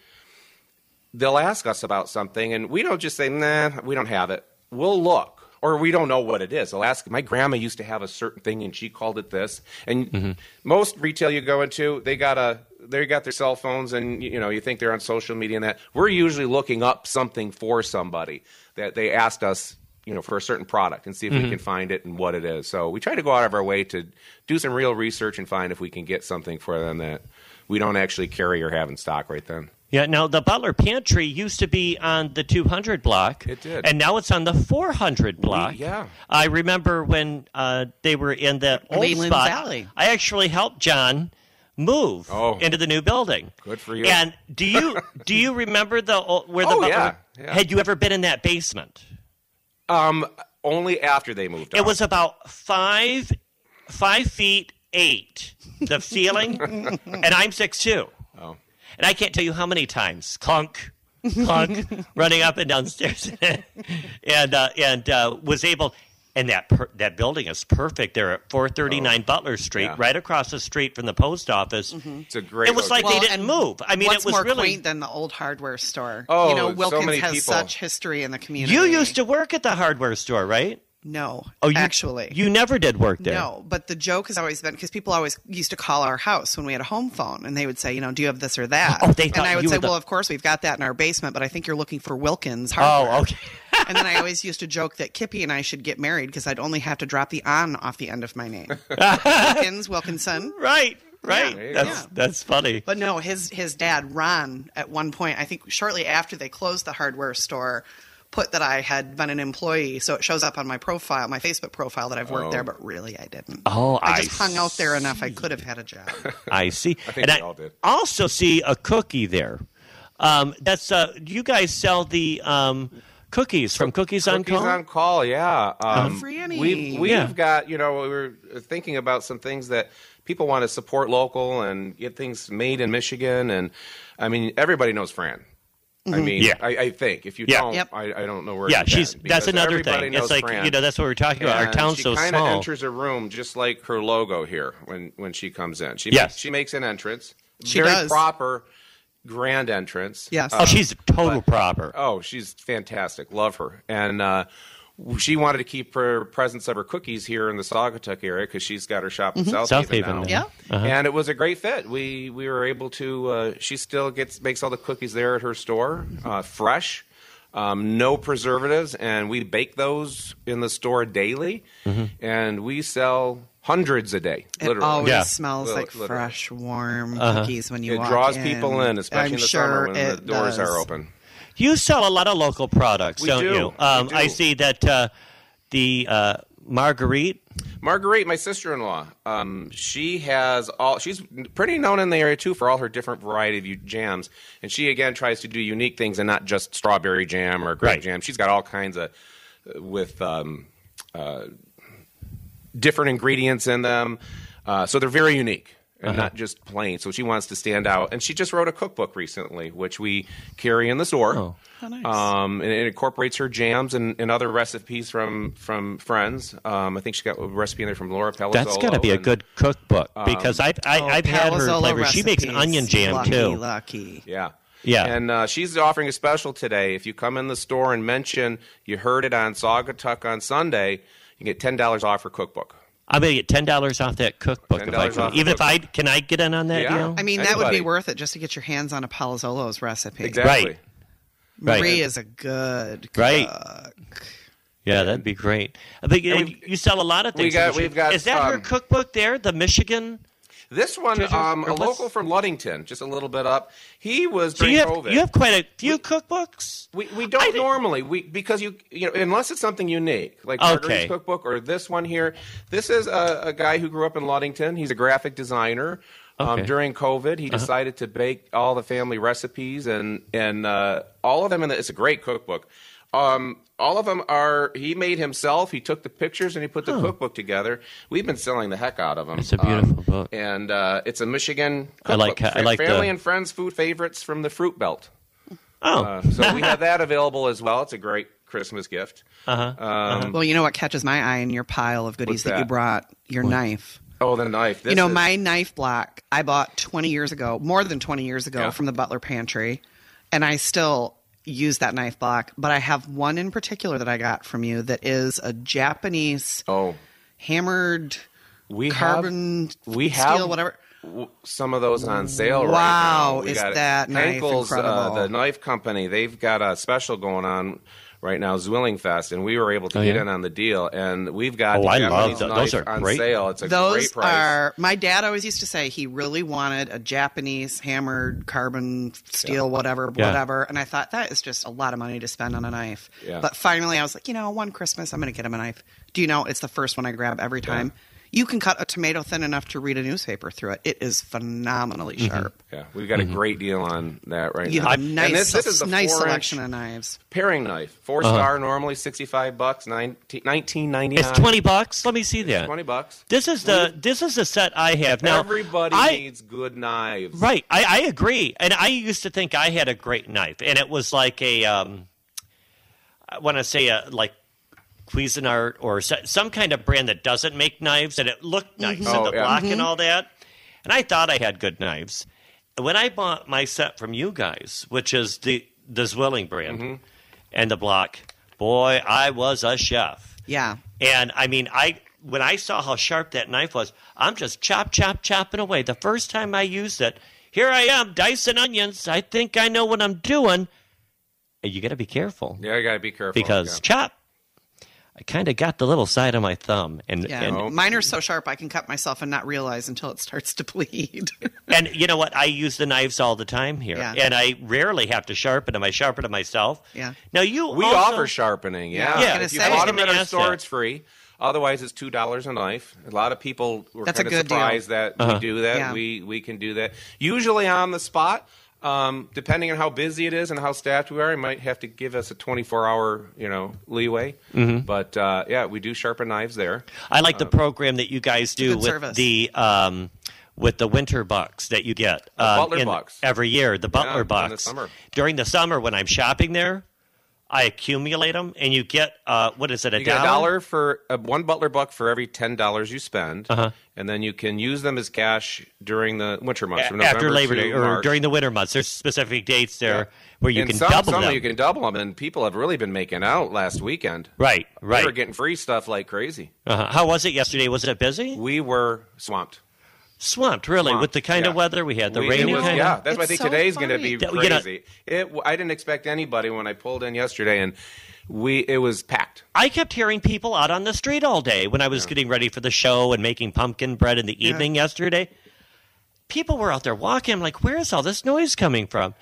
they'll ask us about something, and we don't just say nah, we don't have it. We'll look. Or we don't know what it is. They'll ask. My grandma used to have a certain thing, and she called it this. And Mm-hmm. most retail you go into, they got a they got their cell phones, and you know you think they're on social media and that. We're usually looking up something for somebody that they asked us, you know, for a certain product, and see if Mm-hmm. we can find it and what it is. So we try to go out of our way to do some real research and find if we can get something for them that we don't actually carry or have in stock right then. Yeah, now the Butler Pantry used to be on the 200 block. It did. And now it's on the 400 block. yeah. I remember when uh, they were in the old Leyland spot. Valley. I actually helped John move Oh. into the new building. Good for you. And do you do you remember the old- where the Oh, Butler? yeah, yeah. Had you ever been in that basement? Um, only after they moved. It out. was about five five feet eight. The ceiling, and I'm six two. Oh. And I can't tell you how many times clunk, clunk, running up and downstairs, and uh, and uh, was able. And that per- that building is perfect. There at 439 Butler Street, yeah. right across the street from the post office. It's a great. It was like location. they didn't move. I mean, what's it was more really. quaint than the old hardware store? Oh, you know, so Wilkins many has people. such history in the community. You used to work at the hardware store, right? No, Oh, you, actually, you never did work there. No, but the joke has always been because people always used to call our house when we had a home phone, and they would say, you know, do you have this or oh, that? Oh, they and thought I would you say, were the- well, of course we've got that in our basement, but I think you're looking for Wilkins hardware. Oh, okay. and then I always used to joke that Kippy and I should get married because I'd only have to drop the on off the end of my name, Wilkins Wilkinson. right, right. There you that's go. that's funny. But no, his his dad Ron at one point, I think shortly after they closed the hardware store, put that I had been an employee, so it shows up on my profile, my Facebook profile that I've worked Oh. there, but really I didn't. Oh, I I just hung out there enough I could have had a job. I see. I think and we all did. I also see a cookie there. Um, that's uh, you guys sell the um, cookies from Cookies, on Call. Cookies on call, yeah. Um, Franny. We've, we've Yeah. got, you know, we were thinking about some things that people want to support local and get things made in Michigan. And I mean, everybody knows Fran. I mean, Yeah. I, I think if you Yeah. don't, Yep. I, I don't know where. yeah, you've that's another thing. knows It's like Fran. you know that's what we're talking about. Our And town's she so kinda enters a room just like her logo here when when she comes in. She Yes. makes, she makes an entrance. She very does. proper, grand entrance. Yes. oh, she's total proper. Oh, she's fantastic. Love her. And uh, she wanted to keep her presence of her cookies here in the Saugatuck area because she's got her shop in South, South Haven, Haven, now. yeah. Yeah. And it was a great fit. We we were able to. Uh, she still gets makes all the cookies there at her store, uh, fresh, um, no preservatives, and we bake those in the store daily, and we sell hundreds a day. It always Yeah. smells Li- like literally. fresh, warm cookies when you it walk draws people in, especially I'm in the sure summer when the doors does. are open. You sell a lot of local products, We don't do. you? Um, We I see that uh, the uh, Marguerite. Marguerite, my sister-in-law, um, she has all. She's pretty known in the area too for all her different variety of jams, and she again tries to do unique things and not just strawberry jam or grape Right. jam. She's got all kinds of uh, with um, uh, different ingredients in them, uh, so they're very unique and Uh-huh. not just plain. So she wants to stand out, and she just wrote a cookbook recently, which we carry in the store. Oh. Oh, nice. Um, and it incorporates her jams and, and other recipes from from friends. Um, I think she got a recipe in there from Laura Palazzolo. That's got to be a and- good cookbook because I've I, Oh, I've had her Palazzolo flavor. She makes an recipes. onion jam lucky, too. Lucky. Yeah. Yeah. And uh, she's offering a special today. If you come in the store and mention you heard it on Saugatuck on Sunday, you get ten dollars off her cookbook. I'm gonna get ten dollars off that cookbook if I can. off the Even if I can I get in on that Yeah. deal? I mean, that would be worth it just to get your hands on a Palazzolo's recipe. Exactly. Right. Right. Marie is a good Right. Yeah, that'd be great. I think you sell a lot of things. we things. got- we've got, Is that her um, cookbook there? The Michigan. This one, um, a local from Ludington, just a little bit up. He was So during you have COVID. you have quite a few cookbooks. We, we don't normally we because you you know unless it's something unique like Okay. Marguerite's cookbook or this one here. This is a, a guy who grew up in Ludington. He's a graphic designer. Um, during COVID, Uh-huh. he decided to bake all the family recipes and and uh, all of them. In the, it's a great cookbook. Um, all of them are he made himself. He took the pictures and he put the cookbook together. We've been selling the heck out of them. It's a beautiful book. and uh, it's a Michigan. I like- I like family the- and friends food favorites from the Fruit Belt. Oh, Uh, so we have that available as well. It's a great Christmas gift. Uh-huh. Um, Well, you know what catches my eye in your pile of goodies What's that? you brought? Your knife. Oh, the knife. This you know, is- my knife block I bought 20 years ago, more than 20 years ago Yeah. from the Butler Pantry, and I still use that knife block. But I have one in particular that I got from you that is a Japanese Oh, hammered we carbon, have we steel, have whatever. some of those on sale right Wow, now. We is that knife Henckels, uh, the knife company, they've got a special going on right now, Zwilling Fest, and we were able to Oh, get yeah? in on the deal, and we've got Oh, I love Japanese tho- knife those are on great. sale. It's a Those great price. are my dad always used to say he really wanted a Japanese hammered carbon steel, whatever, Yeah. whatever. And I thought that is just a lot of money to spend on a knife. Yeah. But finally, I was like, you know, one Christmas, I'm going to get him a knife. Do you know it's the first one I grab every time? You can cut a tomato thin enough to read a newspaper through it. It is phenomenally sharp. yeah, we've got a great deal on that right You now. have a And nice, this, this is the nice four-inch selection of knives. paring knife, 4 Uh-huh. star, normally sixty five bucks, 19, 19.99. it's twenty bucks. Let me see that. Twenty bucks. This is the this is the set I have now. Everybody I, needs good knives. Right, I, I agree, and I used to think I had a great knife, and it was like a um, I want to say a like Cuisinart or some kind of brand that doesn't make knives, and it looked nice and Oh, the yeah. block and all that. And I thought I had good knives. When I bought my set from you guys, which is the the Zwilling brand Mm-hmm. and the block, boy, I was a chef. Yeah. And I mean, I when I saw how sharp that knife was, I'm just chop, chop, chopping away. The first time I used it, here I am dicing onions. I think I know what I'm doing. You got to be careful Yeah, I gotta be careful because yeah. chop. I kind of got the little side of my thumb, and Yeah. and, Mine are so sharp I can cut myself and not realize until it starts to bleed. and you know what? I use the knives all the time here, Yeah. and I rarely have to sharpen them. I sharpen them myself. Yeah. Now you we also- offer sharpening. Yeah, Yeah, Yeah, gonna if you say. bought them I was at gonna our ask store, that. it's free. Otherwise, it's two dollars a knife. A lot of people were That's a kind of good deal. surprised that Uh-huh. we do that. Yeah. We we can do that usually on the spot. Um, depending on how busy it is and how staffed we are, it might have to give us a 24 hour, you know, leeway. Mm-hmm. But uh, yeah, we do sharpen knives there. I like the program that you guys do with service. the um, with the winter bucks that you get The um, Butler in- bucks. every year. The Butler in the bucks summer. during the summer when I'm shopping there, I accumulate them, and you get uh, what is it? A get a dollar for uh, one Butler buck for every ten dollars you spend, Uh-huh. and then you can use them as cash during the winter months, A- after Labor Day or March. during the winter months. There's specific dates there Yeah. where you And can some, double some them. you can double them, and people have really been making out last weekend. right, right. We were getting free stuff like crazy. uh-huh. How was it yesterday? Was it busy? We were swamped. Swamped, really, Swamped, with the kind of weather we're had, the We- rainy it was- kind Yeah, of. that's why I think so today's going to be That- you know- crazy. it, I didn't expect anybody when I pulled in yesterday, and we it was packed. I kept hearing people out on the street all day when I was getting ready for the show and making pumpkin bread in the evening yesterday. People were out there walking. I'm like, where is all this noise coming from?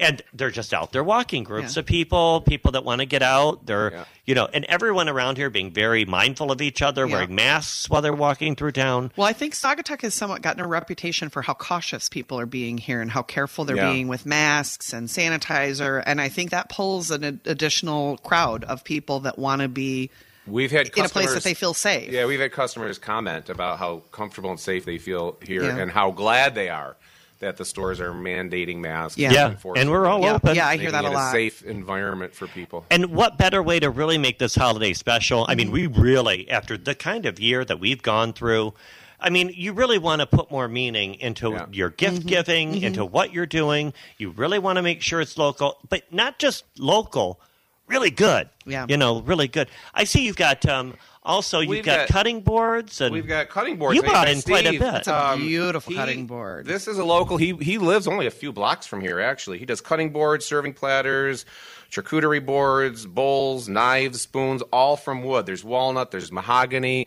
And they're just out there walking groups Yeah. of people, people that want to get out. They're, Yeah. you know, and everyone around here being very mindful of each other, Yeah. wearing masks while they're walking through town. Well, I think Saugatuck has somewhat gotten a reputation for how cautious people are being here and how careful they're Yeah. being with masks and sanitizer. And I think that pulls an additional crowd of people that want to be We've had in a place that they feel safe. Yeah, we've had customers comment about how comfortable and safe they feel here, Yeah. and how glad they are that the stores are mandating masks. Yeah. Yeah, and we're all Yeah, open. yeah, I hear making that a it lot. safe environment for people. And what better way to really make this holiday special? I mean, mm-hmm. we really, after the kind of year that we've gone through, I mean, you really want to put more meaning into Yeah. your gift mm-hmm. giving, mm-hmm. into what you're doing. You really want to make sure it's local, but not just local, really good. Yeah. You know, really good. I see you've got um, also you've got, got- cutting boards and We've got cutting boards. You made brought by in quite a bit. That's a beautiful he- cutting board. This is a local. He he lives only a few blocks from here. Actually, he does cutting boards, serving platters, charcuterie boards, bowls, knives, spoons, all from wood. There's walnut. There's mahogany.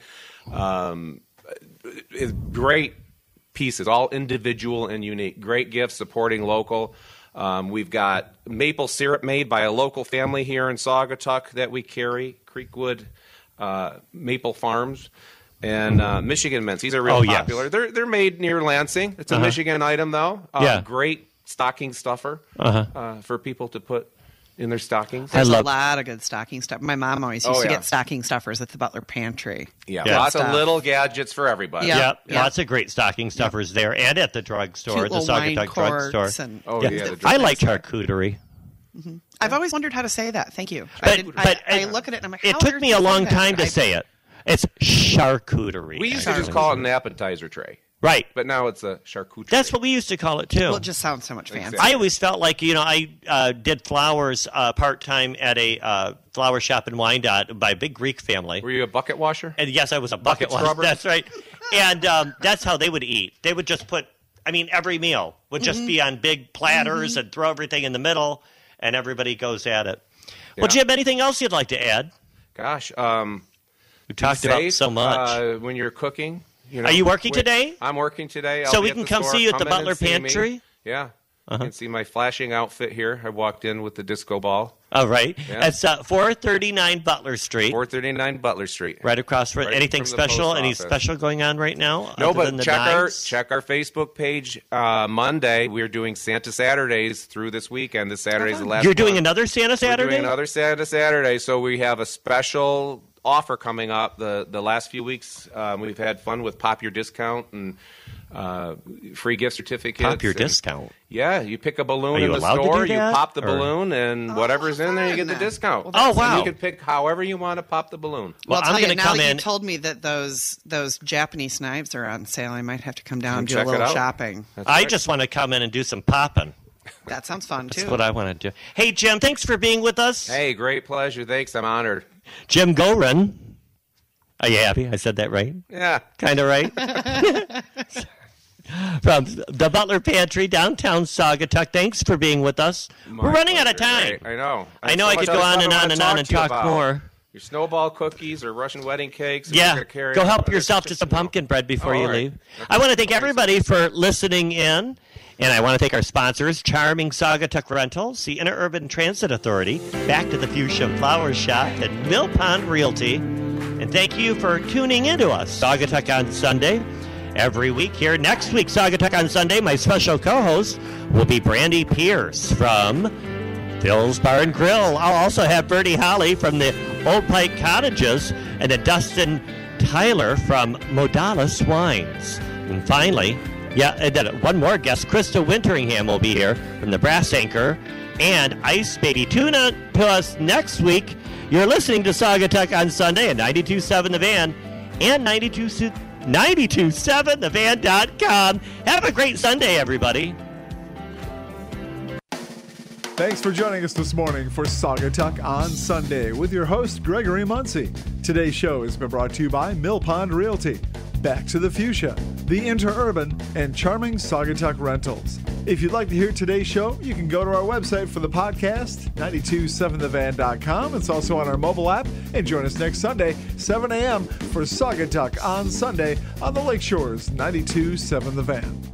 Um, it's great pieces, all individual and unique. Great gifts supporting local. Um, we've got maple syrup made by a local family here in Saugatuck that we carry, Creekwood uh, Maple Farms. And uh, Michigan mints. These are really Oh, yes. popular. They're they're made near Lansing. It's a Uh-huh. Michigan item though. Uh, Yeah. Great stocking stuffer Uh-huh. uh, for people to put in their stockings. There's love- a lot of good stocking stuff. My mom always used Oh, to yeah. get stocking stuffers at the Butler Pantry. yeah, Yeah. lots Stuff. of little gadgets for everybody. Yeah. Yep, lots of great stocking stuffers there and at the drugstore, Cute the little wine Saugatuck drugstore. and Oh Yeah. yeah, the I drug- like charcuterie. I've always wondered how to say that. Thank you. I, But, didn't- but I, I look at it and I'm like, it took me a earth do you long time to I- say it. It's charcuterie. We used to just call it an appetizer tray, right. but now it's a charcuterie. That's what we used to call it too. Well, it just sounds so much fancy. Exactly. I always felt like you know I uh, did flowers uh, part time at a uh, flower shop in Wyandotte by a big Greek family. Were you a bucket washer? And yes, I was a bucket, Bucket washer. That's right. And um, that's how they would eat. They would just put. I mean, every meal would just be on big platters and throw everything in the middle, and everybody goes at it. Well, Yeah. Jim, anything else you'd like to add? Gosh, um, We talked safe, about so much. uh, when you're cooking. You know, Are you working Wait, today? I'm working today. I'll So we can come store. see you at the Come and Butler Pantry. me. Uh-huh. You can see my flashing outfit here. I walked in with the disco ball. All right. Yeah. It's uh, 439 Butler Street. 439 Butler Street. Right across from Right anything from special? Any special going on right now? No, but check our check our Facebook page. Uh, Monday, we're doing Santa Saturdays through this weekend. This Saturday's the last. You're doing one. another Santa Saturday. We're doing another Santa Saturday, so we have a special offer coming up. The the last few weeks, um, we've had fun with Pop Your Discount and uh, free gift certificates. Pop your and- discount. Yeah, you pick a balloon Are you in the allowed to store, do you pop the or- balloon, and whatever's in there, you get the discount. Well, Oh, And wow. you can pick however you want to pop the balloon. Well, Well, I'll I'm gonna come that in- you told me that those those Japanese knives are on sale, I might have to come down and do a little shopping. That's I right. just want to come in and do some popping. That sounds fun too. That's what I want to do. Hey, Jim, thanks for being with us. Hey, great pleasure. Thanks. I'm honored. Jim Gorin. Are oh, you happy? I said that right? Yeah. Kind of right? From the Butler Pantry, downtown Saugatuck. Thanks for being with us. We're My running out of time. Great. I know. I know so I could go on and on and on and talk about. more. Your snowball cookies or Russian wedding cakes. Yeah, carry go help yourself to some you pumpkin bread before Oh, you all right. leave. I want to thank everybody for listening in, and I want to thank our sponsors, Charming Saga Saugatuck Rentals, the Interurban Transit Authority, Back to the Fuchsia Flower Shop, and Mill Pond Realty. And thank you for tuning into us, Saga Saugatuck on Sunday. Every week here. Next week, Saga Saugatuck on Sunday, my special co-host will be Brandy Pierce from Phil's Bar and Grill. I'll also have Bertie Holly from the Old Pike Cottages and a Dustin Tyler from Modales Wines. And finally, yeah, uh, and then uh, one more guest, Krista Winteringham will be here from the Brass Anchor and Ice Baby. Tune in to us next week. You're listening to Saugatuck on Sunday at 92.7 The Van and 92, 92.7thevan.com. Have a great Sunday, everybody. Thanks for joining us this morning for Saugatuck on Sunday with your host, Gregory Muncie. Today's show has been brought to you by Mill Pond Realty, Back to the Fuchsia, The Interurban, and Charming Saugatuck Rentals. If you'd like to hear today's show, you can go to our website for the podcast, 927thevan.com. It's also on our mobile app. And join us next Sunday, 7 a.m. for Saugatuck on Sunday on the Lakeshores 927 The Van.